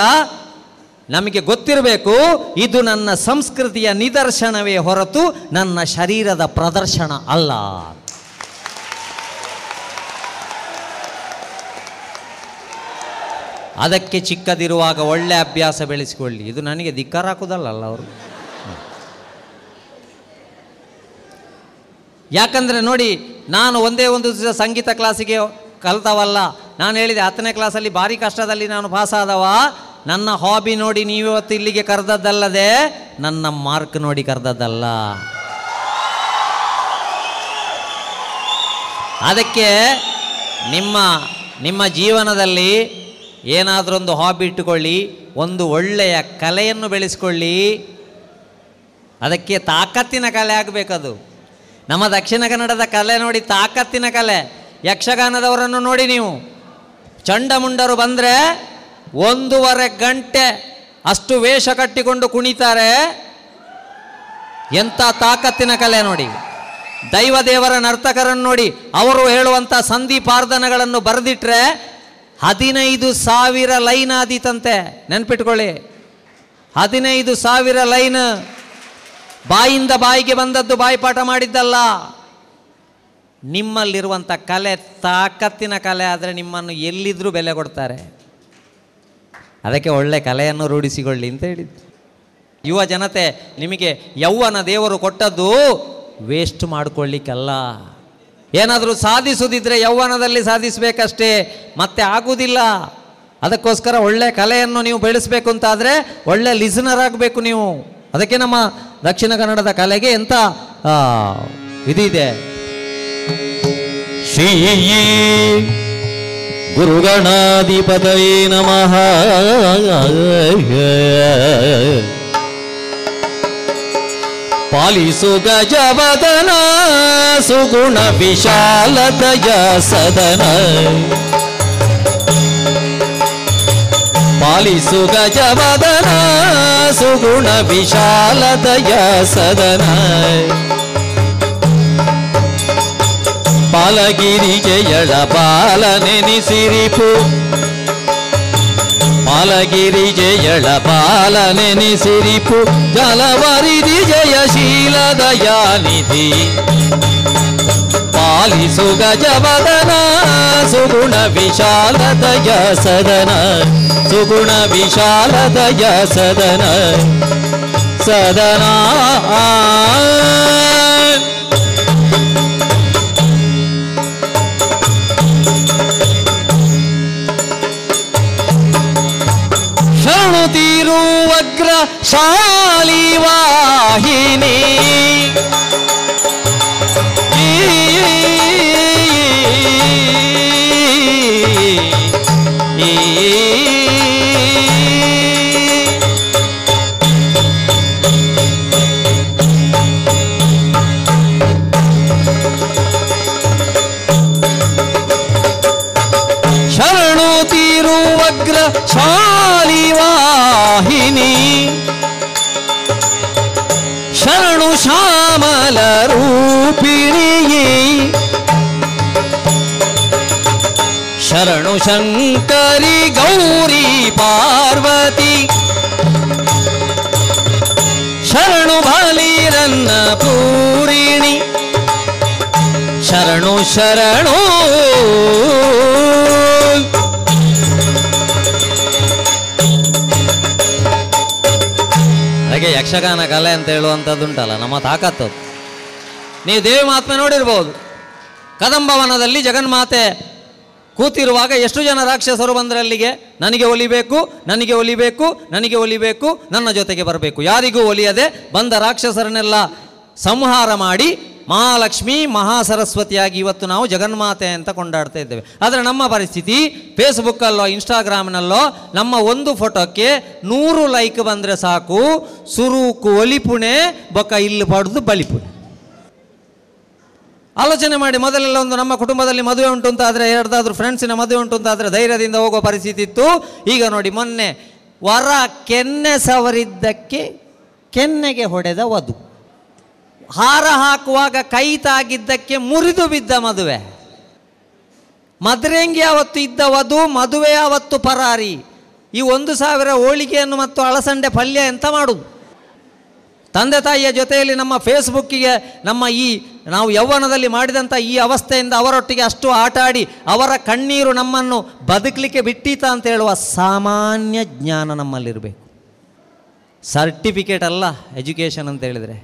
ನಮಗೆ ಗೊತ್ತಿರಬೇಕು, ಇದು ನನ್ನ ಸಂಸ್ಕೃತಿಯ ನಿದರ್ಶನವೇ ಹೊರತು ನನ್ನ ಶರೀರದ ಪ್ರದರ್ಶನ ಅಲ್ಲ. ಅದಕ್ಕೆ ಚಿಕ್ಕದಿರುವಾಗ ಒಳ್ಳೆ ಅಭ್ಯಾಸ ಬೆಳೆಸಿಕೊಳ್ಳಿ. ಇದು ನನಗೆ ಧಿಕ್ಕಾರ ಹಾಕೋದಲ್ಲ ಅವರು? ಯಾಕಂದರೆ ನೋಡಿ, ನಾನು ಒಂದೇ ಒಂದು ದಿವಸ ಸಂಗೀತ ಕ್ಲಾಸಿಗೆ ಕಲ್ತವಲ್ಲ. ನಾನು ಹೇಳಿದೆ, ಹತ್ತನೇ ಕ್ಲಾಸಲ್ಲಿ ಭಾರಿ ಕಷ್ಟದಲ್ಲಿ ನಾನು ಪಾಸಾದವ ನನ್ನ ಹಾಬಿ ನೋಡಿ ನೀವಿವತ್ತು ಇಲ್ಲಿಗೆ ಕರೆದದ್ದಲ್ಲದೆ, ನನ್ನ ಮಾರ್ಕ್ ನೋಡಿ ಕರೆದದ್ದಲ್ಲ. ಅದಕ್ಕೆ ನಿಮ್ಮ ನಿಮ್ಮ ಜೀವನದಲ್ಲಿ ಏನಾದರೊಂದು ಹಾಬಿ ಇಟ್ಟುಕೊಳ್ಳಿ, ಒಂದು ಒಳ್ಳೆಯ ಕಲೆಯನ್ನು ಬೆಳೆಸ್ಕೊಳ್ಳಿ. ಅದಕ್ಕೆ ತಾಕತ್ತಿನ ಕಲೆ ಆಗಬೇಕದು. ನಮ್ಮ ದಕ್ಷಿಣ ಕನ್ನಡದ ಕಲೆ ನೋಡಿ ತಾಕತ್ತಿನ ಕಲೆ. ಯಕ್ಷಗಾನದವರನ್ನು ನೋಡಿ ನೀವು. ಚಂಡಮುಂಡರು ಬಂದರೆ ಒಂದೂವರೆ ಗಂಟೆ ಅಷ್ಟು ವೇಷ ಕಟ್ಟಿಕೊಂಡು ಕುಣಿತಾರೆ. ಎಂಥ ತಾಕತ್ತಿನ ಕಲೆ ನೋಡಿ. ದೈವ ದೇವರ ನರ್ತಕರನ್ನು ನೋಡಿ. ಅವರು ಹೇಳುವಂಥ ಸಂಧಿಪಾರ್ಧನಗಳನ್ನು ಬರೆದಿಟ್ರೆ ಹದಿನೈದು ಸಾವಿರ ಲೈನ್ ಆದೀತಂತೆ. ನೆನ್ಪಿಟ್ಕೊಳ್ಳಿ. ಹದಿನೈದು ಸಾವಿರ ಲೈನ್ ಬಾಯಿಂದ ಬಾಯಿಗೆ ಬಂದದ್ದು ಬಾಯಿಪಾಠ ಮಾಡಿದ್ದಲ್ಲ. ನಿಮ್ಮಲ್ಲಿರುವಂಥ ಕಲೆ ತಾಕತ್ತಿನ ಕಲೆ ಆದರೆ ನಿಮ್ಮನ್ನು ಎಲ್ಲಿದ್ರೂ ಬೆಲೆ ಕೊಡ್ತಾರೆ. ಅದಕ್ಕೆ ಒಳ್ಳೆ ಕಲೆಯನ್ನು ರೂಢಿಸಿಕೊಳ್ಳಿ ಅಂತ ಹೇಳಿದ್ದು ಯುವ ಜನತೆ, ನಿಮಗೆ ಯೌವನ ದೇವರು ಕೊಟ್ಟದ್ದು ವೇಸ್ಟ್ ಮಾಡಿಕೊಳ್ಳಿಕ್ಕಲ್ಲ. ಏನಾದರೂ ಸಾಧಿಸುವುದಿದ್ರೆ ಯೌವನದಲ್ಲಿ ಸಾಧಿಸಬೇಕಷ್ಟೇ, ಮತ್ತೆ ಆಗುವುದಿಲ್ಲ ಅದಕ್ಕೋಸ್ಕರ ಒಳ್ಳೆ ಕಲೆಯನ್ನು ನೀವು ಬೆಳೆಸಬೇಕು ಅಂತಾದರೆ ಒಳ್ಳೆ ಲಿಸನರ್ ಆಗಬೇಕು ನೀವು. ಅದಕ್ಕೆ ನಮ್ಮ ದಕ್ಷಿಣ ಕನ್ನಡದ ಕಲೆಗೆ ಎಂತ ಇದಿದೆ ಶ್ರೀ ಗುರುಗಣಾಧಿಪತಯೇ ನಮಃ. ಪಾಲಿಸು ಗಜವದನ ಸುಗುಣ ವಿಶಾಲದಯ ಸದನ. ಪಾಲಿಸು ಗಜವದನ ಸುಗುಣ ವಿಶಾಲದಯ ಸದನ ಪಾಲಗಿರಿಗೆ ಎಳ ಬಾಲನೆನಿಸಿರಿಪು ಪಾಲಗಿರಿಗೆ ಎಳ ಬಾಲನೆನಿಸಿರಿಪು ಜಲವರಿದಿ ಜಯಶೀಲ ದಯಾನಿಧಿ ಪಾಲಿಸು ಗಜವದನ ಸುಗುಣ ವಿಶಾಲದಯ ಸದನ ಸುಗುಣ ವಿಶಾಲದಯ ಸದನ ಸದನ ಶರಣುತಿರುವಗ್ರ ಶಾಲಿ ವಾಹಿನಿ शरणु तिरुवग्र शालिवाहिनी ಶರಣು ಶಂಕರಿ ಗೌರಿ ಪಾರ್ವತಿ. ಶರಣು ಬಾಲಿರನ್ನ ಪೂರಿಣಿ. ಶರಣು ಶರಣು. ಹಾಗೆ ಯಕ್ಷಗಾನ ಕಲೆ ಅಂತ ಹೇಳುವಂಥದ್ದುಂಟಲ್ಲ ನಮ್ಮ ತಾಕತ್ತು. ನೀವು ದೇವಿ ಮಾತ್ಮೆ ನೋಡಿರ್ಬೋದು. ಕದಂಬವನದಲ್ಲಿ ಜಗನ್ಮಾತೆ ಕೂತಿರುವಾಗ ಎಷ್ಟು ಜನ ರಾಕ್ಷಸರು ಬಂದರೆ ಅಲ್ಲಿಗೆ? ನನಗೆ ಒಲಿಬೇಕು ನನಗೆ ಒಲಿಬೇಕು ನನಗೆ ಒಲಿಬೇಕು, ನನ್ನ ಜೊತೆಗೆ ಬರಬೇಕು. ಯಾರಿಗೂ ಒಲಿಯದೆ ಬಂದ ರಾಕ್ಷಸರನ್ನೆಲ್ಲ ಸಂಹಾರ ಮಾಡಿ ಮಹಾಲಕ್ಷ್ಮಿ, ಮಹಾಸರಸ್ವತಿಯಾಗಿ ಇವತ್ತು ನಾವು ಜಗನ್ಮಾತೆ ಅಂತ ಕೊಂಡಾಡ್ತಾ ಇದ್ದೇವೆ. ಆದರೆ ನಮ್ಮ ಪರಿಸ್ಥಿತಿ ಫೇಸ್ಬುಕ್ಕಲ್ಲೋ ಇನ್ಸ್ಟಾಗ್ರಾಮ್ನಲ್ಲೋ ನಮ್ಮ ಒಂದು ಫೋಟೋಕ್ಕೆ ನೂರು ಲೈಕ್ ಬಂದರೆ ಸಾಕು. ಸುರುಕು, ಒಲಿಪುಣೆ ಬೊಕ್ಕ ಇಲ್ಲಿ ಪಡೆದು ಬಲಿಪುಣೆ. ಆಲೋಚನೆ ಮಾಡಿ ಮೊದಲೆಲ್ಲ ಒಂದು ನಮ್ಮ ಕುಟುಂಬದಲ್ಲಿ ಮದುವೆ ಉಂಟು ಅಂತ ಆದರೆ ಎರಡಾದರೂ ಫ್ರೆಂಡ್ಸಿನ ಮದುವೆ ಉಂಟು ಅಂತ ಆದರೆ ಧೈರ್ಯದಿಂದ ಹೋಗೋ ಪರಿಸ್ಥಿತಿ ಇತ್ತು. ಈಗ ನೋಡಿ ಮೊನ್ನೆ ವರ ಕೆನ್ನೆ ಸವರಿದ್ದಕ್ಕೆ ಕೆನ್ನೆಗೆ ಹೊಡೆದ ವಧು. ಹಾರ ಹಾಕುವಾಗ ಕೈ ತಾಗಿದ್ದಕ್ಕೆ ಮುರಿದು ಬಿದ್ದ ಮದುವೆ. ಮದ್ರೆಂಗಿ ಅವತ್ತು ಇದ್ದ ವಧು ಮದುವೆ ಅವತ್ತು ಪರಾರಿ. ಈ ಒಂದು ಸಾವಿರ ಹೋಳಿಗೆಯನ್ನು ಮತ್ತು ಅಳಸಂಡೆ ಪಲ್ಯ ಎಂತ ಮಾಡುದು? ತಂದೆ ತಾಯಿಯ ಜೊತೆಯಲ್ಲಿ ನಮ್ಮ ಫೇಸ್ಬುಕ್ಕಿಗೆ ನಮ್ಮ ಈ ನಾವು ಯೌವನದಲ್ಲಿ ಮಾಡಿದಂಥ ಈ ಅವಸ್ಥೆಯಿಂದ ಅವರೊಟ್ಟಿಗೆ ಅಷ್ಟು ಆಟ ಆಡಿ ಅವರ ಕಣ್ಣೀರು ನಮ್ಮನ್ನು ಬದುಕಲಿಕ್ಕೆ ಬಿಟ್ಟೀತ ಅಂತ ಹೇಳುವ ಸಾಮಾನ್ಯ ಜ್ಞಾನ ನಮ್ಮಲ್ಲಿರಬೇಕು. ಸರ್ಟಿಫಿಕೇಟ್ ಅಲ್ಲ, ಎಜುಕೇಷನ್ ಅಂತ ಹೇಳಿದರೆ.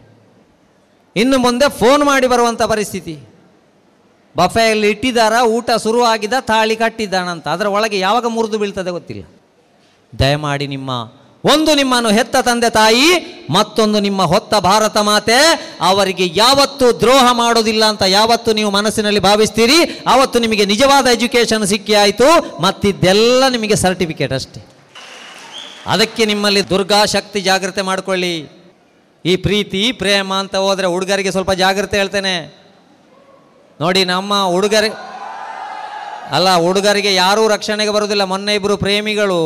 ಇನ್ನು ಮುಂದೆ ಫೋನ್ ಮಾಡಿ ಬರುವಂಥ ಪರಿಸ್ಥಿತಿ. ಬಫೆಯಲ್ಲಿ ಇಟ್ಟಿದ್ದಾರ, ಊಟ ಶುರುವಾಗಿದ್ದ ತಾಳಿ ಕಟ್ಟಿದ್ದಾನಂತ. ಅದರ ಒಳಗೆ ಯಾವಾಗ ಮುರಿದು ಬೀಳ್ತದೆ ಗೊತ್ತಿಲ್ಲ. ದಯಮಾಡಿ ನಿಮ್ಮ ಒಂದು ನಿಮ್ಮನ್ನು ಹೆತ್ತ ತಂದೆ ತಾಯಿ, ಮತ್ತೊಂದು ನಿಮ್ಮ ಹೊತ್ತ ಭಾರತ ಮಾತೆ. ಅವರಿಗೆ ಯಾವತ್ತೂ ದ್ರೋಹ ಮಾಡೋದಿಲ್ಲ ಅಂತ ಯಾವತ್ತು ನೀವು ಮನಸ್ಸಿನಲ್ಲಿ ಭಾವಿಸ್ತೀರಿ. ಆವತ್ತು ನಿಮಗೆ ನಿಜವಾದ ಎಜುಕೇಷನ್ ಸಿಕ್ಕಿ ಆಯಿತು. ಮತ್ತಿದ್ದೆಲ್ಲ ನಿಮಗೆ ಸರ್ಟಿಫಿಕೇಟ್ ಅಷ್ಟೇ. ಅದಕ್ಕೆ ನಿಮ್ಮಲ್ಲಿ ದುರ್ಗಾ ಶಕ್ತಿ ಜಾಗ್ರತೆ ಮಾಡಿಕೊಳ್ಳಿ. ಈ ಪ್ರೀತಿ, ಪ್ರೇಮ ಅಂತ ಹೋದರೆ ಹುಡುಗರಿಗೆ ಸ್ವಲ್ಪ ಜಾಗ್ರತೆ ಹೇಳ್ತೇನೆ. ನೋಡಿ ನಮ್ಮ ಹುಡುಗರಿ, ಅಲ್ಲ ಹುಡುಗರಿಗೆ ಯಾರೂ ರಕ್ಷಣೆಗೆ ಬರೋದಿಲ್ಲ ಮೊನ್ನೆ ಇಬ್ಬರು ಪ್ರೇಮಿಗಳು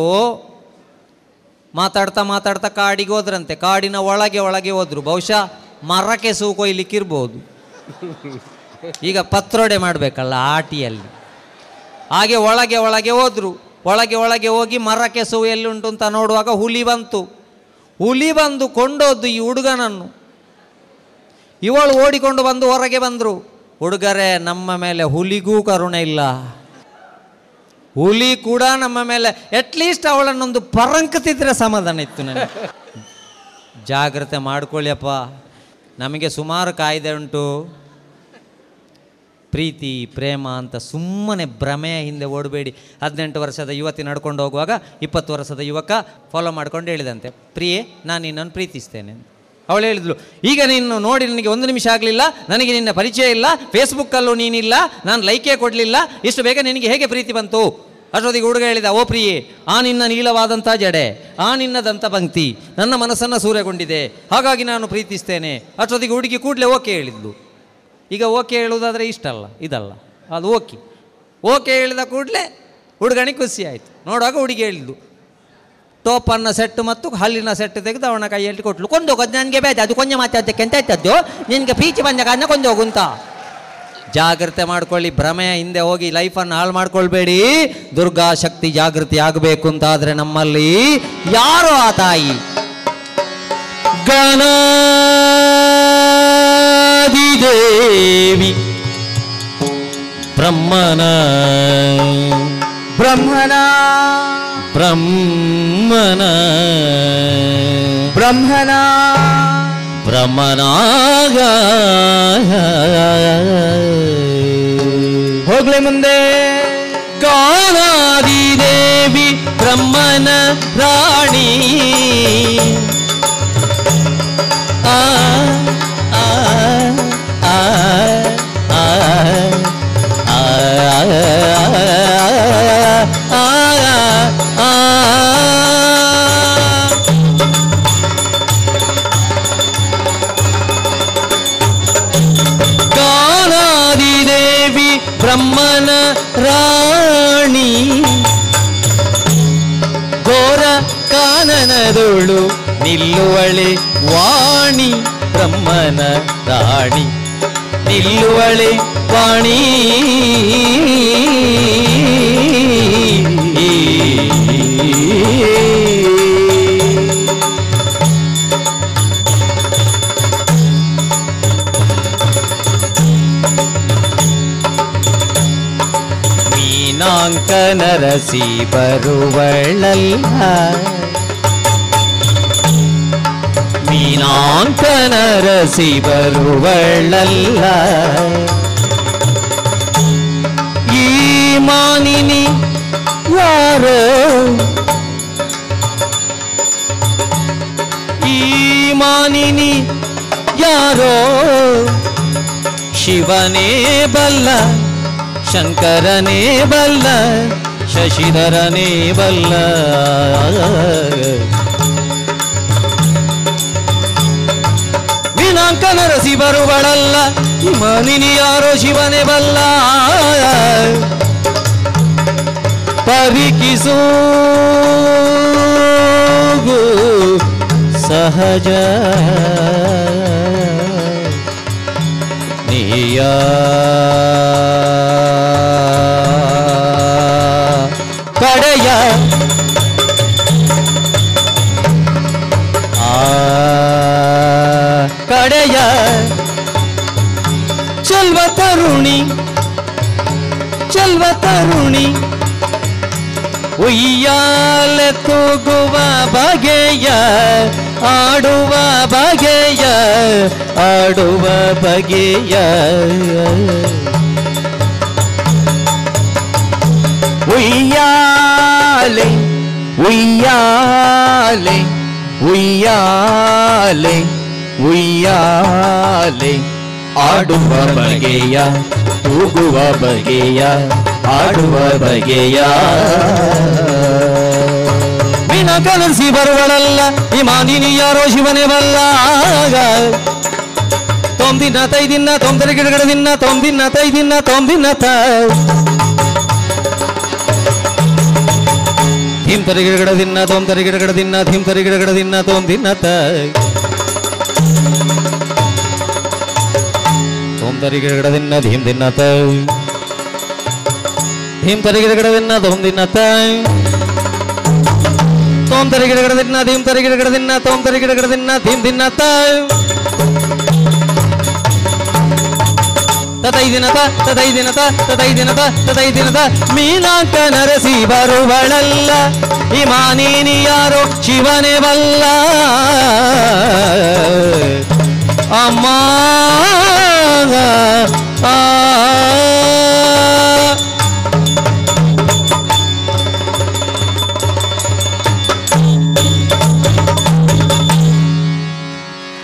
ಮಾತಾಡ್ತಾ ಮಾತಾಡ್ತಾ ಕಾಡಿಗೆ ಹೋದ್ರಂತೆ. ಕಾಡಿನ ಒಳಗೆ ಒಳಗೆ ಹೋದ್ರು. ಬಹುಶಃ ಮರಕ್ಕೆ ಸೂ ಕೊಯ್ಲಿಕ್ಕಿರ್ಬೋದು. ಈಗ ಪತ್ರೊಡೆ ಮಾಡಬೇಕಲ್ಲ ಆಟಿಯಲ್ಲಿ. ಹಾಗೆ ಒಳಗೆ ಒಳಗೆ ಹೋದ್ರು. ಒಳಗೆ ಒಳಗೆ ಹೋಗಿ ಮರಕ್ಕೆ ಸೂ ಎಲ್ಲಿಂಟು ಅಂತ ನೋಡುವಾಗ ಹುಲಿ ಬಂತು. ಹುಲಿ ಬಂದು ಕೊಂಡೋದ್ದು ಈ ಹುಡುಗನನ್ನು. ಇವಳು ಓಡಿಕೊಂಡು ಬಂದು ಹೊರಗೆ ಬಂದರು. ಹುಡುಗರೇ, ನಮ್ಮ ಮೇಲೆ ಹುಲಿಗೂ ಕರುಣೆ ಇಲ್ಲ. ಹುಲಿ ಕೂಡ ನಮ್ಮ ಮೇಲೆ ಅಟ್ಲೀಸ್ಟ್ ಅವಳನ್ನೊಂದು ಪರಂಕತಿದ್ರೆ ಸಮಾಧಾನ ಇತ್ತು ನನಗೆ. ಜಾಗ್ರತೆ ಮಾಡ್ಕೊಳ್ಳಿಯಪ್ಪ. ನಮಗೆ ಸುಮಾರು ಕಾಯ್ದೆ ಉಂಟು. ಪ್ರೀತಿ, ಪ್ರೇಮ ಅಂತ ಸುಮ್ಮನೆ ಭ್ರಮೆಯ ಹಿಂದೆ ಓಡಬೇಡಿ. ಹದಿನೆಂಟು ವರ್ಷದ ಯುವತಿ ನಡ್ಕೊಂಡು ಹೋಗುವಾಗ ಇಪ್ಪತ್ತು ವರ್ಷದ ಯುವಕ ಫಾಲೋ ಮಾಡ್ಕೊಂಡು ಹೇಳಿದಂತೆ, ಪ್ರಿಯೆ, ನಾನು ನಿನ್ನನ್ನು ಪ್ರೀತಿಸ್ತೇನೆ. ಅವಳು ಹೇಳಿದ್ಲು, ಈಗ ನೀನು ನೋಡಿ ನನಗೆ ಒಂದು ನಿಮಿಷ ಆಗಲಿಲ್ಲ, ನನಗೆ ನಿನ್ನ ಪರಿಚಯ ಇಲ್ಲ ಫೇಸ್ಬುಕ್ಕಲ್ಲೂ ನೀನಿಲ್ಲ, ನಾನು ಲೈಕೇ ಕೊಡಲಿಲ್ಲ, ಇಷ್ಟು ಬೇಗ ನಿನಗೆ ಹೇಗೆ ಪ್ರೀತಿ ಬಂತು? ಅಷ್ಟೊತ್ತಿಗೆ ಹುಡುಗ ಹೇಳಿದ, ಓ ಪ್ರಿಯೆ, ಆ ನಿನ್ನ ನೀಲವಾದಂಥ ಜಡೆ, ಆ ನಿನ್ನ ದಂತ ಪಂಕ್ತಿ, ನನ್ನ ಮನಸ್ಸನ್ನು ಸೂರೆಗೊಂಡಿದೆ, ಹಾಗಾಗಿ ನಾನು ಪ್ರೀತಿಸ್ತೇನೆ. ಅಷ್ಟೊತ್ತಿಗೆ ಹುಡುಗಿ ಕೂಡಲೇ ಓಕೆ ಹೇಳಿದ್ಲು. ಈಗ ಓಕೆ ಹೇಳುವುದಾದರೆ ಇಷ್ಟ ಅಲ್ಲ, ಇದಲ್ಲ, ಅದು ಓಕೆ. ಓಕೆ ಹೇಳಿದ ಕೂಡಲೇ ಹುಡುಗನಿಗೆ ಖುಷಿ ಆಯಿತು. ನೋಡುವಾಗ ಹುಡುಗಿ ಹೇಳಿದ್ದು ಟೋಪನ್ನ ಸೆಟ್ ಮತ್ತು ಹಲ್ಲಿನ ಸೆಟ್ ತೆಗೆದು ಅವನ ಕೈಯಲ್ಲಿ ಕೊಟ್ಲು. ಹೋಗೋದು ನನಗೆ ಬೇಡ ಅದು ಕೊಂಚ ಮಾತಾಡಕ್ಕೆ ಎಂತ ಆಯ್ತದ್ದು? ನಿನಗೆ ಪ್ರೀತಿ ಬಂದ ಕಾರಣ ಕೊಂದು ಅಂತ ಜಾಗ್ರತೆ ಮಾಡ್ಕೊಳ್ಳಿ. ಭ್ರಮೆಯ ಹಿಂದೆ ಹೋಗಿ ಲೈಫನ್ನು ಹಾಳು ಮಾಡ್ಕೊಳ್ಬೇಡಿ. ದುರ್ಗಾ ಶಕ್ತಿ ಜಾಗೃತಿ ಆಗಬೇಕು ಅಂತಾದ್ರೆ ನಮ್ಮಲ್ಲಿ ಯಾರು ಆ ತಾಯಿ? ಗಣಾದಿದೇವಿ ಬ್ರಹ್ಮನ. ಬ್ರಹ್ಮನ. ಬ್ರಹ್ಮನ ಬ್ರಹ್ಮನ ಬ್ರಹ್ಮನಾಗ ಹೋಗ್ಲಿ ಮುಂದೆ ಗಾನಾದಿದೇವಿ ಬ್ರಹ್ಮನ ರಾಣಿ ಆ ಆ ಆ ಆ ಆ ಆ ಬ್ರಹ್ಮನ ರಾಣಿ. ಘೋರ ಕಾನನದೊಳು ನಿಲ್ಲುವಳೆ ವಾಣಿ ಬ್ರಹ್ಮನ ರಾಣಿ. ನಿಲ್ಲುವಳೆ ವಾಣಿ. ಮೀನಾಂಕ ನರಸಿ ಬರುವಳಲ್ಲ ಮೀನಾಂಕ ನರಸಿ ಬರುವಳಲ್ಲ ಈ ಮಾನಿನಿ ಯಾರೋ ಈ ಮಾನಿನಿ ಯಾರೋ ಶಿವನೇ ಬಲ್ಲ ಶಂಕರನೇ ಬಲ್ಲ ಶಶಿಧರನೇ ಬಲ್ಲ. ವಿನಾಂಕ ನರಸಿ ಬರುವಳಲ್ಲ ಮನಿನಿ ಯಾರೋ ಶಿವನೇ ಬಲ್ಲ. ಪರಿಕಿಸೋ ಸಹಜ. ನೀಯ ಕಡೆಯ ಆ ಕಡೆಯ ಚೆಲ್ವ ತರುಣಿ ಚೆಲ್ವ ತರುಣಿ ಉಯ್ಯಾಲೆ ತೂಗುವ ಬಗೆಯ ಆಡುವ ಬಗೆಯ ಆಡುವ ಬಗೆಯ ಉಯ್ಯಾಲೆ ಉಯ್ಯಾಲೆ ಉಯ್ಯಾಲೆ ಉಯ್ಯಾಲೆ ಆಡುವ ಬಗೆಯ ತೂಗುವ ಬಗೆಯ ಆಡುವ ಬಗೆಯ ವಿನ ಕಲಸಿ ಬರುವಳಲ್ಲ ಈ ಮಾನಿನಿ ಯಾರೋ ಶಿವನೇ ಬಲ್ಲ తొమ్మిదిన్న తైదిన్న తొమ్మిది గిడగడ తిన్న తొమ్మిదిన్న తైదిన్న తొమ్మిదిన్న థీం తరి గిడగడ తిన్న తొమ్ తరి గిడగడ తిన్న థీం తరి గిడగడ తిన్న తొమ్మిదిన్న తొమ్ తరి గిడగడ తిన్న ధీం తిన్న థీం తరి గిడగడ తిన్న తొమ్మిదిన్న తోం తరి గిడగడ తిన్న ధీం తరి గిడగడ తిన్న తోం తరి గిడగడ తిన్న థీం తిన్న ತರಿ ಗಿಡಗಡ ದಿನ ಧೀಮ್ ದಿನ ತ ತತೈ ದಿನ ತ ತತೈ ದಿನ ತ ತತೈ ದಿನ ತ ತತೈ ದಿನ ತ ಮೀನಾಂಕ ನರಸಿ ಬರುವಳಲ್ಲ ಈ ಮಾನೀನಿ ಯಾರೋ ಶಿವನೇ ಬಲ್ಲ. ಅಮ್ಮ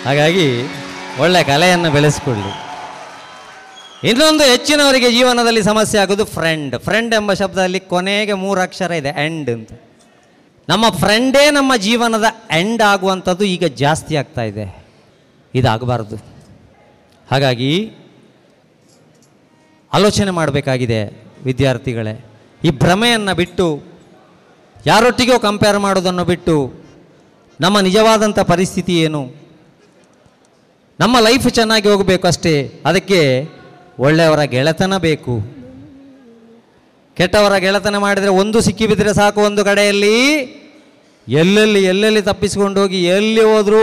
ಹಾಗಾಗಿ ಒಳ್ಳೆ ಕಲೆಯನ್ನು ಬೆಳೆಸಿಕೊಳ್ಳಿ. ಇನ್ನೊಂದು ಹೆಚ್ಚಿನವರಿಗೆ ಜೀವನದಲ್ಲಿ ಸಮಸ್ಯೆ ಆಗೋದು ಫ್ರೆಂಡ್ ಫ್ರೆಂಡ್ ಎಂಬ ಶಬ್ದದಲ್ಲಿ ಕೊನೆಗೆ ಮೂರು ಅಕ್ಷರ ಇದೆ ಎಂಡ್ ಅಂತ. ನಮ್ಮ ಫ್ರೆಂಡೇ ನಮ್ಮ ಜೀವನದ ಎಂಡ್ ಆಗುವಂಥದ್ದು ಈಗ ಜಾಸ್ತಿ ಆಗ್ತಾ ಇದೆ. ಇದಾಗಬಾರ್ದು. ಹಾಗಾಗಿ ಆಲೋಚನೆ ಮಾಡಬೇಕಾಗಿದೆ ವಿದ್ಯಾರ್ಥಿಗಳೇ. ಈ ಭ್ರಮೆಯನ್ನು ಬಿಟ್ಟು, ಯಾರೊಟ್ಟಿಗೋ ಕಂಪೇರ್ ಮಾಡೋದನ್ನು ಬಿಟ್ಟು, ನಮ್ಮ ನಿಜವಾದಂಥ ಪರಿಸ್ಥಿತಿ ಏನು? ನಮ್ಮ ಲೈಫ್ ಚೆನ್ನಾಗಿ ಹೋಗಬೇಕು ಅಷ್ಟೇ. ಅದಕ್ಕೆ ಒಳ್ಳೆಯವರ ಗೆಳೆತನ ಬೇಕು. ಕೆಟ್ಟವರ ಗೆಳೆತನ ಮಾಡಿದರೆ ಒಂದು ಸಿಕ್ಕಿಬಿದ್ದರೆ ಸಾಕು ಒಂದು ಕಡೆಯಲ್ಲಿ. ಎಲ್ಲೆಲ್ಲಿ ಎಲ್ಲೆಲ್ಲಿ ತಪ್ಪಿಸ್ಕೊಂಡು ಹೋಗಿ, ಎಲ್ಲಿ ಹೋದರೂ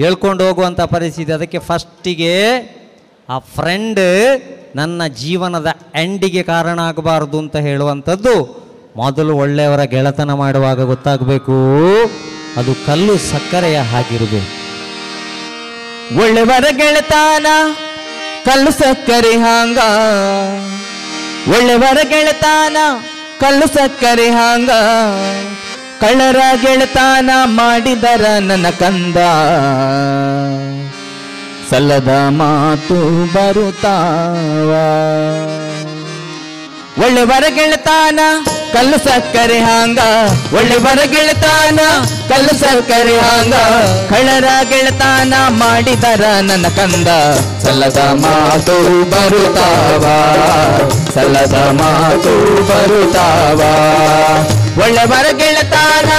ಹೇಳ್ಕೊಂಡು ಹೋಗುವಂಥ ಪರಿಸ್ಥಿತಿ. ಅದಕ್ಕೆ ಫಸ್ಟಿಗೆ ಆ ಫ್ರೆಂಡ್ ನನ್ನ ಜೀವನದ ಎಂಡಿಗೆ ಕಾರಣ ಆಗಬಾರ್ದು ಅಂತ ಹೇಳುವಂಥದ್ದು ಮೊದಲು ಒಳ್ಳೆಯವರ ಗೆಳೆತನ ಮಾಡುವಾಗ ಗೊತ್ತಾಗಬೇಕು. ಅದು ಕಲ್ಲು ಸಕ್ಕರೆಯ ಹಾಗಿರಬೇಕು ಒಳ್ಳೆಯವರ ಗೆಳೆತಾನ ಕಲ್ಲು ಸಕ್ಕರೆ ಹಾಂಗ. ಒಳ್ಳೆವರ ಗೆಳತಾನ, ಕಲ್ಲು ಸಕ್ಕರೆ ಹಾಂಗ. ಕಳ್ಳರ ಗೆಳತಾನ ಮಾಡಿದರ ನನ್ನ ಕಂದ. ಸಲ್ಲದ ಮಾತು ಬರುತ್ತಾವ. ಒಳ್ಳೆವರ ಗೆಳೆತಾನ, ಕಲ್ಲು ಸಕ್ಕರೆ ಹಾಂಗ. ಒಳ್ಳೆವರ ಗೆಳೆತಾನ, ಕಲ್ಲು ಸಕ್ಕರೆ ಹಾಂಗ. ಕಳರ ಗೆಳೆತಾನ ಮಾಡಿದರ ನನ್ನ ಕಂದ. ಸಲ್ಲದ ಮಾತು ಬರುತ್ತಾವ, ಸಲ್ಲದ ಮಾತು ಬರುತ್ತಾವ. ಒಳ್ಳೆವರ ಗೆಳೆತಾನ,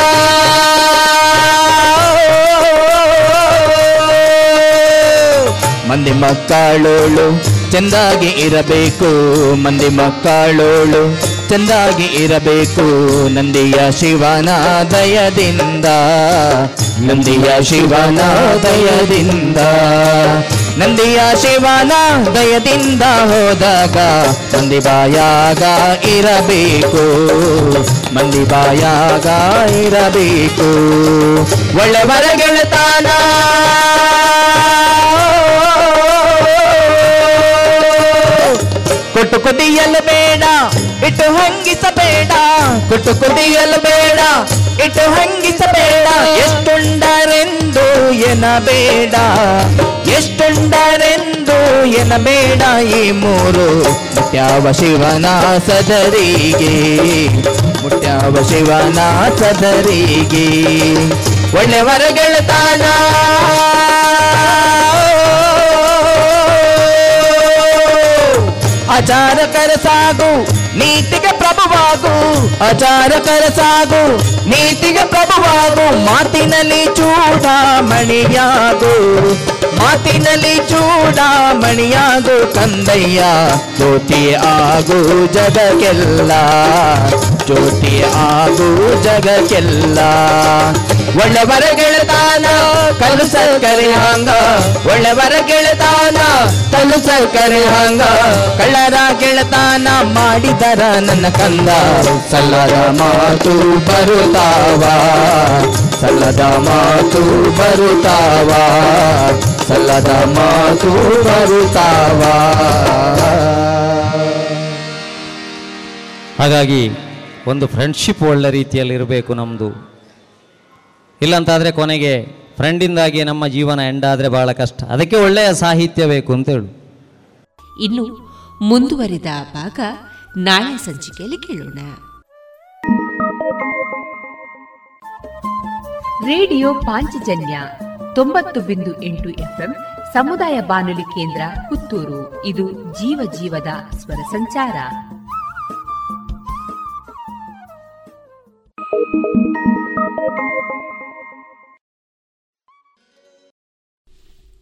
ಮಂದಿ ಮಕ್ಕಳೋಳು ಚೆಂದಾಗಿ ಇರಬೇಕು ಮಂದಿ ಮಕ್ಕಳೋಳು. ಚೆಂದಾಗಿ ಇರಬೇಕು ನಂದಿಯ ಶಿವನ ದಯದಿಂದ ನಂದಿಯ ಶಿವನ ದಯದಿಂದ ನಂದಿಯ ಶಿವನ ದಯದಿಂದ ಹೋದಾಗ ಮಂದಿ ಬಾಯಾಗ ಇರಬೇಕು. ಮಂದಿ ಬಾಯಾಗ ಇರಬೇಕು. ಒಳ್ಳೆವರ ಗೆಳೆತಾನ. ಕೊಟ್ಟು ಕುದಿಯಲು ಬೇಡ, ಇಟ್ಟು ಹಂಗಿಸಬೇಡ. ಕೊಟ್ಟು ಕುದಿಯಲು ಬೇಡ, ಇಟ್ಟು ಹಂಗಿಸಬೇಡ. ಎಷ್ಟುಂಡರೆಂದು ಎನಬೇಡ ಎಷ್ಟುಂಡರೆಂದು ಎನಬೇಡ ಈ ಮೂರು. ಮುಟ್ಯಾವ ಶಿವನ ಸದರಿಗೆ ಮುಟ್ಯಾವ ಶಿವನ ಸದರಿಗೆ ಒಳ್ಳೆವರ ಗೆಳತಾನ ಆಚಾರ ಸಾಗು, ನೀತಿಗೆ ಪ್ರಭುವಾಗು. ಆಚಾರ ಸಾಗು, ನೀತಿಗೆ ಪ್ರಭುವಾಗು. ಮಾತಿನಲ್ಲಿ ಚೂಡಾಮಣಿಯಾಗು. ಮಾತಿನಲ್ಲಿ ಚೂಡಾಮಣಿಯಾಗು ಕಂದಯ್ಯ ಜ್ಯೋತಿ ಆಗು ಜಗಕ್ಕೆಲ್ಲ. ಜ್ಯೋತಿ ಆಗು ಜಗಕ್ಕೆಲ್ಲ. ಒಳ್ಳೆವರ ಗೆಳೆತಾನ, ಕಲ್ಲು ಹಾಂಗ ಹಂಗ. ಒಳ್ಳೆವರ ಗೆಳೆತಾನ, ಕಲ್ಲು ಸರ್ಕರಿ ಹಂಗ. ಕಳ್ಳರ ಗೆಳೆತಾನ ಮಾಡಿದರ ನನ್ನ ಕಂದ. ಸಲ್ಲದ ಮಾತು ಬರುತ್ತಾವ ಸಲ್ಲದ ಮಾತು ಬರುತ್ತಾವ ಸಲ್ಲದ ಮಾತು ಬರುತ್ತಾವ ಹಾಗಾಗಿ ಒಂದು ಫ್ರೆಂಡ್ಶಿಪ್ ಒಳ್ಳೆ ರೀತಿಯಲ್ಲಿ ಇರಬೇಕು ನಮ್ಮದು ಇಲ್ಲಂತಾದರೆ ಕೊನೆಗೆ ಫ್ರೆಂಡಿಂದಾಗಿ ನಮ್ಮ ಜೀವನ ಎಂಡ್ ಆದರೆ ಬಹಳ ಕಷ್ಟ. ಅದಕ್ಕೆ ಒಳ್ಳೆಯ ಸಾಹಿತ್ಯ ಬೇಕು ಅಂತ ಹೇಳು. ಇನ್ನು ಮುಂದುವರಿದ ಭಾಗ ನಾಳೆ ಸಂಚಿಕೆಯಲ್ಲಿ ಕೇಳೋಣ. ರೇಡಿಯೋ ಪಾಂಚಜನ್ಯ ತೊಂಬತ್ತು ಬಿಂದು ಎಂಟು ಎಫ್ಎಂ ಸಮುದಾಯ ಬಾನುಲಿ ಕೇಂದ್ರ ಪುತ್ತೂರು. ಇದು ಜೀವ ಜೀವದ ಸ್ವರ ಸಂಚಾರ.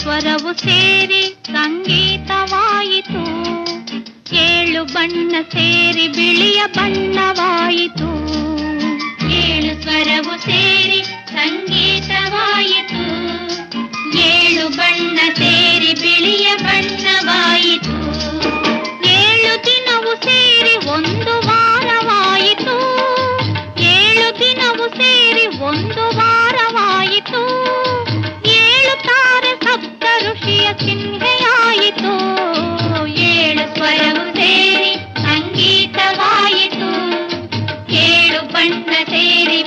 ಸ್ವರವು ಸೇರಿ ಸಂಗೀತವಾಯಿತು ಏಳು ಬಣ್ಣ ಸೇರಿ ಬಿಳಿಯ ಬಣ್ಣವಾಯಿತು ಏಳು ಸ್ವರವು ಸೇರಿ ಸಂಗೀತವಾಯಿತು ಏಳು ಬಣ್ಣ ಸೇರಿ ಬಿಳಿಯ ಬಣ್ಣವಾಯಿತು ಏಳು ದಿನವು ಸೇರಿ ಒಂದು ವಾರ ಏಳು ಸೇರಿ ಸಂಗೀತವಾಯಿತು. ಏಳು ಬಣ್ಣ ಸೇರಿ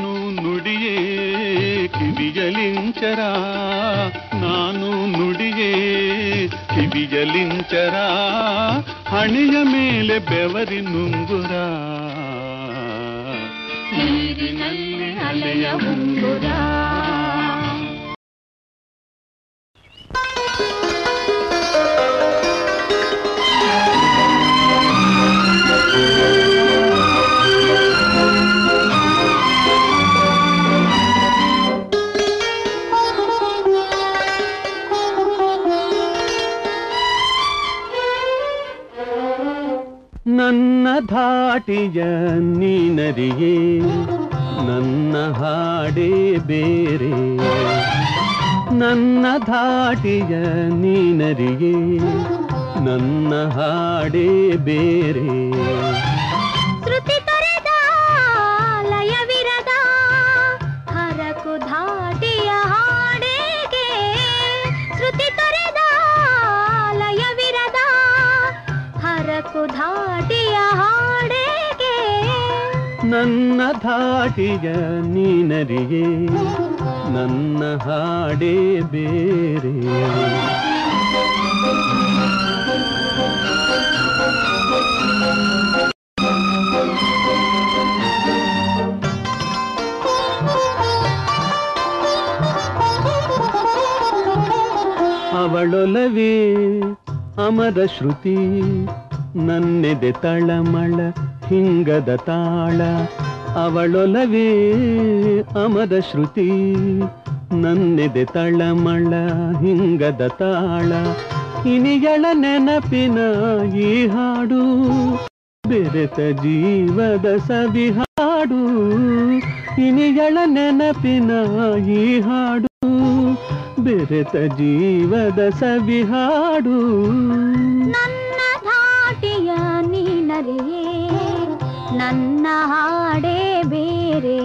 ನಾನು ನುಡಿಯೇ ಕಿವಿಯಲಿಂಚರ ನಾನು ನುಡಿಯೇ ಕಿವಿಯಲಿಂಚರ ಹಣೆಯ ಮೇಲೆ ಬೆವರಿ ನುಂಗುರ ನೀರಿನಲ್ಲಿ ಅಲೆಯ ಉಂಗುರ ಧಾಟಿಯ ನನ್ನ ಹಾಡೇ ಬೇರೆ. ನನ್ನ ಧಾಟಿಯ ನೀನರಿಗೆ ನನ್ನ ಹಾಡೇ ಬೇರೆ. ಹರಕು ಧಾಟಿಯ ಹರಕು ಧಾಟಿಯ ನನ್ನ ಧಾಟಿಯ ನೀನರಿಗೆ ನನ್ನ ಹಾಡೇ ಬೇರೆ. ಅವಳೊಲವೇ ಅಮರ ಶ್ರುತಿ ನನ್ನೆದೆ ತಳಮಳ ಹಿಂಗದ ತಾಳ, ಅವಳೊಲವೇ ಅಮದ ಶ್ರುತಿ. ನನ್ನೆದೆ ತಳಮಳ ಹಿಂಗದ ತಾಳ ಇನಿಗಳ ನೆನಪಿನ ಈ ಹಾಡು. ಬೆರೆತ ಜೀವದ ಸವಿ ಹಾಡು ಇನಿಗಳ ನೆನಪಿನ ಈ ಹಾಡು. ಬೆರೆತ ಜೀವದ ಸವಿಹಾಡು ನನ್ನ ಧಾಟಿಯ ನೀನರಿಯೇ ನನ್ನ ಹಾಡೇ ಬೇರೆ.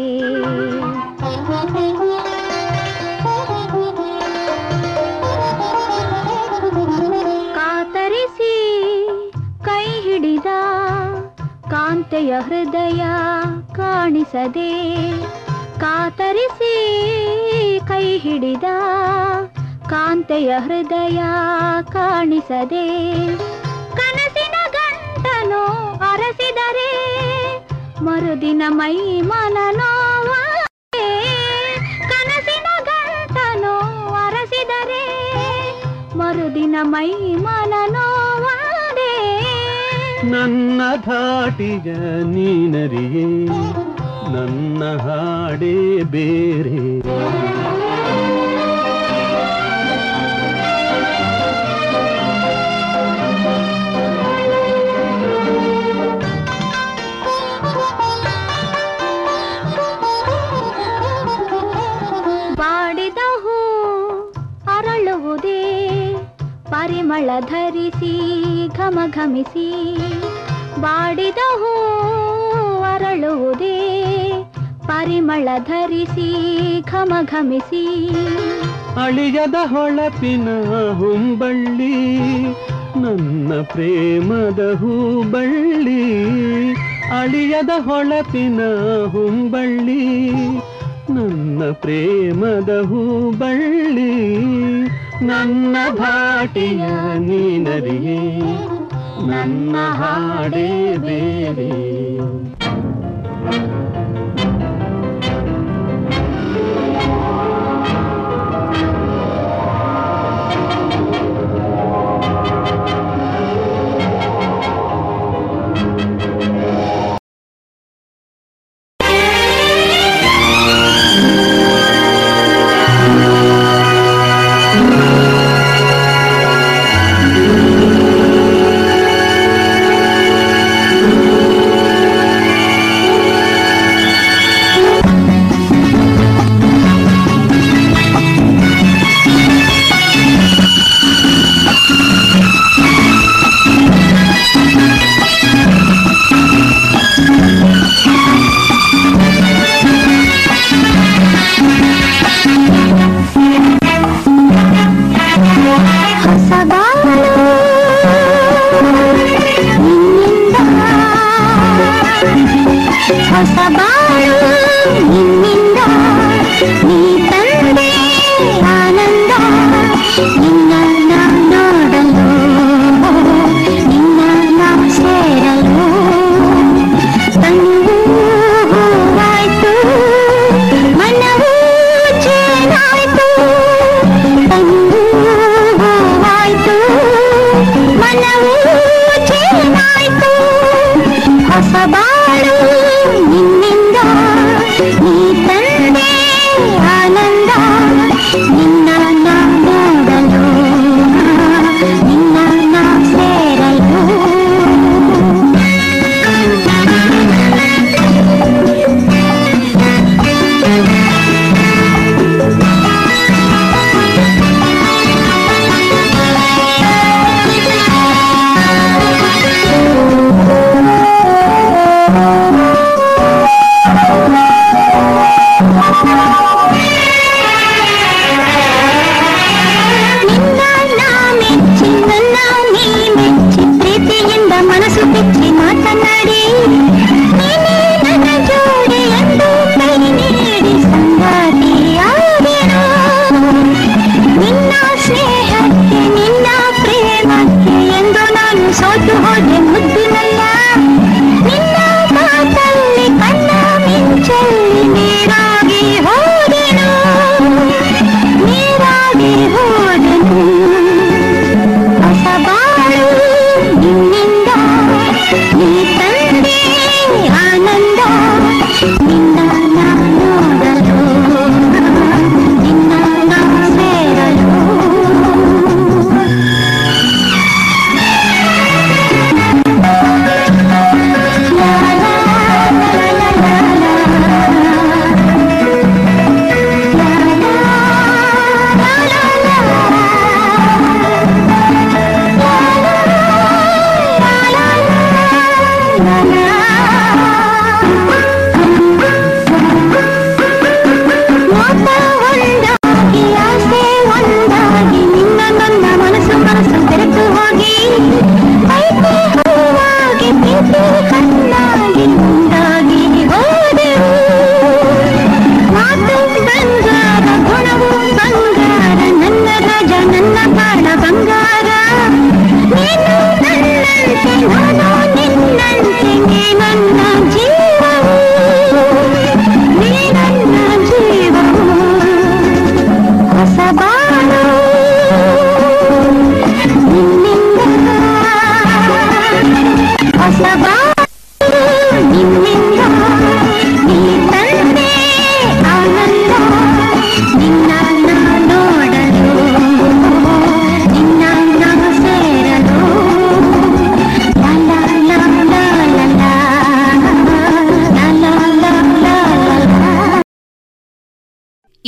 ಕಾತರಿಸಿ ಕೈ ಹಿಡಿದ ಕಾಂತೆಯ ಹೃದಯ ಕಾಣಿಸದೆ, ಕಾತರಿಸಿ ಕೈ ಹಿಡಿದ ಕಾಂತೆಯ ಹೃದಯ ಕಾಣಿಸದೆ, ಕನಸಿನ ಗಂಟನು ಅರಸಿದರೆ ಮರುದಿನ ಮೈ ಮನ ನೋವಾದೆ. ಕನಸಿನ ಗಂಟನು ಅರಸಿದರೆ ಮರುದಿನ ಮೈ ಮನ ನೋವಾದೆ ನನ್ನ ಧಾಟಿಗ ನೀನರಿಯೇ, ನನ್ನ ಹಾಡೇ ಬೇರೆ ಪರಿಮಳ ಧರಿಸಿ ಘಮ ಘಮಿಸಿ ಬಾಡಿದ ಹೂ ಅರಳುವುದೇ. ಪರಿಮಳ ಧರಿಸಿ ಘಮ ಘಮಿಸಿ ಅಳಿಯದ ಹೊಳಪಿನ ಹುಂಬಳ್ಳಿ, ನನ್ನ ಪ್ರೇಮದ ಹೂಬಳ್ಳಿ. ಅಳಿಯದ ಹೊಳಪಿನ ಹುಂಬಳ್ಳಿ, ನನ್ನ ಪ್ರೇಮದ ಹೂಬಳ್ಳಿ. ನನ್ನ ಭಾಟಿಯ ನೀನರಿಯೇ ನನ್ನ ಹಾಡೇ ಬೇರೆ.